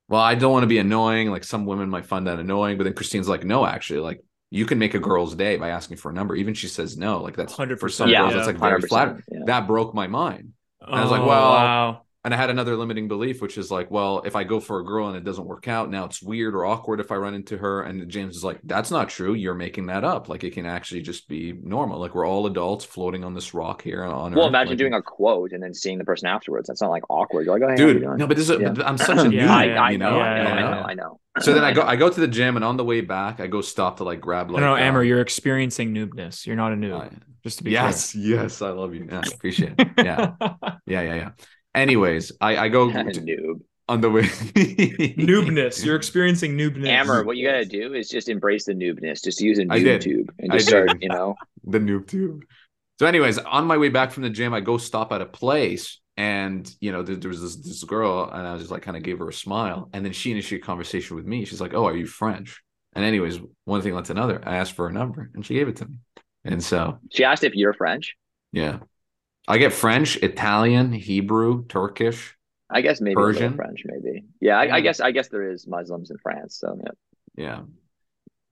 well, I don't want to be annoying. Like some women might find that annoying, but then Christine's like, no, actually, like you can make a girl's day by asking for a number. Even she says no, like that's 100%. for some yeah, girls, that's like very flattering. Yeah. That broke my mind. And oh, I was like, oh, well, wow and I had another limiting belief, which is like, well, if I go for a girl and it doesn't work out, now it's weird or awkward if I run into her. And James is like, that's not true. You're making that up. Like it can actually just be normal. Like we're all adults floating on this rock here on Well, Earth. imagine like, doing a quote and then seeing the person afterwards. That's not like awkward. You're like, oh, hey, dude, no, but this is yeah. I'm such a yeah, I, I, know, I, know, I know, I know. So then I go, I go to the gym, and on the way back, I go stop to like grab like. No, no, Amer, uh, you're experiencing noobness. You're not a noob. Uh, just to be yes, clear. yes, I love you. Yeah, appreciate it. Yeah, yeah, yeah, yeah. Anyways, I, I go noob on the way noobness. You're experiencing noobness. Amer, what you gotta do is just embrace the noobness. Just use a noob tube and just start, you know. the noob tube. So, anyways, on my way back from the gym, I go stop at a place, and you know, there, there was this, this girl, and I was just like, kind of gave her a smile, and then she initiated a conversation with me. She's like, "Oh, are you French?" And anyways, one thing led to another. I asked for her number, and she gave it to me. And so she asked if you're French. Yeah. I get French, Italian, Hebrew, Turkish. I guess maybe Persian. French, maybe. Yeah, I, I, guess I guess there is Muslims in France. So yeah. Yeah.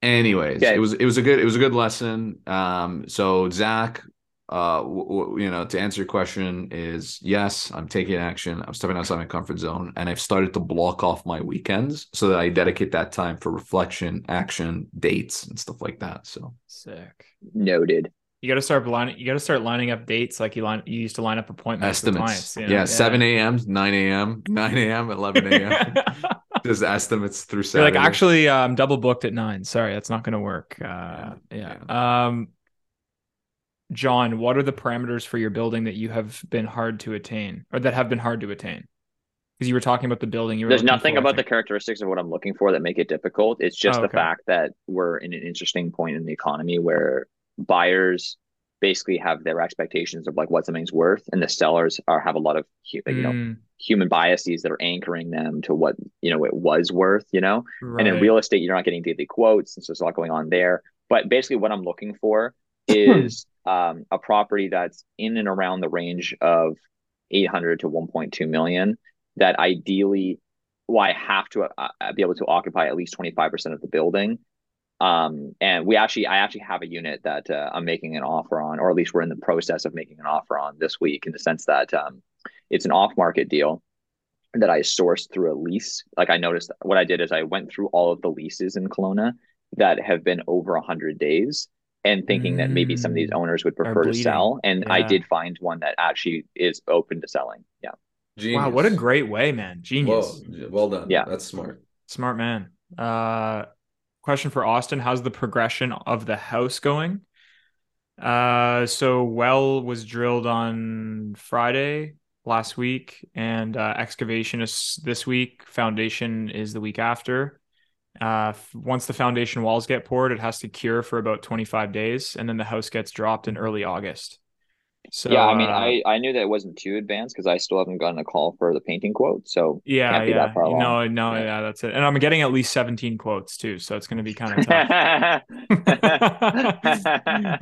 Anyways, okay. it was it was a good it was a good lesson. Um, so Zach, uh, w- w- you know, to answer your question is yes, I'm taking action. I'm stepping outside my comfort zone, and I've started to block off my weekends so that I dedicate that time for reflection, action, dates, and stuff like that. So sick. Noted. You got to start lining. You got to start lining up dates like you line. You used to line up appointments. Estimates. You know? yeah, yeah, seven a.m., nine a.m., nine a.m., eleven a.m. Just estimates through Saturday. You're like actually, I'm um, double booked at nine. Sorry, that's not going to work. Uh, yeah. yeah. yeah. Um, John, what are the parameters for your building that you have been hard to attain, or that have been hard to attain? Because you were talking about the building. You There's nothing for, about the characteristics of what I'm looking for that make it difficult. It's just oh, okay. the fact that we're in an interesting point in the economy where buyers basically have their expectations of like what something's worth and the sellers are have a lot of you know mm. human biases that are anchoring them to what you know it was worth you know right. and in real estate you're not getting daily quotes and so there's a lot going on there but basically what i'm looking for is um, a property that's in and around the range of 800 to 1.2 million that ideally well i have to uh, be able to occupy at least 25% of the building um, and we actually, I actually have a unit that uh, I'm making an offer on, or at least we're in the process of making an offer on this week, in the sense that um, it's an off market deal that I sourced through a lease. Like I noticed what I did is I went through all of the leases in Kelowna that have been over 100 days and thinking mm, that maybe some of these mm. owners would prefer to sell. And yeah. I did find one that actually is open to selling. Yeah. Genius. Wow, what a great way, man. Genius. Whoa, well done. Yeah. That's smart. Smart man. Uh question for Austin. How's the progression of the house going? Uh so well was drilled on Friday last week and uh, excavation is this week foundation is the week after uh, once the foundation walls get poured, it has to cure for about 25 days, and then the house gets dropped in early August. So yeah, I mean, uh, I I knew that it wasn't too advanced because I still haven't gotten a call for the painting quote. So yeah, yeah, no, no, yeah. yeah. that's it. And I'm getting at least 17 quotes too, so it's going to be kind of tough.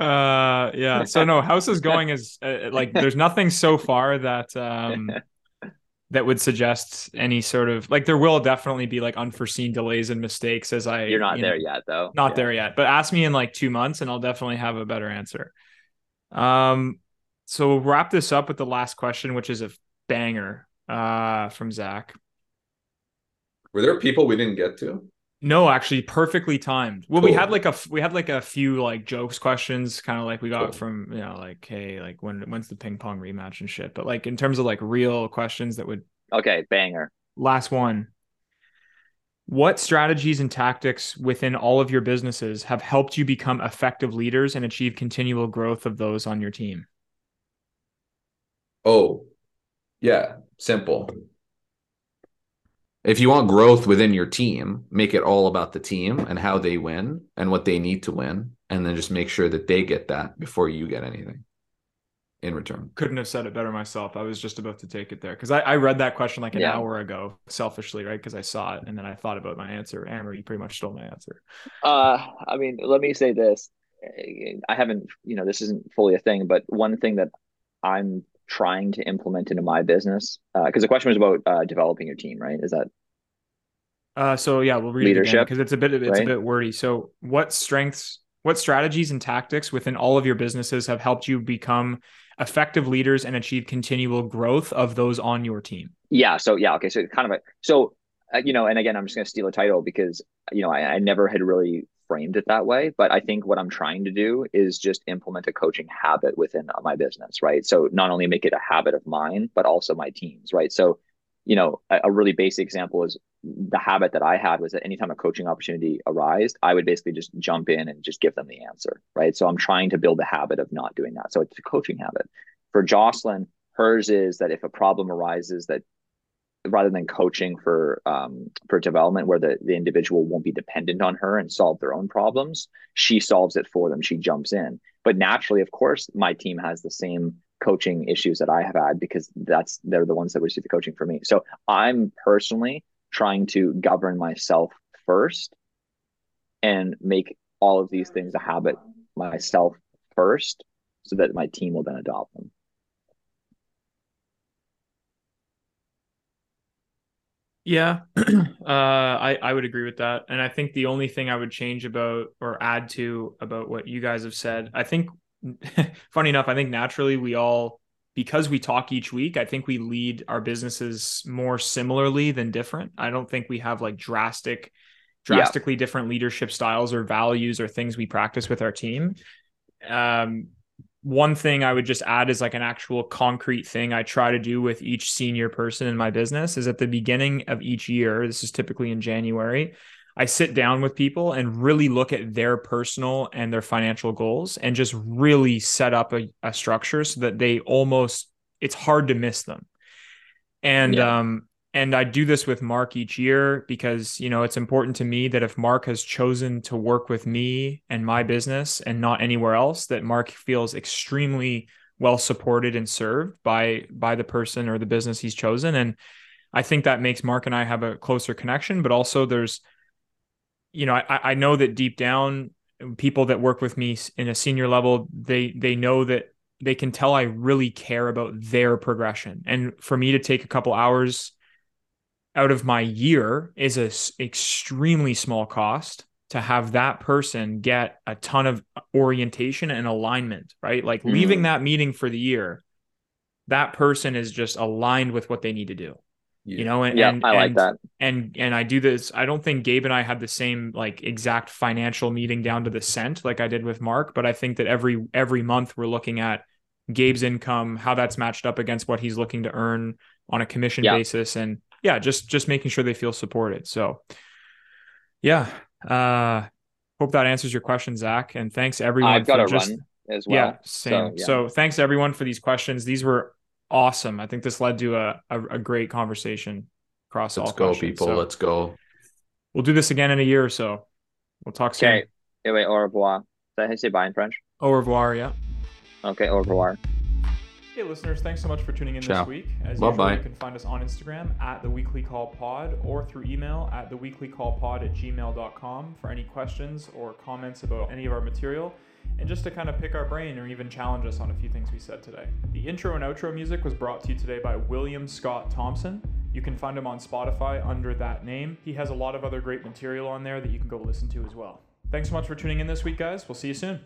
uh, yeah, so no, house is going as uh, like there's nothing so far that um that would suggest any sort of like there will definitely be like unforeseen delays and mistakes as I You're not you there know, yet though. Not yeah. there yet. But ask me in like 2 months and I'll definitely have a better answer. Um so we'll wrap this up with the last question which is a banger uh from Zach. Were there people we didn't get to? No, actually, perfectly timed. Well, cool. we had like a we had like a few like jokes questions, kind of like we got cool. from you know like hey like when when's the ping pong rematch and shit. But like in terms of like real questions that would okay banger. Last one. What strategies and tactics within all of your businesses have helped you become effective leaders and achieve continual growth of those on your team? Oh, yeah, simple if you want growth within your team, make it all about the team and how they win and what they need to win. And then just make sure that they get that before you get anything in return. Couldn't have said it better myself. I was just about to take it there because I, I, read that question like an yeah. hour ago, selfishly, right? Because I saw it and then I thought about my answer. Amer, you pretty much stole my answer. Uh, I mean, let me say this. I haven't, you know, this isn't fully a thing, but one thing that I'm trying to implement into my business? Because uh, the question was about uh, developing your team, right? Is that? Uh, so yeah, we'll read it. leadership because it it's a bit it's right? a bit wordy. So, what strengths, what strategies and tactics within all of your businesses have helped you become effective leaders and achieve continual growth of those on your team? Yeah. So yeah. Okay. So kind of a so uh, you know, and again, I'm just going to steal a title because you know I, I never had really framed it that way. But I think what I'm trying to do is just implement a coaching habit within my business, right? So not only make it a habit of mine, but also my teams, right? So, you know, a, a really basic example is the habit that I had was that anytime a coaching opportunity arose, I would basically just jump in and just give them the answer, right? So I'm trying to build a habit of not doing that. So it's a coaching habit. For Jocelyn, hers is that if a problem arises that rather than coaching for um, for development where the, the individual won't be dependent on her and solve their own problems she solves it for them. She jumps in. But naturally of course my team has the same coaching issues that i have had because that's they're the ones that receive the coaching for me. So i'm personally trying to govern myself first and make all of these things a habit myself first so that my team will then adopt them Yeah, uh, I I would agree with that, and I think the only thing I would change about or add to about what you guys have said, I think, funny enough, I think naturally we all because we talk each week, I think we lead our businesses more similarly than different. I don't think we have like drastic, drastically yeah. different leadership styles or values or things we practice with our team. Um, one thing I would just add is like an actual concrete thing I try to do with each senior person in my business is at the beginning of each year, this is typically in January, I sit down with people and really look at their personal and their financial goals and just really set up a, a structure so that they almost it's hard to miss them. And yeah. um and I do this with Mark each year because, you know, it's important to me that if Mark has chosen to work with me and my business and not anywhere else, that Mark feels extremely well supported and served by by the person or the business he's chosen. And I think that makes Mark and I have a closer connection. But also there's, you know, I, I know that deep down, people that work with me in a senior level, they they know that they can tell I really care about their progression. And for me to take a couple hours out of my year is a s- extremely small cost to have that person get a ton of orientation and alignment, right? Like mm-hmm. leaving that meeting for the year that person is just aligned with what they need to do. Yeah. You know, and Yeah, and, I like and- that. And and I do this. I don't think Gabe and I had the same like exact financial meeting down to the cent like I did with Mark, but I think that every every month we're looking at Gabe's income, how that's matched up against what he's looking to earn on a commission Yeah. basis, and yeah, just just making sure they feel supported. So, yeah, uh, hope that answers your question, Zach, and thanks everyone. I've got for a just, run as well. yeah, same. So, So, thanks everyone for these questions. These were awesome. I think this led to a a, a great conversation across Let's all go, questions. people. So Let's go. we'll do this again in a year or so. We'll talk soon. Okay. Wait, au revoir. Did I say bye in French? Au revoir. Yeah. Okay, au revoir. Hey, listeners, thanks so much for tuning in Ciao. this week. As usual, you can find us on Instagram at the Weekly Call Pod or through email at the Weekly Call Pod at gmail.com for any questions or comments about any of our material and just to kind of pick our brain or even challenge us on a few things we said today. The intro and outro music was brought to you today by William Scott Thompson. You can find him on Spotify under that name. He has a lot of other great material on there that you can go listen to as well. Thanks so much for tuning in this week, guys. We'll see you soon.